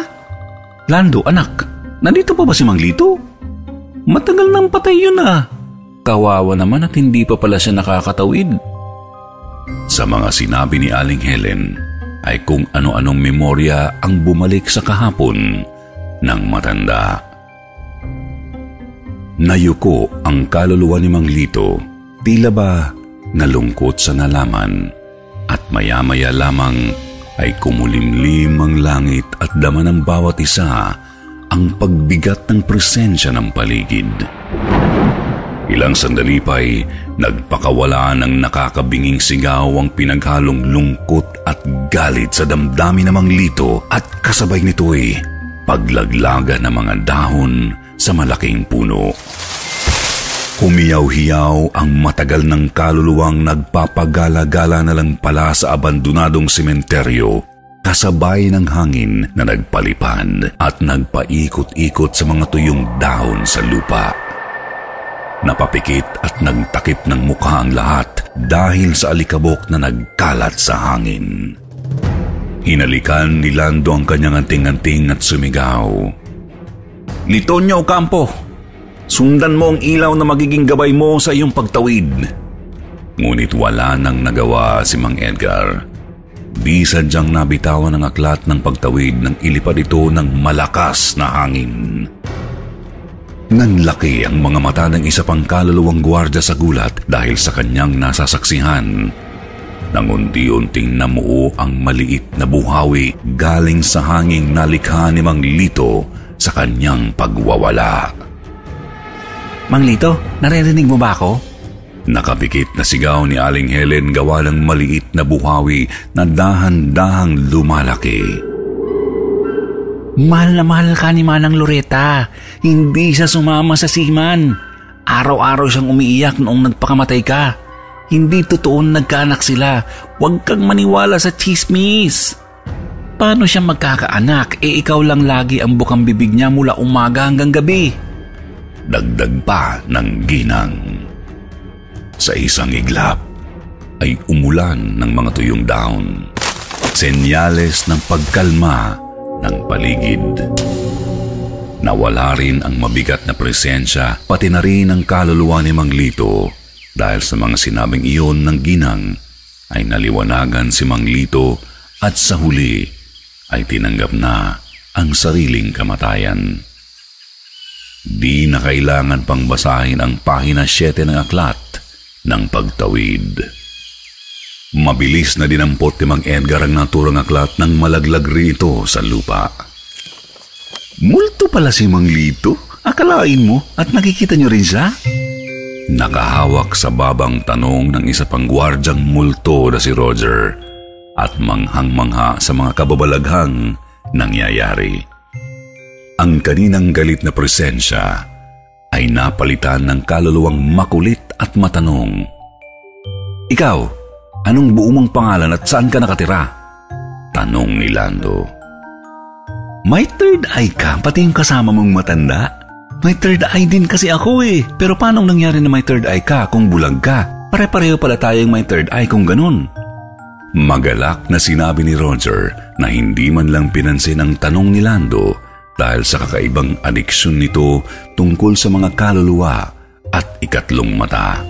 Lando, anak, nandito pa ba si Manglito? Matagal nang patay yun ah. Kawawa naman at hindi pa pala siya nakakatawid. Sa mga sinabi ni Aling Helen ay kung ano-anong memorya ang bumalik sa kahapon ng matanda. Nayuko ang kaluluwa ni Manglito, tila ba nalungkot sa nalaman at maya-maya lamang ay kumulimlim ang langit at dama ng bawat isa ang pagbigat ng presensya ng paligid. Ilang sandali pa'y nagpakawala ng nakakabinging sigaw ang pinaghalong lungkot at galit sa damdami ng Manglito at kasabay nito'y paglaglaga ng mga dahon sa malaking puno. Humiyaw-hiyaw ang matagal ng kaluluwang nagpapagala-gala na lang pala sa abandonadong sementeryo kasabay ng hangin na nagpalipad at nagpaikot-ikot sa mga tuyong dahon sa lupa. Napapikit at nagtakip ng mukha ang lahat dahil sa alikabok na nagkalat sa hangin. Hinalikan ni Lando ang kanyang anting-anting at sumigaw. Litonyo Ocampo, sundan mo ang ilaw na magiging gabay mo sa iyong pagtawid. Ngunit wala nang nagawa si Mang Edgar. Di sadyang nabitawan ng aklat ng pagtawid nang ilipad ito ng malakas na hangin. Nanlaki ang mga mata ng isa pang kaluluwang gwardya sa gulat dahil sa kanyang nasasaksihan. Nang unti-unting namuo ang maliit na buhawi galing sa hanging nalikha ni Mang Lito sa kanyang pagwawala. Mang Lito, naririnig mo ba ako? Nakapikit na sigaw ni Aling Helen gawa ng maliit na buhawi na dahan-dahang lumalaki. Mahal na mahal ka ni Manang Loreta. Hindi siya sumama sa siman. Araw-araw siyang umiiyak noong nagpakamatay ka. Hindi totoo na nagkaanak sila. Huwag kang maniwala sa chismis. Paano siya magkakaanak? E ikaw lang lagi ang bukang bibig niya mula umaga hanggang gabi. Dagdag pa ng ginang. Sa isang iglap ay umulan ng mga tuyong daon. Senyales ng pagkalma ng paligid. Nawala rin ang mabigat na presensya pati na rin ang kaluluwa ni Mang Lito dahil sa mga sinabing iyon ng ginang ay naliwanagan si Mang Lito at sa huli ay tinanggap na ang sariling kamatayan. Di na kailangan pang basahin ang pahina 7 ng aklat ng pagtawid. Mabilis na dinampot ni Mang Edgar ang naturang aklat ng malaglag rito sa lupa. Multo pala si Mang Lito. Akalain mo at nakikita niyo rin siya? Nakahawak sa babang tanong ng isa pang gwardyang multo na si Roger at manghang-mangha sa mga kababalaghang nangyayari. Ang kaninang galit na presensya ay napalitan ng kaluluwang makulit at matanong. Ikaw, anong buo mong pangalan at saan ka nakatira? Tanong ni Lando. May third eye ka, pati yung kasama mong matanda. May third eye din kasi ako eh. Pero paano nangyari na may third eye ka kung bulag ka? Pare-pareho pala tayong may third eye kung ganun. Magalak na sinabi ni Roger na hindi man lang pinansin ang tanong ni Lando dahil sa kakaibang adiksyon nito tungkol sa mga kaluluwa at ikatlong mata.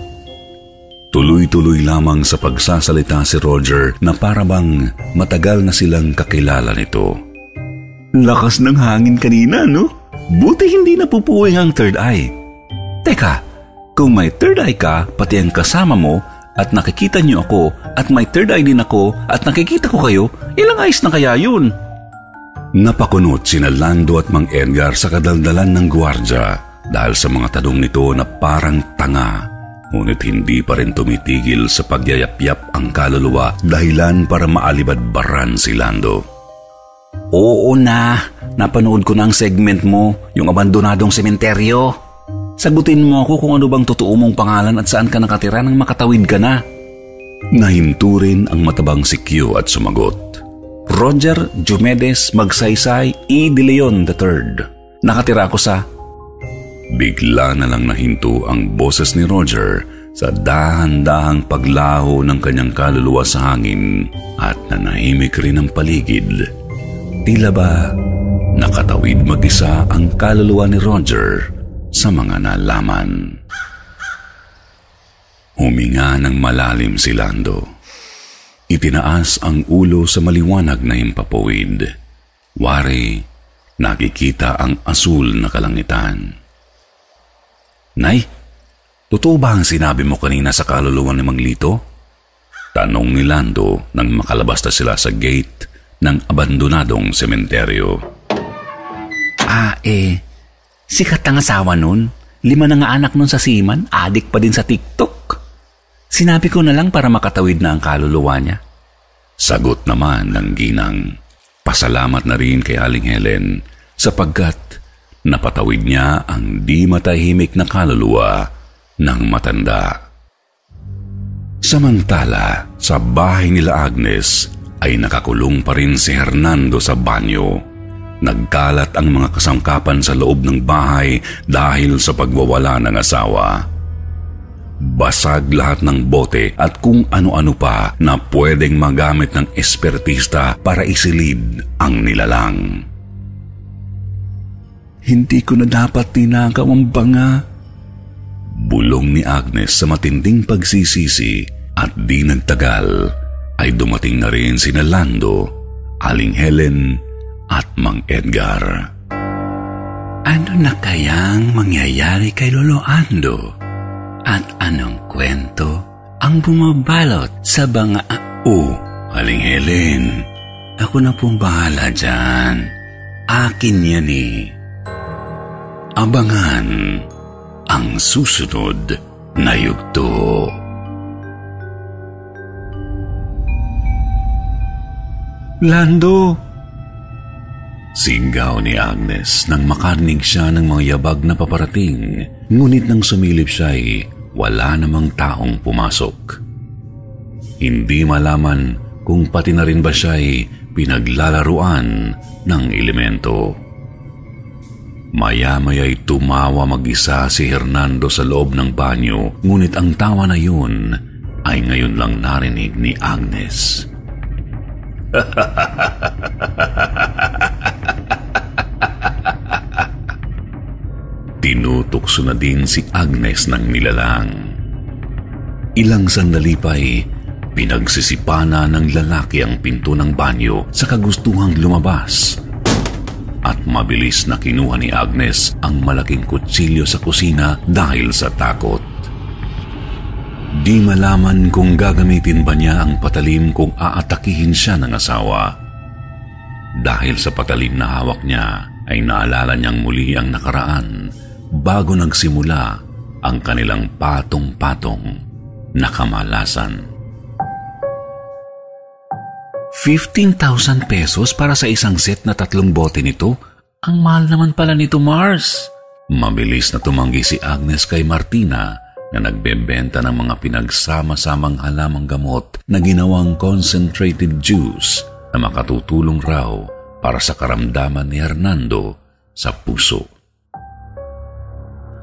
Tuloy-tuloy lamang sa pagsasalita si Roger na parabang matagal na silang kakilala nito. Lakas ng hangin kanina, no? Buti hindi napupuwing ang third eye. Teka, kung may third eye ka, pati ang kasama mo, at nakikita niyo ako at may third eye din ako at nakikita ko kayo, ilang eyes na kaya yun? Napakunot sina Lando at Mang Edgar sa kadaldalan ng gwardya dahil sa mga tanong nito na parang tanga. Ngunit hindi pa rin tumitigil sa pagyayapyap ang kaluluwa dahilan para maalibadbaran si Lando. Oo na, napanood ko na ang segment mo, yung abandonadong sementeryo. Sagutin mo ako kung ano bang totoo mong pangalan at saan ka nakatira nang makatawid ka na. Nahinto rin ang matabang si Q at sumagot. Roger Jumedes Magsaysay E. De Leon III. Nakatira ako sa... Bigla na lang nahinto ang boses ni Roger sa dahan-dahang paglaho ng kanyang kaluluwa sa hangin at nanahimik rin ang paligid. Tila ba nakatawid mag-isa ang kaluluwa ni Roger sa mga nalaman. Huminga ng malalim si Lando. Itinaas ang ulo sa maliwanag na himpapawid. Wari, nakikita ang asul na kalangitan. Nay, totoo ba ang sinabi mo kanina sa kaluluwa ni Manglito? Tanong ni Lando nang makalabas na sila sa gate ng abandonadong sementeryo. Ah, eh, Sikat ang asawa nun. Lima na nga anak nun sa Siman, adik pa din sa TikTok. Sinabi ko na lang para makatawid na ang kaluluwa niya. Sagot naman ng ginang. Pasalamat na rin kay Aling Helen sapagkat napatawid niya ang di matahimik na kaluluwa ng matanda. Samantala, sa bahay nila Agnes ay nakakulong pa rin si Hernando sa banyo. Nagkalat ang mga kasangkapan sa loob ng bahay dahil sa pagwawala ng asawa. Basag lahat ng bote at kung ano-ano pa na pwedeng magamit ng espertista para isilid ang nilalang. Hindi ko na dapat tinakaw ang banga. Bulong ni Agnes sa matinding pagsisisi at di nagtagal ay dumating na rin si Nalando, Aling Helen at Mang Edgar. Ano na kayang mangyayari kay Lolo Ando? At anong kwento ang bumabalot sa banga... Oh, Aling Helen. Ako na pong bahala dyan. Akin yan eh. Abangan ang susunod na yugto. Lando, Sigaw ni Agnes nang makarinig siya ng mga yabag na paparating, ngunit nang sumilip siya ay wala namang taong pumasok. Hindi malaman kung pati na rin ba siya'y pinaglalaruan ng elemento. Maya-maya'y tumawa mag-isa si Hernando sa loob ng banyo, ngunit ang tawa na yun ay ngayon lang narinig ni Agnes. <laughs> Tinutukso na din si Agnes ng nilalang. Ilang sandali pa'y pinagsisipana ng lalaki ang pinto ng banyo sa kagustuhang lumabas. At mabilis na kinuha ni Agnes ang malaking kutsilyo sa kusina dahil sa takot. Di malaman kung gagamitin ba niya ang patalim kung aatakihin siya ng asawa. Dahil sa patalim na hawak niya, ay naalala niyang muli ang nakaraan bago nagsimula ang kanilang patong-patong na kamalasan. 15,000 pesos para sa isang set na tatlong bote nito? Ang mahal naman pala nito, Mars. Mabilis na tumanggi si Agnes kay Martina na nagbebenta ng mga pinagsama-samang halamang gamot na ginawang concentrated juice na makatutulong raw para sa karamdaman ni Hernando sa puso.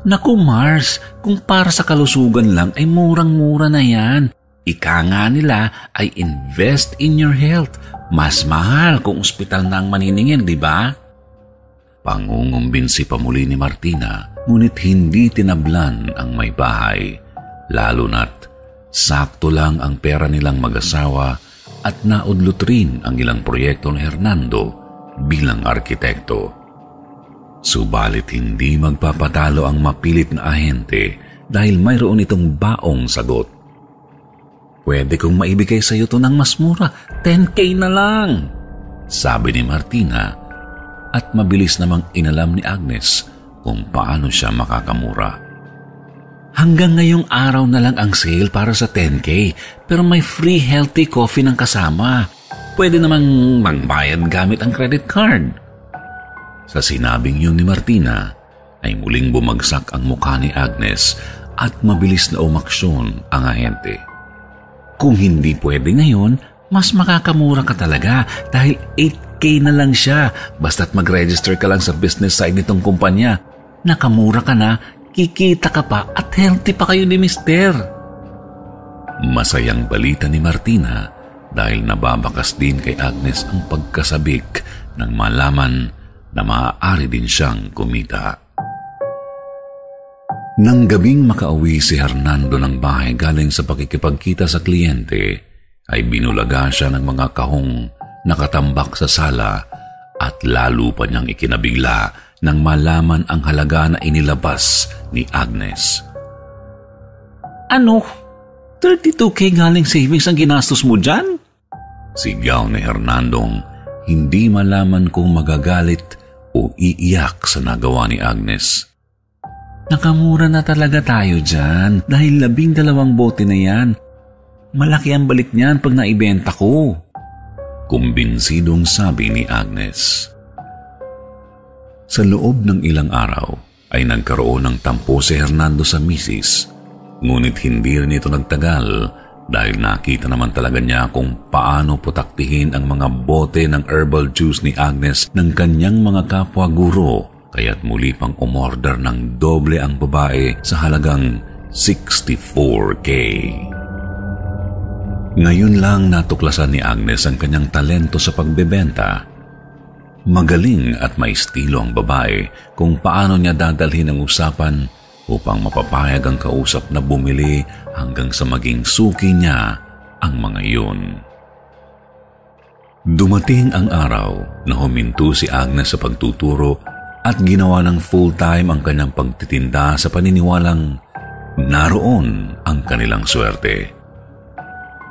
Naku Mars, kung para sa kalusugan lang ay murang-mura na yan. Ika nga nila ay invest in your health. Mas mahal kung ospital na ang maniningil, di ba? Pangungumbinsi pa muli ni Martina, ngunit hindi tinablan ang may bahay. Lalo na't sakto lang ang pera nilang mag-asawa at naudlot rin ang ilang proyekto ni Hernando bilang arkitekto. Subalit hindi magpapatalo ang mapilit na ahente dahil mayroon itong baong sagot. Pwede kong maibigay sa iyo to ng mas mura, 10k na lang. Sabi ni Martina at mabilis namang inalam ni Agnes kung paano siya makakamura. Hanggang ngayong araw na lang ang sale para sa 10k pero may free healthy coffee ng kasama. Pwede namang magbayad gamit ang credit card. Sa sinabing yun ni Martina, ay muling bumagsak ang mukha ni Agnes at mabilis na umaksyon ang ahente. Kung hindi pwede ngayon, mas makakamura ka talaga dahil 8K na lang siya basta't mag-register ka lang sa business side nitong kumpanya. Nakamura ka na, kikita ka pa at healthy pa kayo ni Mister. Masayang balita ni Martina dahil nababakas din kay Agnes ang pagkasabik ng malaman na maaari din siyang kumita. Nang gabing makauwi si Hernando ng bahay galing sa pakikipagkita sa kliyente, ay binulaga siya ng mga kahong nakatambak sa sala at lalo pa niyang ikinabigla nang malaman ang halaga na inilabas ni Agnes. Ano? 32k galing savings ang ginastos mo dyan? Sigaw ni Hernandong hindi malaman kung magagalit o iiyak sa nagawa ni Agnes. Nakamura na talaga tayo dyan dahil labing dalawang bote na yan. Malaki ang balik niyan pag naibenta ko. Kumbinsidong sabi ni Agnes. Sa loob ng ilang araw ay nagkaroon ng tampo si Hernando sa misis. Ngunit hindi rin ito nagtagal dahil nakita naman talaga niya kung paano putaktihin ang mga bote ng herbal juice ni Agnes ng kanyang mga kapwa guro kaya't muli pang umorder ng doble ang babae sa halagang 64K. Ngayon lang natuklasan ni Agnes ang kanyang talento sa pagbebenta. Magaling at may estilo ang babae kung paano niya dadalhin ang usapan upang mapapayag ang kausap na bumili hanggang sa maging suki niya ang mga iyon. Dumating ang araw na huminto si Agnes sa pagtuturo at ginawa ng full-time ang kanyang pagtitinda sa paniniwalang naroon ang kanilang swerte.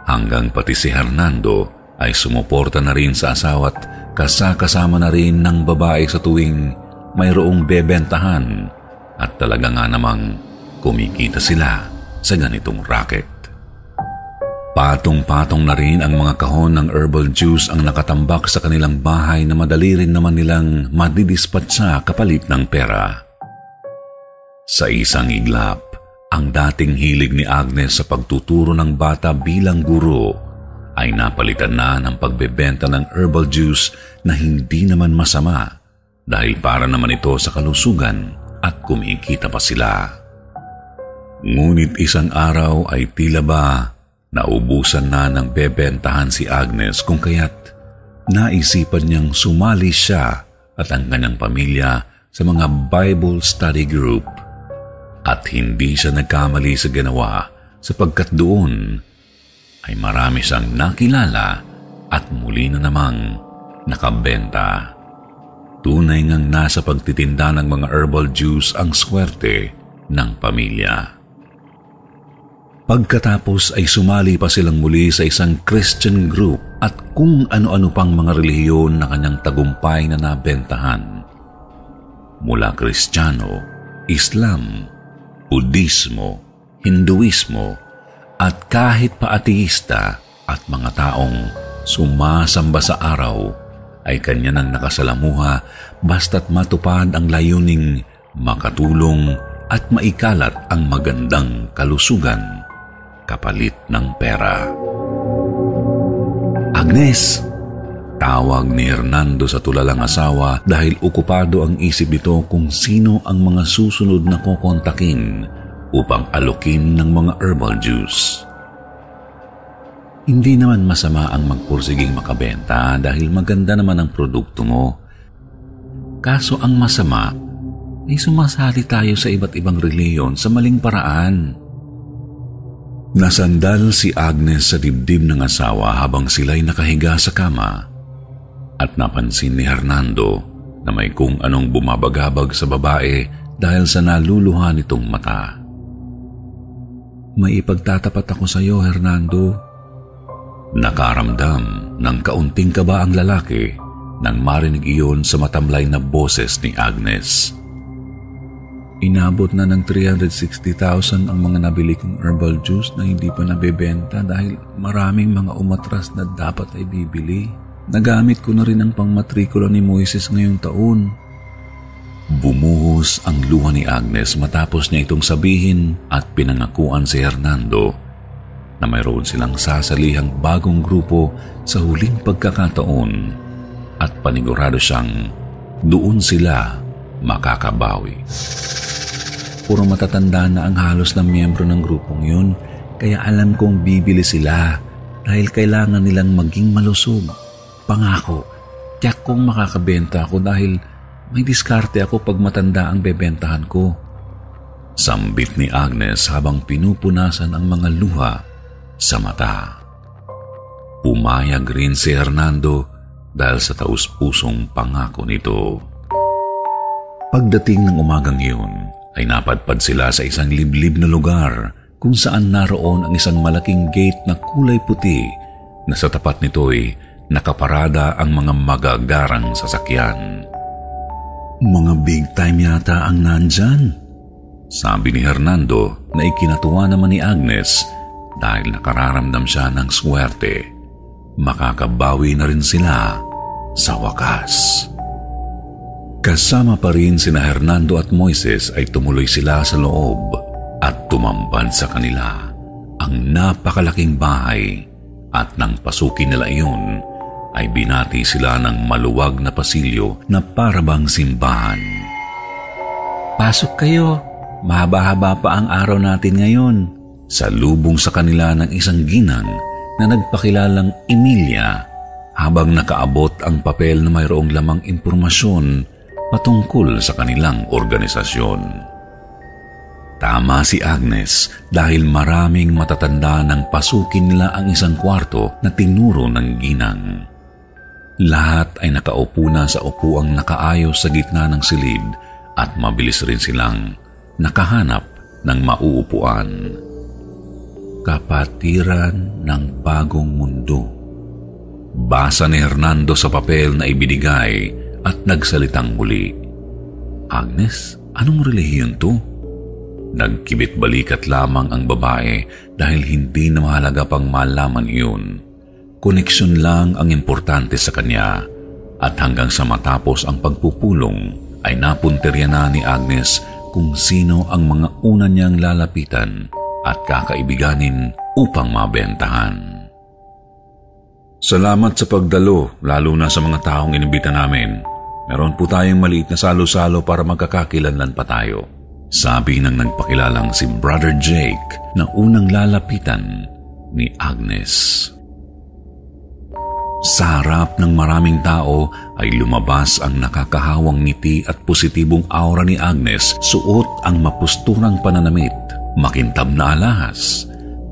Hanggang pati si Hernando ay sumuporta na rin sa asawa't kasakasama na rin ng babae sa tuwing mayroong bebentahan at talaga nga namang kumikita sila sa ganitong racket. Patong-patong na rin ang mga kahon ng herbal juice ang nakatambak sa kanilang bahay na madali rin naman nilang madidispatsa kapalit ng pera. Sa isang iglap, ang dating hilig ni Agnes sa pagtuturo ng bata bilang guro ay napalitan na ng pagbebenta ng herbal juice na hindi naman masama dahil para naman ito sa kalusugan at kumikita pa sila. Ngunit isang araw ay tila ba naubusan na ng bebentahan si Agnes kung kaya't naisipan niyang sumali siya at ang kanyang pamilya sa mga Bible study group at hindi siya nagkamali sa ginawa sapagkat doon ay marami siyang nakilala at muli na namang nakabenta. Tunay ngang nasa pagtitinda ng mga herbal juice ang swerte ng pamilya. Pagkatapos ay sumali pa silang muli sa isang Christian group at kung ano-ano pang mga relihiyon na kanyang tagumpay na nabentahan. Mula Kristiyano, Islam, Budismo, Hinduismo, at kahit pa ateista at mga taong sumasamba sa araw ay kanya nang nakasalamuha basta't matupad ang layuning makatulong at maikalat ang magandang kalusugan kapalit ng pera. Agnes! Tawag ni Hernando sa tulalang asawa dahil okupado ang isip nito kung sino ang mga susunod na kukontakin upang alukin ng mga herbal juice. Hindi naman masama ang magpursiging makabenta dahil maganda naman ang produkto mo. Kaso ang masama ay sumasali tayo sa iba't ibang reliyon sa maling paraan. Nasandal si Agnes sa dibdib ng asawa habang sila'y nakahiga sa kama at napansin ni Hernando na may kung anong bumabagabag sa babae dahil sa naluluha nitong mata. May ipagtatapat ako sa iyo, Hernando. Nakaramdam ng kaunting kaba ang lalaki nang marinig iyon sa matamlay na boses ni Agnes. Inabot na ng 360,000 ang mga nabili kong herbal juice na hindi pa nabebenta dahil maraming mga umatras na dapat ay bibili. Nagamit ko na rin ang pangmatrikula ni Moises ngayong taon Bumuhos ang luha ni Agnes matapos niya itong sabihin at pinangakuan si Hernando na mayroon silang sasalihang bagong grupo sa huling pagkakataon at panigurado siyang doon sila makakabawi. Puro matatanda na ang halos ng miyembro ng grupong yun kaya alam kong bibili sila dahil kailangan nilang maging malusog. Pangako, tiyak kong makakabenta ako dahil may diskarte ako pag matanda ang bebentahan ko. Sambit ni Agnes habang pinupunasan ang mga luha sa mata. Pumayag rin si Hernando dahil sa taus-pusong pangako nito. Pagdating ng umagang iyon, ay napadpad sila sa isang liblib na lugar kung saan naroon ang isang malaking gate na kulay puti na sa tapat nito'y nakaparada ang mga magagarang sasakyan. Mga big time yata ang nandyan. Sabi ni Hernando na ikinatuwa naman ni Agnes dahil nakararamdam siya ng swerte. Makakabawi na rin sila sa wakas. Kasama pa rin sina Hernando at Moises ay tumuloy sila sa loob at tumambad sa kanila ang napakalaking bahay at nang pasukin nila iyon ay binati sila ng maluwag na pasilyo na parabang simbahan. Pasok kayo, mahaba-haba pa ang araw natin ngayon. Sa lubong sa kanila ng isang ginang na nagpakilalang Emilia habang nakaabot ang papel na mayroong lamang impormasyon patungkol sa kanilang organisasyon. Tama si Agnes dahil maraming matatanda nang pasukin nila ang isang kwarto na tinuro ng ginang. Lahat ay nakaupo na sa upuang nakaayos sa gitna ng silid at mabilis rin silang nakahanap ng mauupuan. Kapatiran ng bagong mundo. Basa ni Hernando sa papel na ibinigay at nagsalitang muli. Agnes, anong relihiyon to? Nagkibit balikat lamang ang babae dahil hindi na mahalaga pang malaman iyon koneksyon lang ang importante sa kanya at hanggang sa matapos ang pagpupulong ay napunterya na ni Agnes kung sino ang mga una niyang lalapitan at kakaibiganin upang mabentahan. Salamat sa pagdalo, lalo na sa mga taong inibita namin. Meron po tayong maliit na salo-salo para magkakakilanlan pa tayo. Sabi ng nagpakilalang si Brother Jake na unang lalapitan ni Agnes. Sa harap ng maraming tao ay lumabas ang nakakahawang ngiti at positibong aura ni Agnes suot ang mapusturang pananamit, makintab na alahas,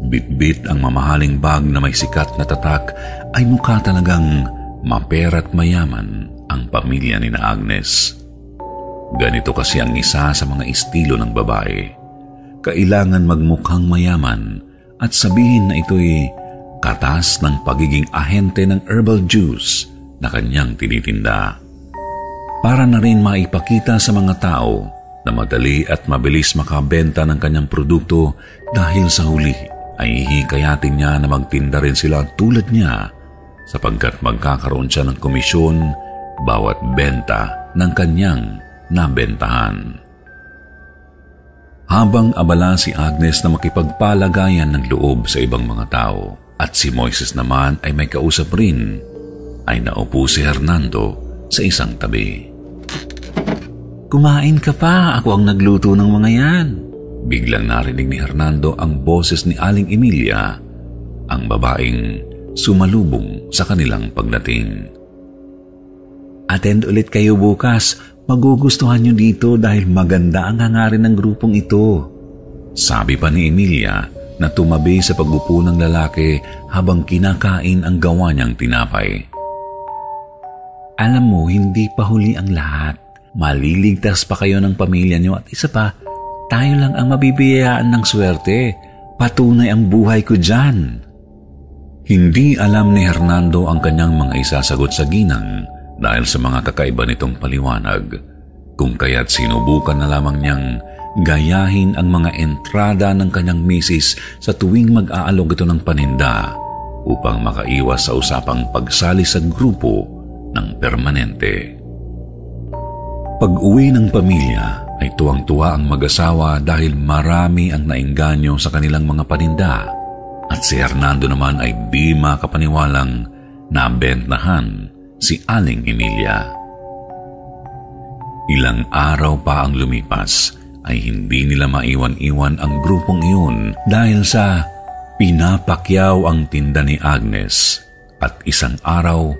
bitbit ang mamahaling bag na may sikat na tatak ay mukha talagang mapera't mayaman ang pamilya ni na Agnes. Ganito kasi ang isa sa mga estilo ng babae. Kailangan magmukhang mayaman at sabihin na ito'y katas ng pagiging ahente ng herbal juice na kanyang tinitinda. Para na rin maipakita sa mga tao na madali at mabilis makabenta ng kanyang produkto dahil sa huli ay hihikayatin niya na magtinda rin sila tulad niya sapagkat magkakaroon siya ng komisyon bawat benta ng kanyang nabentahan. Habang abala si Agnes na makipagpalagayan ng loob sa ibang mga tao, at si Moises naman ay may kausap rin, ay naupo si Hernando sa isang tabi. Kumain ka pa, ako ang nagluto ng mga yan. Biglang narinig ni Hernando ang boses ni Aling Emilia, ang babaeng sumalubong sa kanilang pagdating. Attend ulit kayo bukas. Magugustuhan nyo dito dahil maganda ang hangarin ng grupong ito. Sabi pa ni Emilia na tumabi sa pagupo ng lalaki habang kinakain ang gawa niyang tinapay. Alam mo, hindi pa huli ang lahat. Maliligtas pa kayo ng pamilya niyo at isa pa, tayo lang ang mabibiyayaan ng swerte. Patunay ang buhay ko dyan. Hindi alam ni Hernando ang kanyang mga isasagot sa ginang dahil sa mga kakaiba nitong paliwanag. Kung kaya't sinubukan na lamang niyang gayahin ang mga entrada ng kanyang misis sa tuwing mag-aalog ito ng paninda upang makaiwas sa usapang pagsali sa grupo ng permanente. Pag-uwi ng pamilya ay tuwang-tuwa ang mag-asawa dahil marami ang nainganyo sa kanilang mga paninda. At si Hernando naman ay di makapaniwalang nabentahan si Aling Emilia. Ilang araw pa ang lumipas ay hindi nila maiwan-iwan ang grupong iyon dahil sa pinapakyaw ang tinda ni Agnes. At isang araw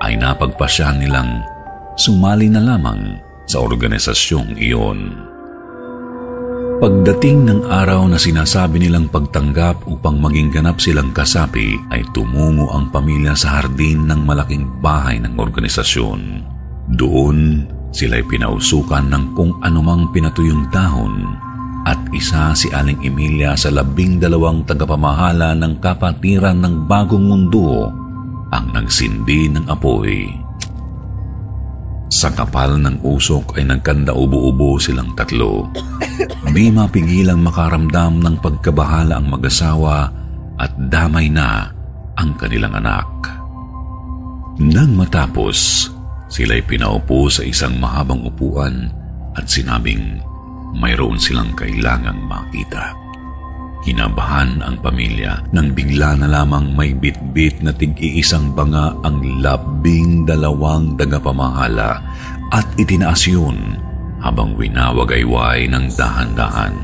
ay napagpasyahan nilang sumali na lamang sa organisasyong iyon. Pagdating ng araw na sinasabi nilang pagtanggap upang maging ganap silang kasapi, ay tumungo ang pamilya sa hardin ng malaking bahay ng organisasyon. Doon Sila'y pinausukan ng kung anumang pinatuyong dahon at isa si Aling Emilia sa labing dalawang tagapamahala ng kapatiran ng bagong mundo ang nagsindi ng apoy. Sa kapal ng usok ay nagkanda ubo-ubo silang tatlo. Di mapigilang makaramdam ng pagkabahala ang mag-asawa at damay na ang kanilang anak. Nang matapos, Sila'y pinaupo sa isang mahabang upuan at sinabing mayroon silang kailangang makita. Kinabahan ang pamilya nang bigla na lamang may bitbit na tig-iisang banga ang labing dalawang dagapamahala at itinaas yun habang winawagayway ng dahan-dahan.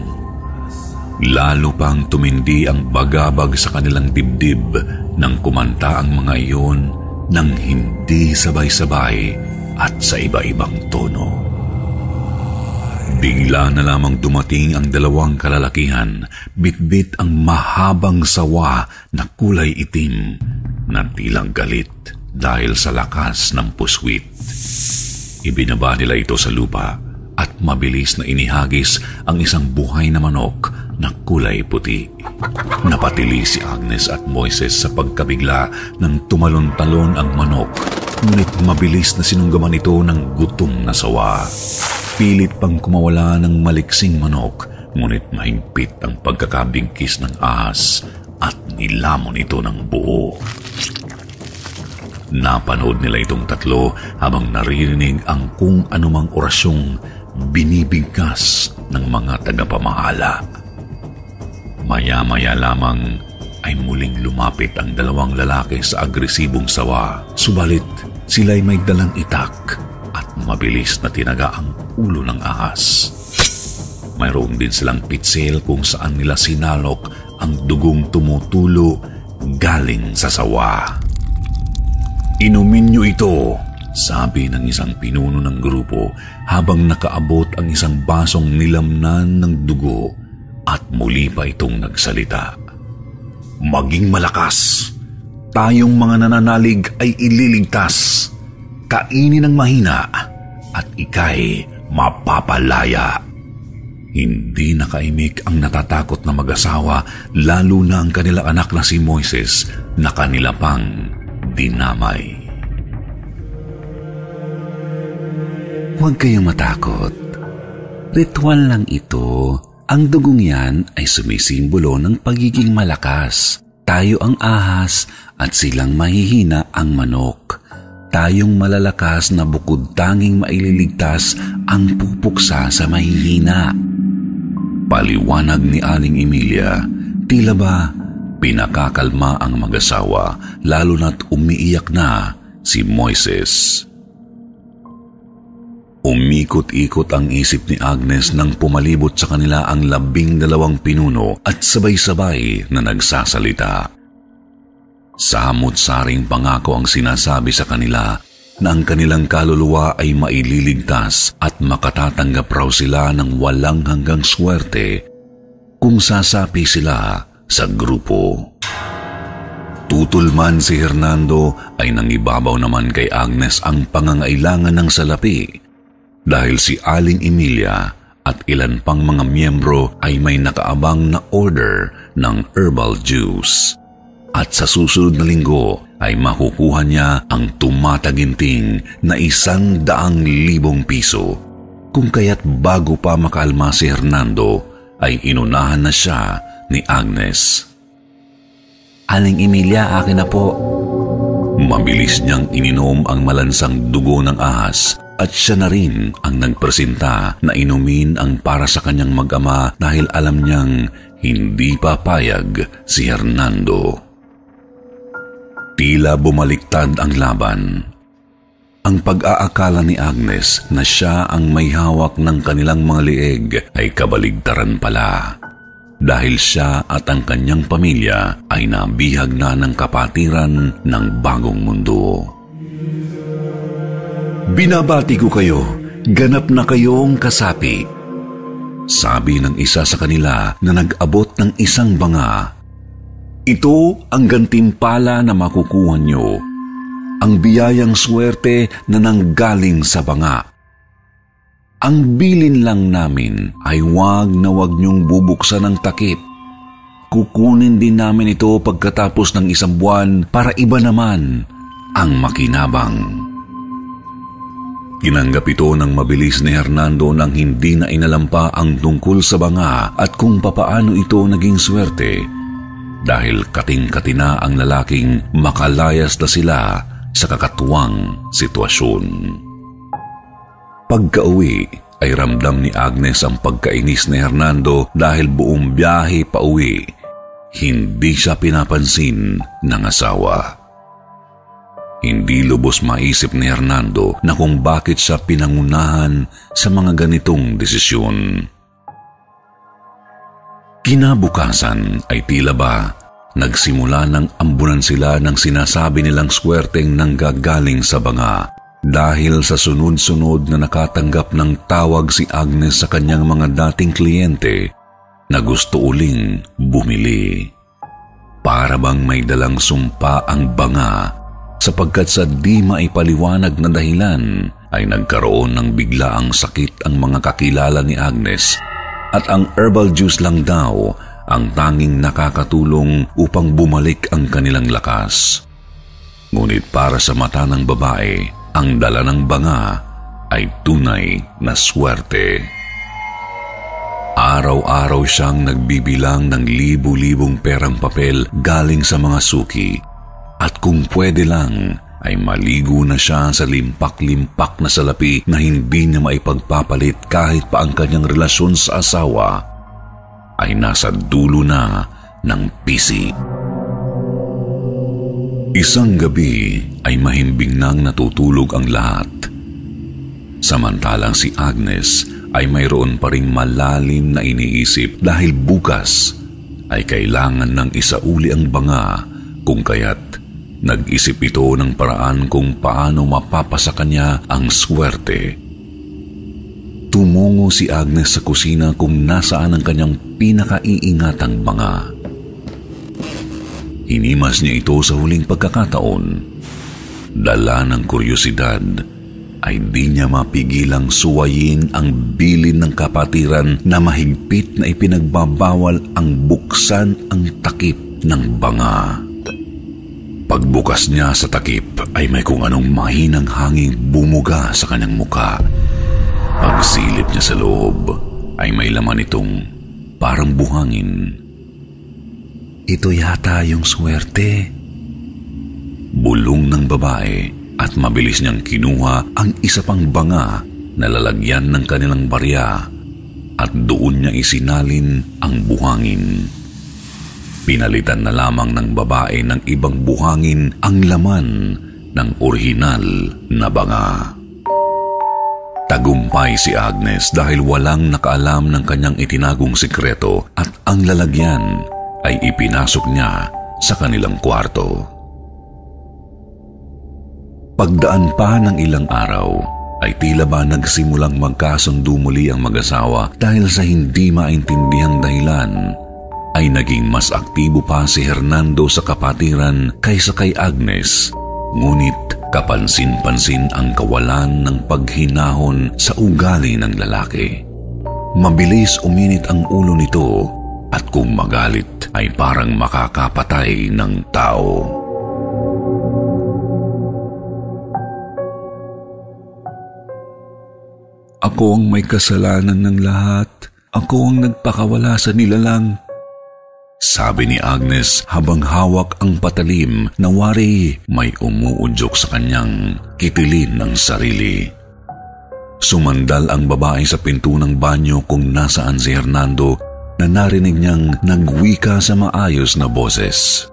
Lalo pang tumindi ang bagabag sa kanilang dibdib nang kumanta ang mga iyon ng hindi sabay-sabay at sa iba-ibang tono. Bigla na lamang dumating ang dalawang kalalakihan, bitbit ang mahabang sawa na kulay itim na tilang galit dahil sa lakas ng puswit. Ibinaba nila ito sa lupa at mabilis na inihagis ang isang buhay na manok na kulay puti. Napatili si Agnes at Moises sa pagkabigla nang tumalon-talon ang manok, ngunit mabilis na sinunggaman ito ng gutom na sawa. Pilit pang kumawala ng maliksing manok, ngunit mahigpit ang pagkakabingkis ng ahas at nilamon ito ng buo. Napanood nila itong tatlo habang naririnig ang kung anumang orasyong binibigkas ng mga tagapamahala. Maya-maya lamang ay muling lumapit ang dalawang lalaki sa agresibong sawa. Subalit, sila'y may dalang itak at mabilis na tinaga ang ulo ng ahas. Mayroon din silang pitsil kung saan nila sinalok ang dugong tumutulo galing sa sawa. Inumin niyo ito, sabi ng isang pinuno ng grupo habang nakaabot ang isang basong nilamnan ng dugo at muli pa itong nagsalita. Maging malakas. Tayong mga nananalig ay ililigtas. Kainin ang mahina at ikay mapapalaya. Hindi nakaimik ang natatakot na mag-asawa lalo na ang kanilang anak na si Moises na kanila pang dinamay. Huwag kayong matakot. Ritual lang ito. Ang dugong yan ay sumisimbolo ng pagiging malakas. Tayo ang ahas at silang mahihina ang manok. Tayong malalakas na bukod tanging maililigtas ang pupuksa sa mahihina. Paliwanag ni Aling Emilia, tila ba pinakakalma ang mag-asawa lalo na't umiiyak na si Moises. Umikot-ikot ang isip ni Agnes nang pumalibot sa kanila ang labing dalawang pinuno at sabay-sabay na nagsasalita. Samot-saring pangako ang sinasabi sa kanila na ang kanilang kaluluwa ay maililigtas at makatatanggap raw sila ng walang hanggang swerte kung sasapi sila sa grupo. Tutulman si Hernando ay nangibabaw naman kay Agnes ang pangangailangan ng salapi dahil si Aling Emilia at ilan pang mga miyembro ay may nakaabang na order ng herbal juice. At sa susunod na linggo ay makukuha niya ang tumataginting na isang daang libong piso. Kung kaya't bago pa makalma si Hernando ay inunahan na siya ni Agnes. Aling Emilia, akin na po. Mabilis niyang ininom ang malansang dugo ng ahas at siya na rin ang nagpresenta na inumin ang para sa kanyang mag-ama dahil alam niyang hindi papayag si Hernando. Tila bumaliktad ang laban. Ang pag-aakala ni Agnes na siya ang may hawak ng kanilang mga lieg ay kabaligtaran pala. Dahil siya at ang kanyang pamilya ay nabihag na ng kapatiran ng bagong mundo. Binabati ko kayo, ganap na kayong kasapi. Sabi ng isa sa kanila na nag-abot ng isang banga. Ito ang gantimpala na makukuha nyo. Ang biyayang swerte na nanggaling sa banga. Ang bilin lang namin ay wag na wag niyong bubuksan ang takip. Kukunin din namin ito pagkatapos ng isang buwan para iba naman ang makinabang. Tinanggap ito ng mabilis ni Hernando nang hindi na inalampa ang tungkol sa banga at kung papaano ito naging swerte dahil kating-katina ang lalaking makalayas na sila sa kakatuwang sitwasyon. Pagka-uwi ay ramdam ni Agnes ang pagkainis ni Hernando dahil buong biyahe pa uwi, hindi siya pinapansin ng asawa. Hindi lubos maisip ni Hernando na kung bakit siya pinangunahan sa mga ganitong desisyon. Kinabukasan ay tila ba nagsimula ng ambunan sila ng sinasabi nilang swerteng nanggagaling sa banga dahil sa sunod-sunod na nakatanggap ng tawag si Agnes sa kanyang mga dating kliyente na gusto uling bumili. Para bang may dalang sumpa ang banga sapagkat sa di maipaliwanag na dahilan ay nagkaroon ng biglaang sakit ang mga kakilala ni Agnes at ang herbal juice lang daw ang tanging nakakatulong upang bumalik ang kanilang lakas. Ngunit para sa mata ng babae, ang dala ng banga ay tunay na swerte. Araw-araw siyang nagbibilang ng libu-libong perang papel galing sa mga suki at kung pwede lang ay maligo na siya sa limpak-limpak na salapi na hindi niya maipagpapalit kahit pa ang kanyang relasyon sa asawa ay nasa dulo na ng pisi. Isang gabi ay mahimbing nang natutulog ang lahat. Samantalang si Agnes ay mayroon pa ring malalim na iniisip dahil bukas ay kailangan ng isauli ang banga kung kaya't nag-isip ito ng paraan kung paano mapapasa kanya ang swerte. Tumungo si Agnes sa kusina kung nasaan ang kanyang pinakaiingatang banga. Hinimas niya ito sa huling pagkakataon. Dala ng kuryosidad ay di niya mapigilang suwayin ang bilin ng kapatiran na mahigpit na ipinagbabawal ang buksan ang takip ng banga. Pagbukas niya sa takip ay may kung anong mahinang hanging bumuga sa kanyang muka. Pagsilip niya sa loob ay may laman itong parang buhangin. Ito yata yung swerte. Bulong ng babae at mabilis niyang kinuha ang isa pang banga na lalagyan ng kanilang barya at doon niya isinalin ang buhangin. Pinalitan na lamang ng babae ng ibang buhangin ang laman ng orihinal na banga. Tagumpay si Agnes dahil walang nakaalam ng kanyang itinagong sikreto at ang lalagyan ay ipinasok niya sa kanilang kwarto. Pagdaan pa ng ilang araw, ay tila ba nagsimulang magkasundo muli ang mag-asawa dahil sa hindi maintindihan dahilan ay naging mas aktibo pa si Hernando sa kapatiran kaysa kay Agnes. Ngunit kapansin-pansin ang kawalan ng paghinahon sa ugali ng lalaki. Mabilis uminit ang ulo nito at kung magalit ay parang makakapatay ng tao. Ako ang may kasalanan ng lahat. Ako ang nagpakawala sa nilalang. Sabi ni Agnes habang hawak ang patalim na wari may umuudyok sa kanyang kitilin ng sarili. Sumandal ang babae sa pinto ng banyo kung nasaan si Hernando na narinig niyang nagwika sa maayos na boses.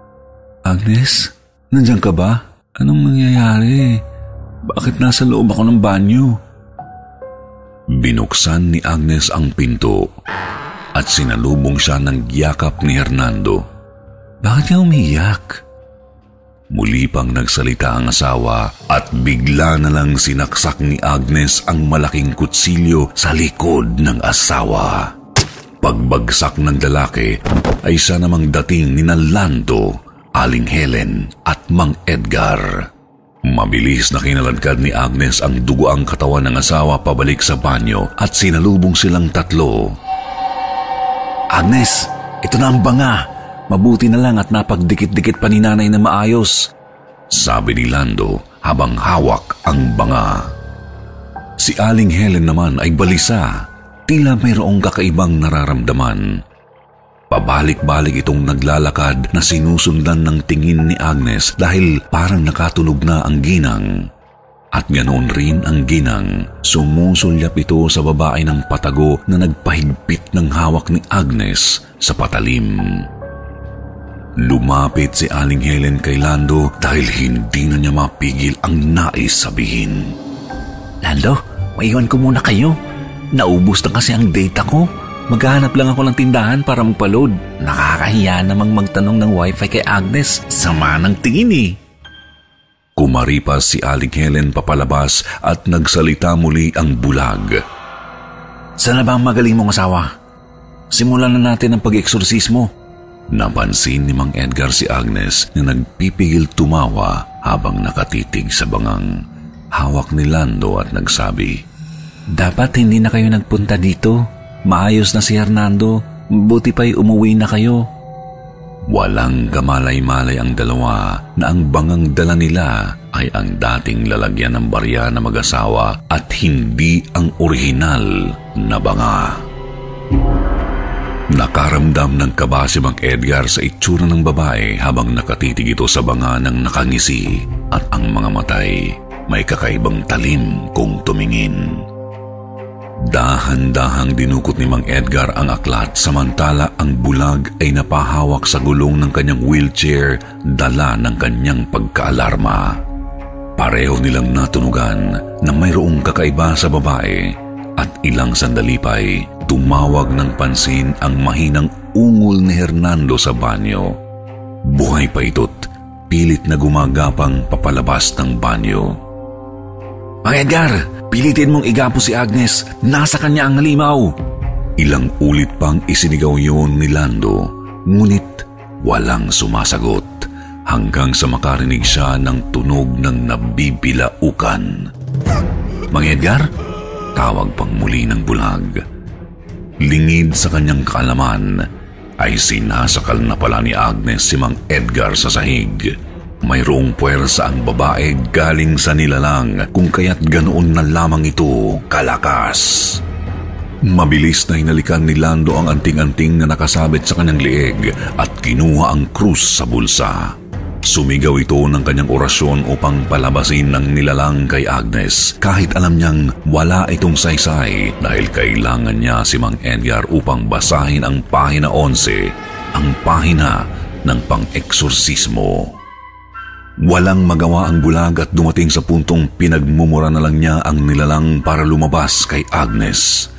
Agnes, nandiyan ka ba? Anong nangyayari? Bakit nasa loob ako ng banyo? Binuksan ni Agnes ang pinto at sinalubong siya ng yakap ni Hernando. Bakit ka umiyak? Muli pang nagsalita ang asawa at bigla na lang sinaksak ni Agnes ang malaking kutsilyo sa likod ng asawa. Pagbagsak ng lalaki ay isa namang dating ni Nalando, Aling Helen at Mang Edgar. Mabilis na kinaladkad ni Agnes ang dugoang katawan ng asawa pabalik sa banyo at sinalubong silang tatlo. Agnes, ito na ang banga. Mabuti na lang at napagdikit-dikit pa ni nanay na maayos. Sabi ni Lando habang hawak ang banga. Si Aling Helen naman ay balisa tila mayroong kakaibang nararamdaman. Pabalik-balik itong naglalakad na sinusundan ng tingin ni Agnes dahil parang nakatulog na ang ginang. At ganoon rin ang ginang, sumusulyap ito sa babae ng patago na nagpahigpit ng hawak ni Agnes sa patalim. Lumapit si Aling Helen kay Lando dahil hindi na niya mapigil ang nais sabihin. Lando, maiwan ko muna kayo. Naubos na kasi ang data ko. Maghahanap lang ako ng tindahan para magpa-load. Nakakahiya namang magtanong ng wifi kay Agnes. Sama ng tingin eh. Kumaripas si Aling Helen papalabas at nagsalita muli ang bulag. Sana ba ang magaling mong asawa? Simulan na natin ang pag-eksorsismo. Napansin ni Mang Edgar si Agnes na nagpipigil tumawa habang nakatitig sa bangang. Hawak ni Lando at nagsabi, dapat hindi na kayo nagpunta dito. Maayos na si Hernando. Buti pa'y umuwi na kayo. Walang kamalay-malay ang dalawa na ang bangang dala nila ay ang dating lalagyan ng barya na mag-asawa at hindi ang orihinal na banga. Nakaramdam ng kaba si Mang Edgar sa itsura ng babae habang nakatitig ito sa banga ng nakangisi at ang mga matay may kakaibang talim kung tumingin. Dahan-dahang dinukot ni Mang Edgar ang aklat samantala ang bulag ay napahawak sa gulong ng kanyang wheelchair dala ng kanyang pagkaalarma. Pareho nilang natunugan na mayroong kakaiba sa babae at ilang sandali pa'y tumawag ng pansin ang mahinang ungol ni Hernando sa banyo. Buhay pa ito't pilit na gumagapang papalabas ng banyo. Mang Edgar, pilitin mong igapo si Agnes. Nasa kanya ang halimaw. Ilang ulit pang isinigaw yun ni Lando, ngunit walang sumasagot hanggang sa makarinig siya ng tunog ng nabibilaukan. Mang Edgar, tawag pang muli ng bulag. Lingid sa kanyang kaalaman, ay sinasakal na pala ni Agnes si Mang Edgar sa sahig. Mayroong puwersa ang babae galing sa nilalang kung kaya't ganoon na lamang ito kalakas. Mabilis na hinalikan ni Lando ang anting-anting na nakasabit sa kanyang lieg at kinuha ang krus sa bulsa. Sumigaw ito ng kanyang orasyon upang palabasin ng nilalang kay Agnes kahit alam niyang wala itong saysay dahil kailangan niya si Mang Edgar upang basahin ang pahina 11, ang pahina ng pang-eksorsismo. Walang magawa ang bulag at dumating sa puntong pinagmumura na lang niya ang nilalang para lumabas kay Agnes.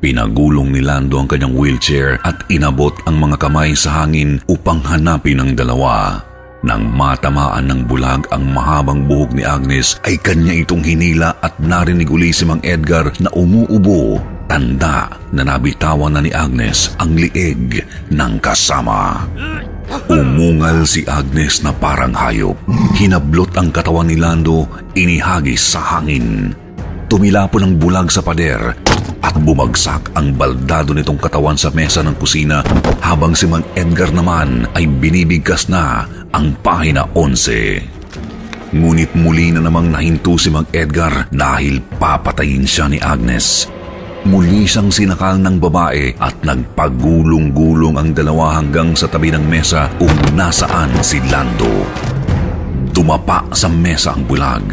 Pinagulong ni Lando ang kanyang wheelchair at inabot ang mga kamay sa hangin upang hanapin ang dalawa. Nang matamaan ng bulag ang mahabang buhok ni Agnes ay kanya itong hinila at narinig uli si Mang Edgar na umuubo, tanda na nabitawan na ni Agnes ang lieg ng kasama. Umungal si Agnes na parang hayop. Hinablot ang katawan ni Lando, inihagis sa hangin. Tumilapon ang bulag sa pader at bumagsak ang baldado nitong katawan sa mesa ng kusina habang si Mang Edgar naman ay binibigkas na ang pahina 11. Ngunit muli na namang nahinto si Mang Edgar dahil papatayin siya ni Agnes. Muli siyang sinakal ng babae at nagpagulong-gulong ang dalawa hanggang sa tabi ng mesa kung nasaan si Lando. Tumapa sa mesa ang bulag.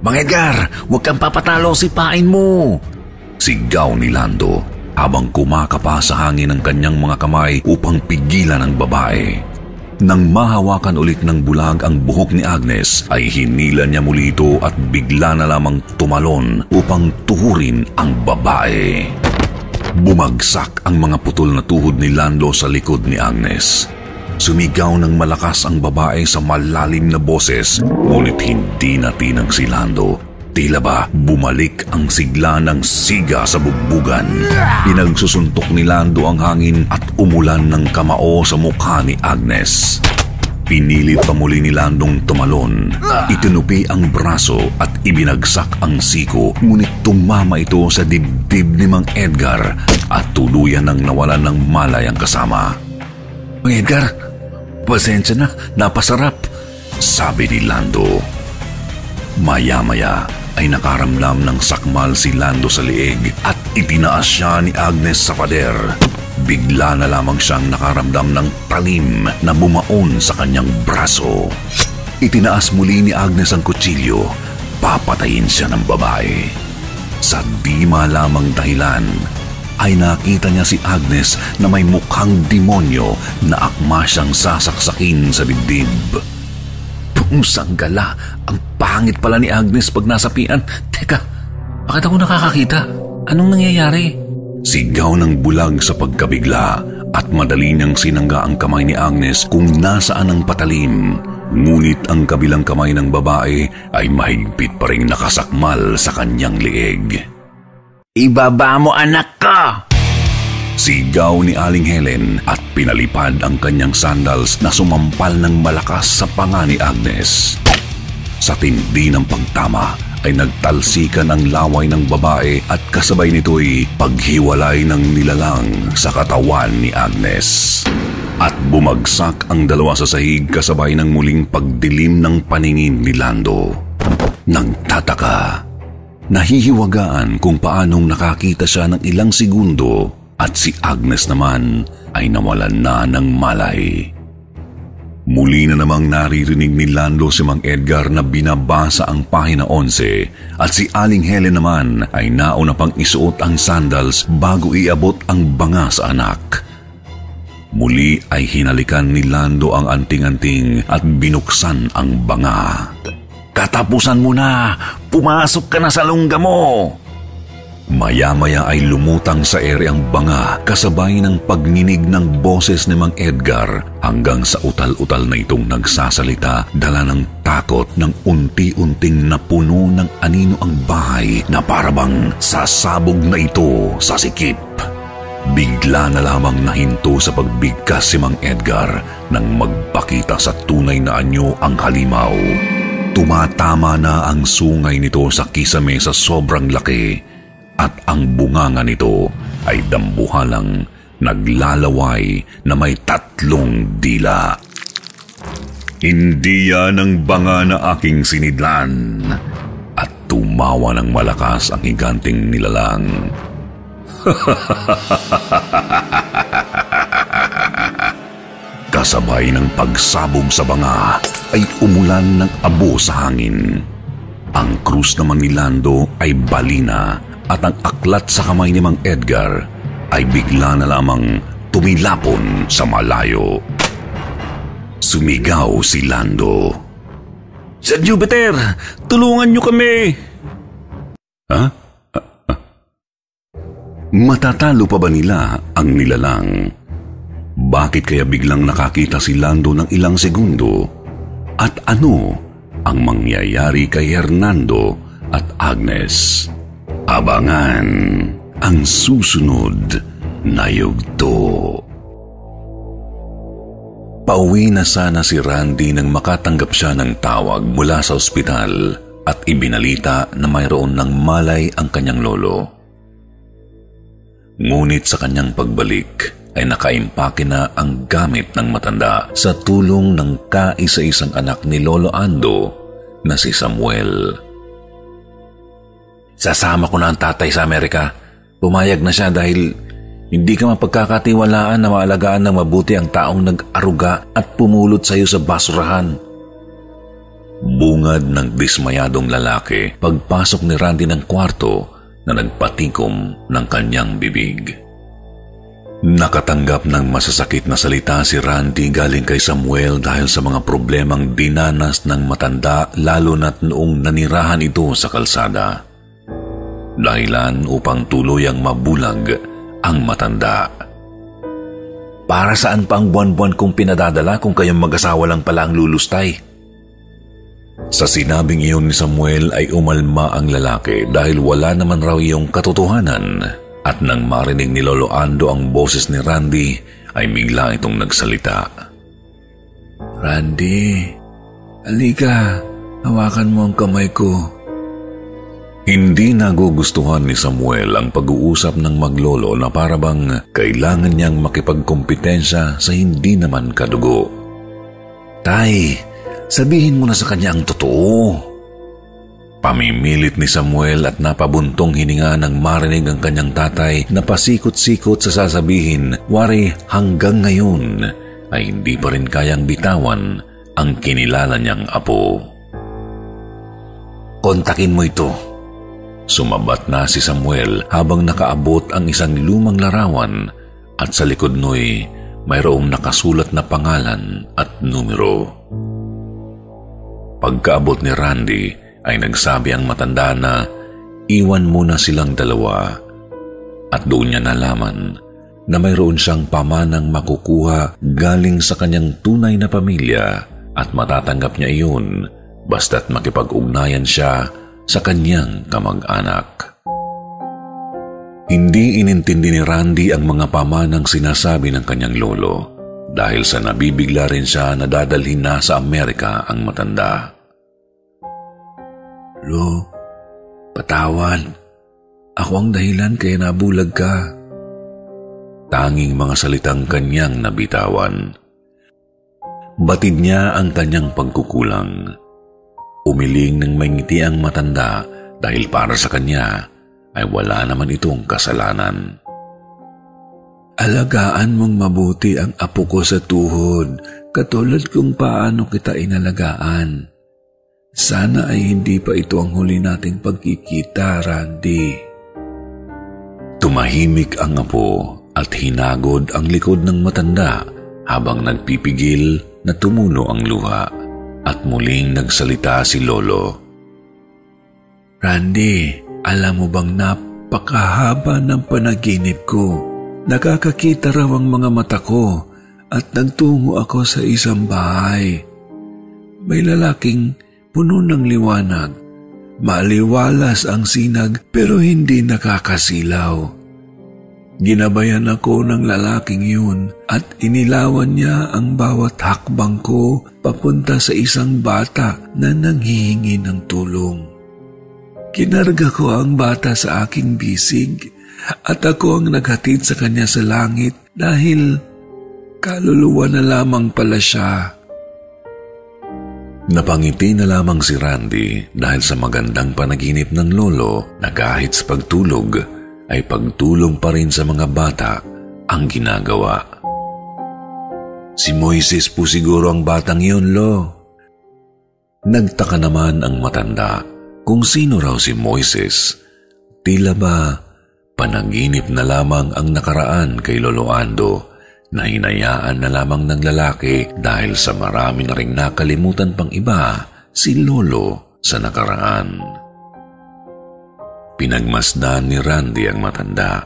Mang Edgar, huwag kang papatalo, sipain mo! Sigaw ni Lando habang kumakapa sa hangin ang kanyang mga kamay upang pigilan ang babae. Nang mahawakan ulit ng bulag ang buhok ni Agnes, ay hinila niya muli ito at bigla na lamang tumalon upang tuhurin ang babae. Bumagsak ang mga putol na tuhod ni Lando sa likod ni Agnes. Sumigaw ng malakas ang babae sa malalim na boses, ngunit hindi natinag si Lando Tila ba bumalik ang sigla ng siga sa bugbugan. Pinagsusuntok ni Lando ang hangin at umulan ng kamao sa mukha ni Agnes. Pinilit pa muli ni Landong tumalon. Itinupi ang braso at ibinagsak ang siko, ngunit tumama ito sa dibdib ni Mang Edgar at tuluyan ng nawalan ng malay ang kasama. Mang Edgar, pasensya na, napasarap, sabi ni Lando. Maya-maya, ay nakaramdam ng sakmal si Lando sa liig at itinaas siya ni Agnes sa pader. Bigla na lamang siyang nakaramdam ng talim na bumaon sa kanyang braso. Itinaas muli ni Agnes ang kutsilyo. Papatayin siya ng babae. Sa di malamang dahilan, ay nakita niya si Agnes na may mukhang demonyo na akma siyang sasaksakin sa dibdib. Pusang gala. Ang pangit pala ni Agnes pag nasapian. Teka, bakit ako nakakakita? Anong nangyayari? Sigaw ng bulag sa pagkabigla at madali niyang sinangga ang kamay ni Agnes kung nasaan ang patalim. Ngunit ang kabilang kamay ng babae ay mahigpit pa rin nakasakmal sa kanyang lieg. Ibaba mo anak ka! Sigaw ni Aling Helen at pinalipad ang kanyang sandals na sumampal ng malakas sa panga ni Agnes. Sa tindi ng pagtama ay nagtalsikan ang laway ng babae at kasabay nito'y paghiwalay ng nilalang sa katawan ni Agnes. At bumagsak ang dalawa sa sahig kasabay ng muling pagdilim ng paningin ni Lando. Nagtataka. Nahihiwagaan kung paanong nakakita siya ng ilang segundo at si Agnes naman ay nawalan na ng malay. Muli na namang naririnig ni Lando si Mang Edgar na binabasa ang pahina 11 at si Aling Helen naman ay nauna pang isuot ang sandals bago iabot ang banga sa anak. Muli ay hinalikan ni Lando ang anting-anting at binuksan ang banga. Katapusan mo na! Pumasok ka na sa lungga mo! Maya-maya ay lumutang sa ere ang banga kasabay ng pagninig ng boses ni Mang Edgar hanggang sa utal-utal na itong nagsasalita dala ng takot ng unti-unting napuno ng anino ang bahay na parabang sasabog na ito sa sikip. Bigla na lamang nahinto sa pagbigkas si Mang Edgar nang magpakita sa tunay na anyo ang halimaw. Tumatama na ang sungay nito sa kisame sa sobrang laki at ang bunganga nito ay dambuhalang naglalaway na may tatlong dila. Hindi yan ang banga na aking sinidlan at tumawa ng malakas ang higanting nilalang. <laughs> Kasabay ng pagsabog sa banga ay umulan ng abo sa hangin. Ang krus naman ni Lando ay balina at ang aklat sa kamay ni Mang Edgar ay bigla na lamang tumilapon sa malayo. Sumigaw si Lando. Sir Jupiter, tulungan niyo kami! Ha? Ah, ah. Matatalo pa ba nila ang nilalang? Bakit kaya biglang nakakita si Lando ng ilang segundo? At ano ang mangyayari kay Hernando at Agnes? Abangan ang susunod na yugto. Pauwi na sana si Randy nang makatanggap siya ng tawag mula sa ospital at ibinalita na mayroon ng malay ang kanyang lolo. Ngunit sa kanyang pagbalik ay nakaimpake na ang gamit ng matanda sa tulong ng kaisa-isang anak ni Lolo Ando na si Samuel. Sasama ko na ang tatay sa Amerika. Pumayag na siya dahil hindi ka mapagkakatiwalaan na maalagaan ng mabuti ang taong nag-aruga at pumulot sa iyo sa basurahan. Bungad ng dismayadong lalaki pagpasok ni Randy ng kwarto na nagpatikom ng kanyang bibig. Nakatanggap ng masasakit na salita si Randy galing kay Samuel dahil sa mga problemang dinanas ng matanda lalo na't noong nanirahan ito sa kalsada dahilan upang tuluyang mabulag ang matanda. Para saan pa ang buwan-buwan kong pinadadala kung kayong mag-asawa lang pala ang lulustay? Sa sinabing iyon ni Samuel ay umalma ang lalaki dahil wala naman raw iyong katotohanan at nang marinig ni Lolo Ando ang boses ni Randy ay bigla itong nagsalita. Randy, alika, hawakan mo ang kamay ko. Hindi nagugustuhan ni Samuel ang pag-uusap ng maglolo na parabang kailangan niyang makipagkompetensya sa hindi naman kadugo. Tay, sabihin mo na sa kanya ang totoo. Pamimilit ni Samuel at napabuntong hininga ng marinig ang kanyang tatay na pasikot-sikot sa sasabihin, wari hanggang ngayon ay hindi pa rin kayang bitawan ang kinilala niyang apo. Kontakin mo ito Sumabat na si Samuel habang nakaabot ang isang lumang larawan at sa likod no'y mayroong nakasulat na pangalan at numero. Pagkaabot ni Randy ay nagsabi ang matanda na iwan muna silang dalawa at doon niya nalaman na mayroon siyang pamanang makukuha galing sa kanyang tunay na pamilya at matatanggap niya iyon basta't makipag-ugnayan siya sa kanyang kamag-anak. Hindi inintindi ni Randy ang mga pamanang sinasabi ng kanyang lolo dahil sa nabibigla rin siya na dadalhin na sa Amerika ang matanda. Lo, patawan. Ako ang dahilan kaya nabulag ka. Tanging mga salitang kanyang nabitawan. Batid niya ang kanyang pagkukulang Umiling ng may ngiti ang matanda dahil para sa kanya ay wala naman itong kasalanan. Alagaan mong mabuti ang apo ko sa tuhod, katulad kung paano kita inalagaan. Sana ay hindi pa ito ang huli nating pagkikita, Randy. Tumahimik ang apo at hinagod ang likod ng matanda habang nagpipigil na tumulo ang luha at muling nagsalita si Lolo. Randy, alam mo bang napakahaba ng panaginip ko? Nakakakita raw ang mga mata ko at nagtungo ako sa isang bahay. May lalaking puno ng liwanag. Maliwalas ang sinag pero hindi nakakasilaw. Ginabayan ako ng lalaking yun at inilawan niya ang bawat hakbang ko papunta sa isang bata na nanghihingi ng tulong. Kinarga ko ang bata sa aking bisig at ako ang naghatid sa kanya sa langit dahil kaluluwa na lamang pala siya. Napangiti na lamang si Randy dahil sa magandang panaginip ng lolo na kahit sa pagtulog ay pagtulong pa rin sa mga bata ang ginagawa. Si Moises po siguro ang batang yun, Lo. Nagtaka naman ang matanda kung sino raw si Moises. Tila ba Panaginip na lamang ang nakaraan kay Lolo Ando na hinayaan na lamang ng lalaki dahil sa marami na ring nakalimutan pang iba si Lolo sa nakaraan. Pinagmasdan ni Randy ang matanda.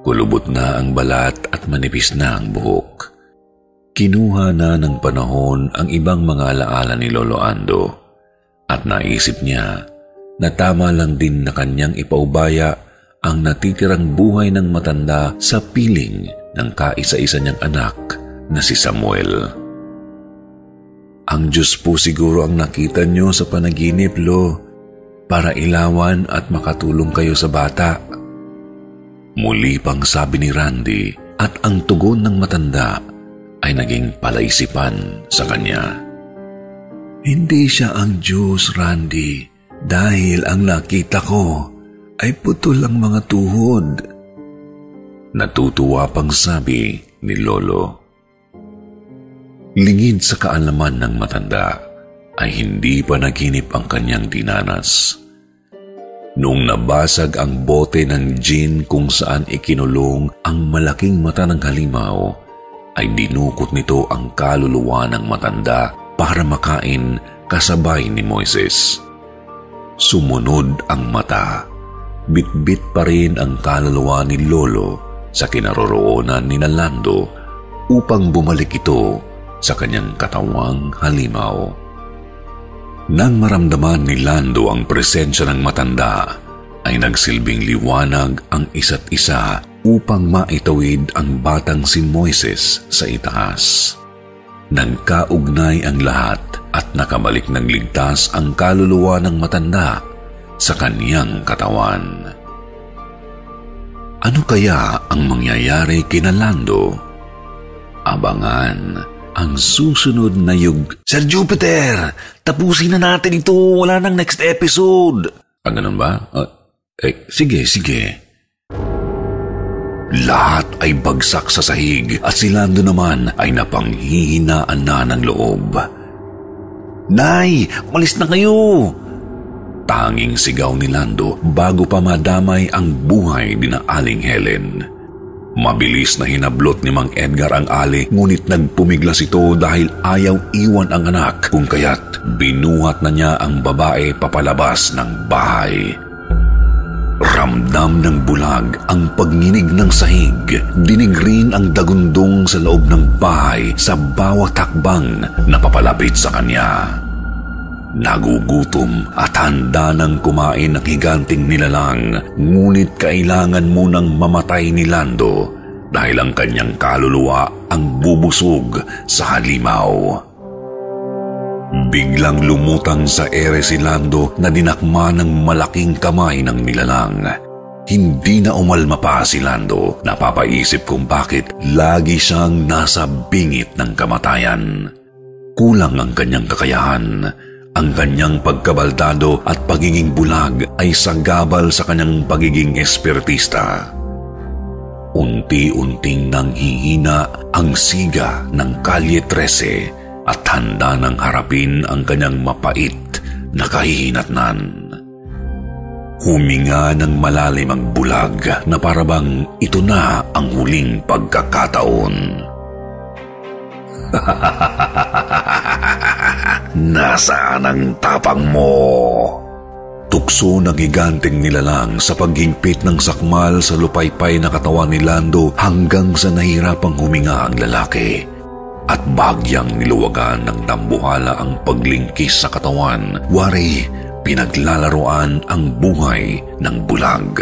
Kulubot na ang balat at manipis na ang buhok. Kinuha na ng panahon ang ibang mga alaala ni Lolo Ando at naisip niya na tama lang din na kanyang ipaubaya ang natitirang buhay ng matanda sa piling ng kaisa-isa niyang anak na si Samuel. Ang Diyos po siguro ang nakita niyo sa panaginip, Lo, para ilawan at makatulong kayo sa bata. Muli pang sabi ni Randy at ang tugon ng matanda ay naging palaisipan sa kanya. Hindi siya ang Diyos, Randy, dahil ang nakita ko ay putol ang mga tuhod. Natutuwa pang sabi ni Lolo. Lingid sa kaalaman ng matanda ay hindi pa naginip ang kanyang dinanas. Noong nabasag ang bote ng gin kung saan ikinulong ang malaking mata ng halimaw, ay dinukot nito ang kaluluwa ng matanda para makain kasabay ni Moises. Sumunod ang mata bitbit pa rin ang kaluluwa ni Lolo sa kinaroroonan ni Nalando upang bumalik ito sa kanyang katawang halimaw. Nang maramdaman ni Lando ang presensya ng matanda, ay nagsilbing liwanag ang isa't isa upang maitawid ang batang si Moises sa itaas. Nagkaugnay ang lahat at nakabalik ng ligtas ang kaluluwa ng matanda sa kaniyang katawan. Ano kaya ang mangyayari kina Lando? Abangan ang susunod na yug... Sir Jupiter, tapusin na natin ito. Wala nang next episode. Ah, ganun ba? Uh, eh, sige, sige. Lahat ay bagsak sa sahig at si Lando naman ay napanghihinaan na ng loob. Nay, umalis na kayo! Tanging sigaw ni Lando bago pa madamay ang buhay ni na Aling Helen. Mabilis na hinablot ni Mang Edgar ang ali ngunit nagpumiglas ito dahil ayaw iwan ang anak kung kaya't binuhat na niya ang babae papalabas ng bahay. Ramdam ng bulag ang pagninig ng sahig. Dinig rin ang dagundong sa loob ng bahay sa bawat takbang na papalapit sa kanya. Nagugutom at handa ng kumain ng higanting nilalang, ngunit kailangan munang mamatay ni Lando dahil ang kanyang kaluluwa ang bubusog sa halimaw. Biglang lumutang sa ere si Lando na dinakma ng malaking kamay ng nilalang. Hindi na umalma pa si Lando, napapaisip kung bakit lagi siyang nasa bingit ng kamatayan. Kulang ang kanyang kakayahan, ang kanyang pagkabaldado at pagiging bulag ay sagabal sa kanyang pagiging espiritista. Unti-unting nang hihina ang siga ng Kalye 13 at handa nang harapin ang kanyang mapait na kahihinatnan. Huminga ng malalim ang bulag na parabang ito na ang huling pagkakataon. <laughs> Nasaan ang tapang mo? Tukso ng higanteng nilalang sa paghingpit ng sakmal sa lupaypay na katawan ni Lando hanggang sa nahirapang huminga ang lalaki. At bagyang niluwagan ng dambuhala ang paglingkis sa katawan, wari pinaglalaroan ang buhay ng bulag.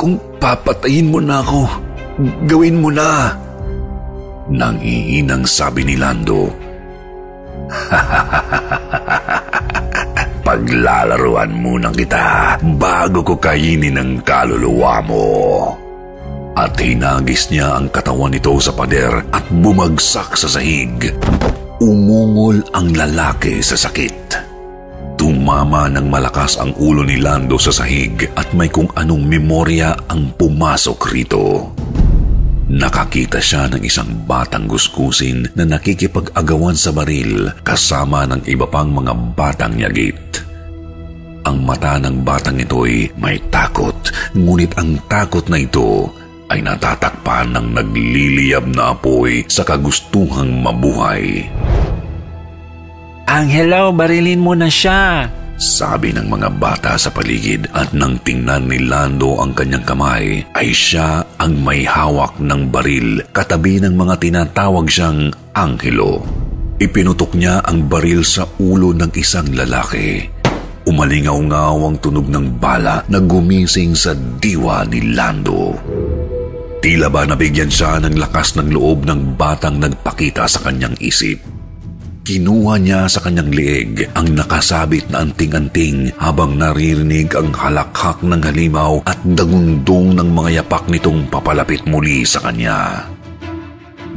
Kung papatayin mo na ako, gawin mo na! Nang iinang sabi ni Lando. <laughs> Paglalaruan muna kita bago ko kainin ang kaluluwa mo. At hinagis niya ang katawan nito sa pader at bumagsak sa sahig. Umungol ang lalaki sa sakit. Tumama ng malakas ang ulo ni Lando sa sahig at may kung anong memorya ang pumasok rito. Nakakita siya ng isang batang guskusin na nakikipag-agawan sa baril kasama ng iba pang mga batang yagit. Ang mata ng batang ito'y may takot, ngunit ang takot na ito ay natatakpan ng nagliliyab na apoy sa kagustuhang mabuhay. Angelo, barilin mo na siya. Sabi ng mga bata sa paligid at nang tingnan ni Lando ang kanyang kamay, ay siya ang may hawak ng baril katabi ng mga tinatawag siyang Angelo. Ipinutok niya ang baril sa ulo ng isang lalaki. Umalingaw-ngaw ang tunog ng bala na gumising sa diwa ni Lando. Tila ba nabigyan siya ng lakas ng loob ng batang nagpakita sa kanyang isip. Kinuha niya sa kanyang lieg ang nakasabit na anting-anting habang naririnig ang halakhak ng halimaw at dagundong ng mga yapak nitong papalapit muli sa kanya.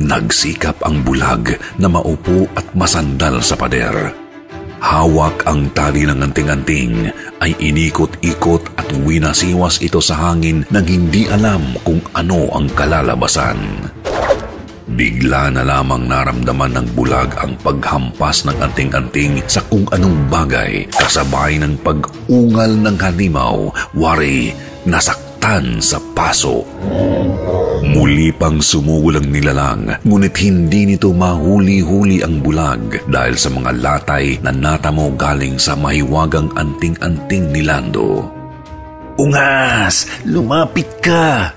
Nagsikap ang bulag na maupo at masandal sa pader. Hawak ang tali ng anting-anting ay inikot-ikot at winasiwas ito sa hangin nang hindi alam kung ano ang kalalabasan. Bigla na lamang naramdaman ng bulag ang paghampas ng anting-anting sa kung anong bagay kasabay ng pag-ungal ng halimaw, wari, nasaktan sa paso. Muli pang sumugol ang nilalang, ngunit hindi nito mahuli-huli ang bulag dahil sa mga latay na natamo galing sa mahiwagang anting-anting ni Lando. Ungas! Lumapit ka!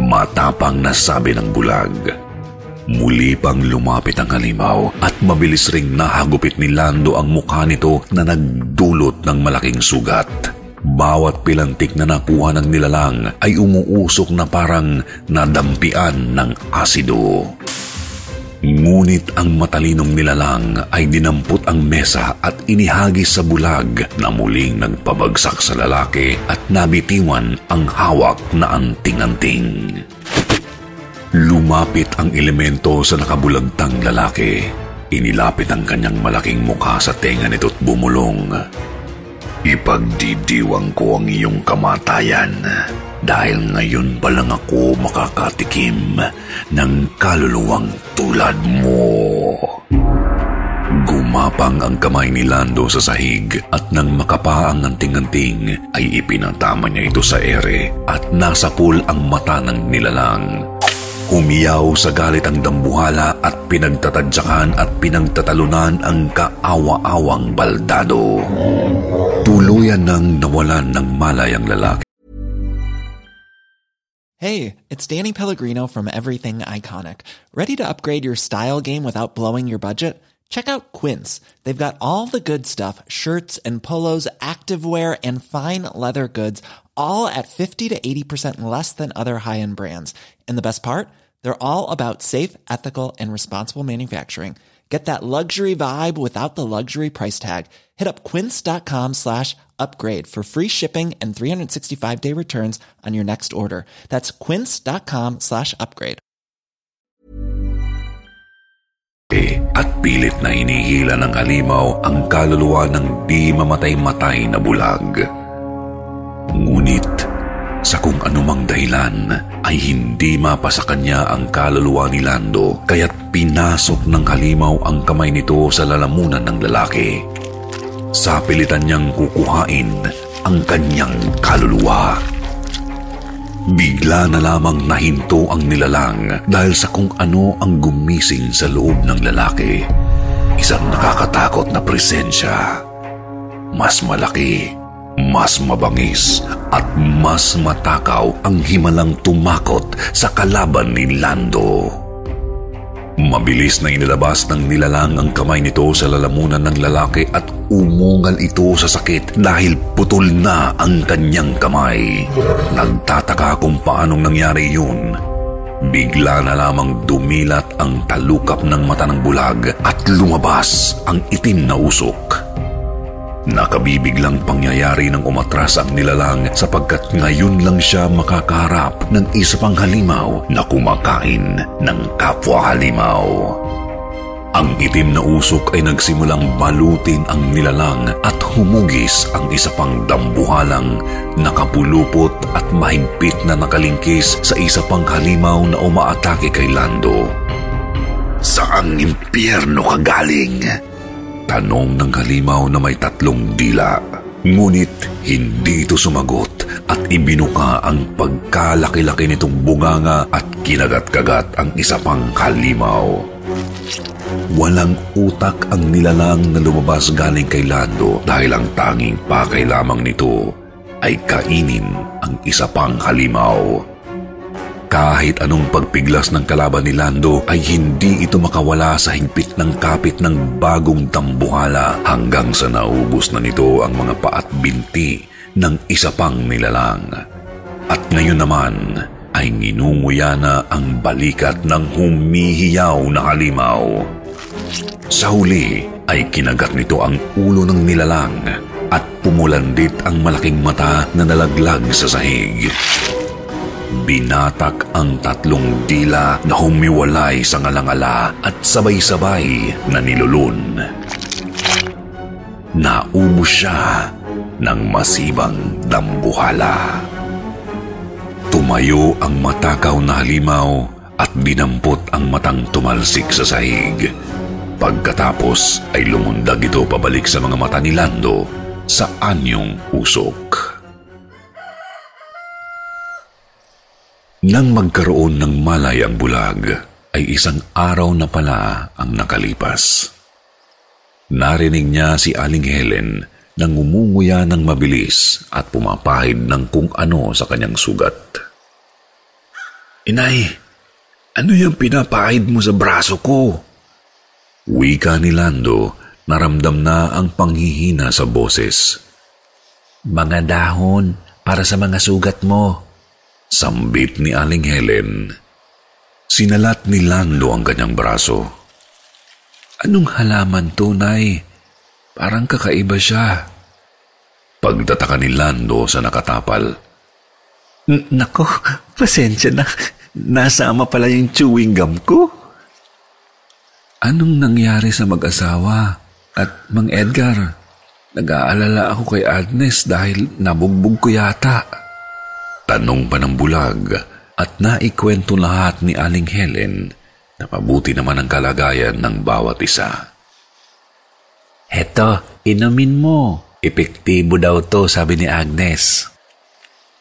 Matapang na sabi ng bulag. Muli pang lumapit ang halimaw at mabilis ring nahagupit ni Lando ang mukha nito na nagdulot ng malaking sugat. Bawat pilantik na nakuha ng nilalang ay umuusok na parang nadampian ng asido. Ngunit ang matalinong nilalang ay dinampot ang mesa at inihagis sa bulag na muling nagpabagsak sa lalaki at nabitiwan ang hawak na anting-anting. Lumapit ang elemento sa nakabulagtang lalaki. Inilapit ang kanyang malaking mukha sa tenga nito't bumulong. Ipagdidiwang ko ang iyong kamatayan dahil ngayon pa lang ako makakatikim ng kaluluwang tulad mo. Gumapang ang kamay ni Lando sa sahig at nang makapa ang anting-anting ay ipinatama niya ito sa ere at nasapul ang mata ng nilalang. Umiyaw sa galit ang dambuhala at pinagtatadyakan at pinagtatalunan ang kaawa-awang baldado. Tuluyan nang nawalan ng malay ang lalaki. Hey, it's Danny Pellegrino from Everything Iconic. Ready to upgrade your style game without blowing your budget? Check out Quince. They've got all the good stuff shirts and polos, activewear, and fine leather goods, all at 50 to 80% less than other high end brands. And the best part? They're all about safe, ethical, and responsible manufacturing. Get that luxury vibe without the luxury price tag. Hit up quince.com slash upgrade for free shipping and 365 day returns on your next order. That's quince.com slash upgrade. At pilit na hinihila ng halimaw ang kaluluwa ng di mamatay-matay na bulag. Ngunit sa kung anumang dahilan ay hindi mapasa kanya ang kaluluwa ni Lando kaya't pinasok ng halimaw ang kamay nito sa lalamunan ng lalaki. Sa pilitan niyang kukuhain ang kanyang kaluluwa. Bigla na lamang nahinto ang nilalang dahil sa kung ano ang gumising sa loob ng lalaki. Isang nakakatakot na presensya. Mas malaki, mas mabangis at mas matakaw ang himalang tumakot sa kalaban ni Lando. Mabilis na inilabas ng nilalang ang kamay nito sa lalamunan ng lalaki at umungal ito sa sakit dahil putol na ang kanyang kamay. Nagtataka kung paanong nangyari yun. Bigla na lamang dumilat ang talukap ng mata ng bulag at lumabas ang itim na usok. Nakabibiglang pangyayari ng umatras ang nilalang sapagkat ngayon lang siya makakaharap ng isa pang halimaw na kumakain ng kapwa halimaw. Ang itim na usok ay nagsimulang balutin ang nilalang at humugis ang isa pang dambuhalang nakapulupot at mahigpit na nakalingkis sa isa pang halimaw na umaatake kay Lando. Saang impyerno ka galing? Tanong ng halimaw na may tatlong dila. Ngunit hindi ito sumagot at ibinuka ang pagkalaki-laki nitong bunganga at kinagat-kagat ang isa pang halimaw. Walang utak ang nilalang na lumabas galing kay Lando dahil ang tanging pakay lamang nito ay kainin ang isa pang halimaw. Kahit anong pagpiglas ng kalaban ni Lando ay hindi ito makawala sa higpit ng kapit ng bagong tambuhala hanggang sa naubos na nito ang mga paat binti ng isa pang nilalang. At ngayon naman ay ninunguya na ang balikat ng humihiyaw na halimaw. Sa huli ay kinagat nito ang ulo ng nilalang at pumulandit ang malaking mata na nalaglag sa sahig. Binatak ang tatlong dila na humiwalay sa ngalangala at sabay-sabay na nilulun. Naubos siya ng masibang dambuhala. Tumayo ang matakaw na halimaw at dinampot ang matang tumalsik sa sahig. Pagkatapos ay lumundag ito pabalik sa mga mata ni Lando sa anyong usok. Nang magkaroon ng malay ang bulag, ay isang araw na pala ang nakalipas. Narinig niya si Aling Helen nang umunguya ng mabilis at pumapahid ng kung ano sa kanyang sugat. Inay, ano yung pinapahid mo sa braso ko? Wika ni Lando, naramdam na ang panghihina sa boses. Mga dahon para sa mga sugat mo. Sambit ni Aling Helen. Sinalat ni Lando ang kanyang braso. Anong halaman tunay? Parang kakaiba siya. Pagtataka ni Lando sa nakatapal. Nako, pasensya na. Nasama pala yung chewing gum ko. Anong nangyari sa mag-asawa? At Mang Edgar, nag-aalala ako kay Agnes dahil nabugbog ko yata. Tanong pa ng bulag at naikwento lahat ni Aling Helen na pabuti naman ang kalagayan ng bawat isa. Heto, inumin mo. Epektibo daw to, sabi ni Agnes.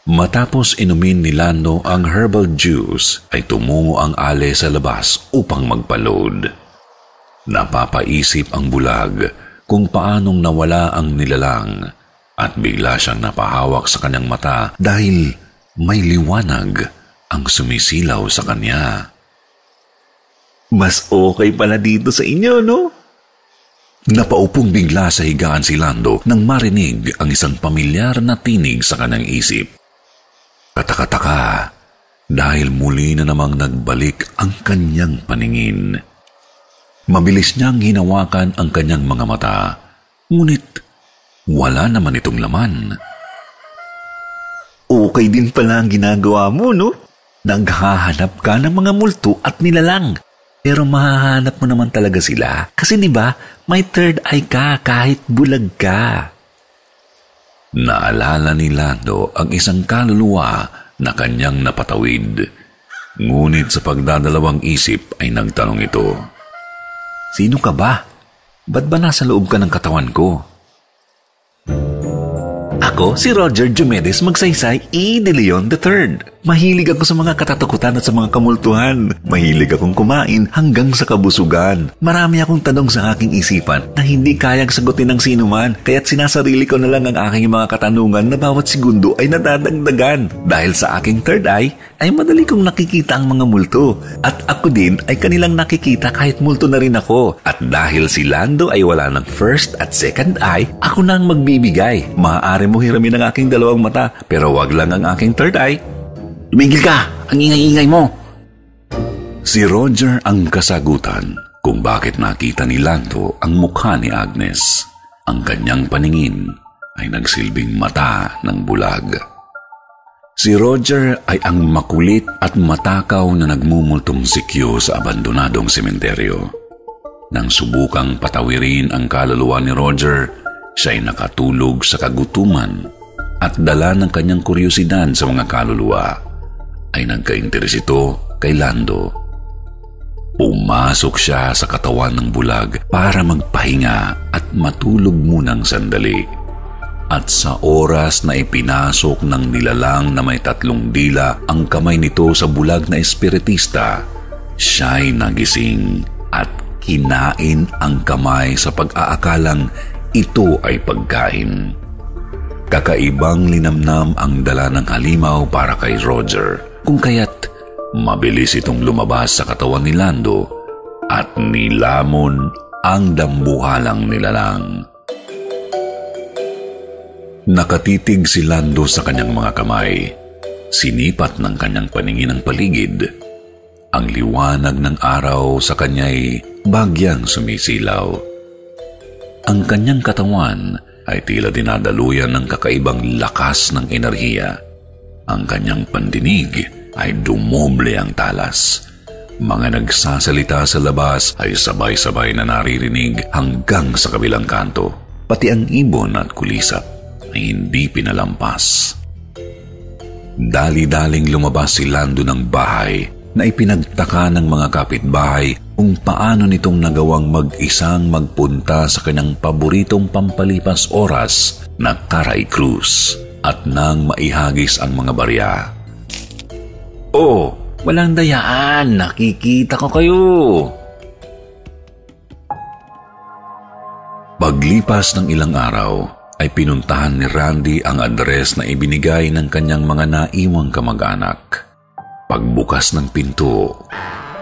Matapos inumin ni Lando ang herbal juice ay tumungo ang ale sa labas upang magpaload. Napapaisip ang bulag kung paanong nawala ang nilalang at bigla siyang napahawak sa kanyang mata dahil may liwanag ang sumisilaw sa kanya. Mas okay pala dito sa inyo, no? Napaupong bigla sa higaan si Lando nang marinig ang isang pamilyar na tinig sa kanyang isip. Kataka-taka dahil muli na namang nagbalik ang kanyang paningin. Mabilis niyang hinawakan ang kanyang mga mata, ngunit wala naman itong laman. Okay din pala ang ginagawa mo, no? Naghahanap ka ng mga multo at nilalang. Pero mahahanap mo naman talaga sila. Kasi di ba, may third eye ka kahit bulag ka. Naalala ni Lando ang isang kaluluwa na kanyang napatawid. Ngunit sa pagdadalawang isip ay nagtanong ito. Sino ka ba? Ba't ba nasa loob ka ng katawan ko? Ako, si Roger Diomedes Magsaysay E. De Leon III. Mahilig ako sa mga katatakutan at sa mga kamultuhan. Mahilig akong kumain hanggang sa kabusugan. Marami akong tanong sa aking isipan na hindi kayang sagutin ng sino man, kaya't sinasarili ko na lang ang aking mga katanungan na bawat segundo ay nadadagdagan. Dahil sa aking third eye, ay madali kong nakikita ang mga multo. At ako din ay kanilang nakikita kahit multo na rin ako. At dahil si Lando ay wala ng first at second eye, ako na ang magbibigay. Maaari mo hiramin ang aking dalawang mata, pero wag lang ang aking third eye. Tumigil ka! Ang ingay-ingay mo! Si Roger ang kasagutan kung bakit nakita ni Lando ang mukha ni Agnes. Ang kanyang paningin ay nagsilbing mata ng bulag. Si Roger ay ang makulit at matakaw na nagmumultong sikyo sa abandonadong sementeryo. Nang subukang patawirin ang kaluluwa ni Roger, siya ay nakatulog sa kagutuman at dala ng kanyang kuryosidad sa mga kaluluwa ay nagka-interes ito kay Lando. Pumasok siya sa katawan ng bulag para magpahinga at matulog munang sandali. At sa oras na ipinasok ng nilalang na may tatlong dila ang kamay nito sa bulag na espiritista, siya'y nagising at kinain ang kamay sa pag-aakalang ito ay pagkain. Kakaibang linamnam ang dala ng halimaw para kay Roger, kung kaya't mabilis itong lumabas sa katawan ni Lando at nilamon ang dambuhalang nilalang. Nakatitig si Lando sa kanyang mga kamay. Sinipat ng kanyang paningin ang paligid. Ang liwanag ng araw sa kanya'y bagyang sumisilaw. Ang kanyang katawan ay tila dinadaluyan ng kakaibang lakas ng enerhiya. Ang kanyang pandinig ay dumoble ang talas. Mga nagsasalita sa labas ay sabay-sabay na naririnig hanggang sa kabilang kanto. Pati ang ibon at kulisap ay hindi pinalampas. Dali-daling lumabas si Lando ng bahay na ipinagtaka ng mga kapitbahay kung paano nitong nagawang mag-isang magpunta sa kanyang paboritong pampalipas oras na Caray Cruz at nang maihagis ang mga barya. Oh, walang dayaan. Nakikita ko kayo. Paglipas ng ilang araw, ay pinuntahan ni Randy ang address na ibinigay ng kanyang mga naiwang kamag-anak. Pagbukas ng pinto,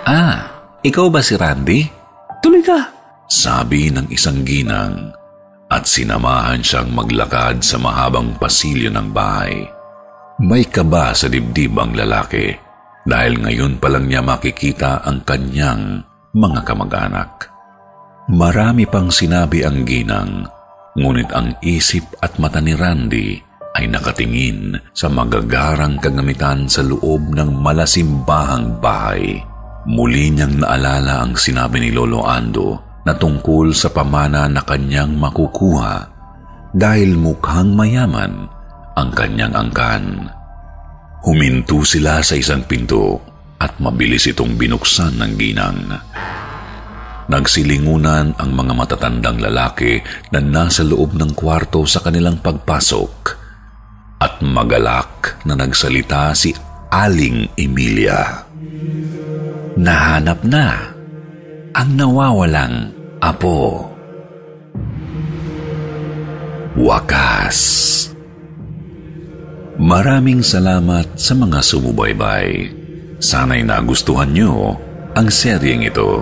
Ah, ikaw ba si Randy? Tuloy ka! sabi ng isang ginang at sinamahan siyang maglakad sa mahabang pasilyo ng bahay. May kaba sa dibdib ang lalaki dahil ngayon pa lang niya makikita ang kanyang mga kamag-anak. Marami pang sinabi ang ginang, ngunit ang isip at mata ni Randy ay nakatingin sa magagarang kagamitan sa loob ng malasimbahang bahay. Muli niyang naalala ang sinabi ni Lolo Ando na tungkol sa pamana na kanyang makukuha dahil mukhang mayaman ang kanyang angkan. Huminto sila sa isang pinto at mabilis itong binuksan ng ginang. Nagsilingunan ang mga matatandang lalaki na nasa loob ng kwarto sa kanilang pagpasok at magalak na nagsalita si Aling Emilia. Nahanap na ang nawawalang apo. Wakas. Maraming salamat sa mga sumubaybay. Sana'y nagustuhan nyo ang seryeng ito.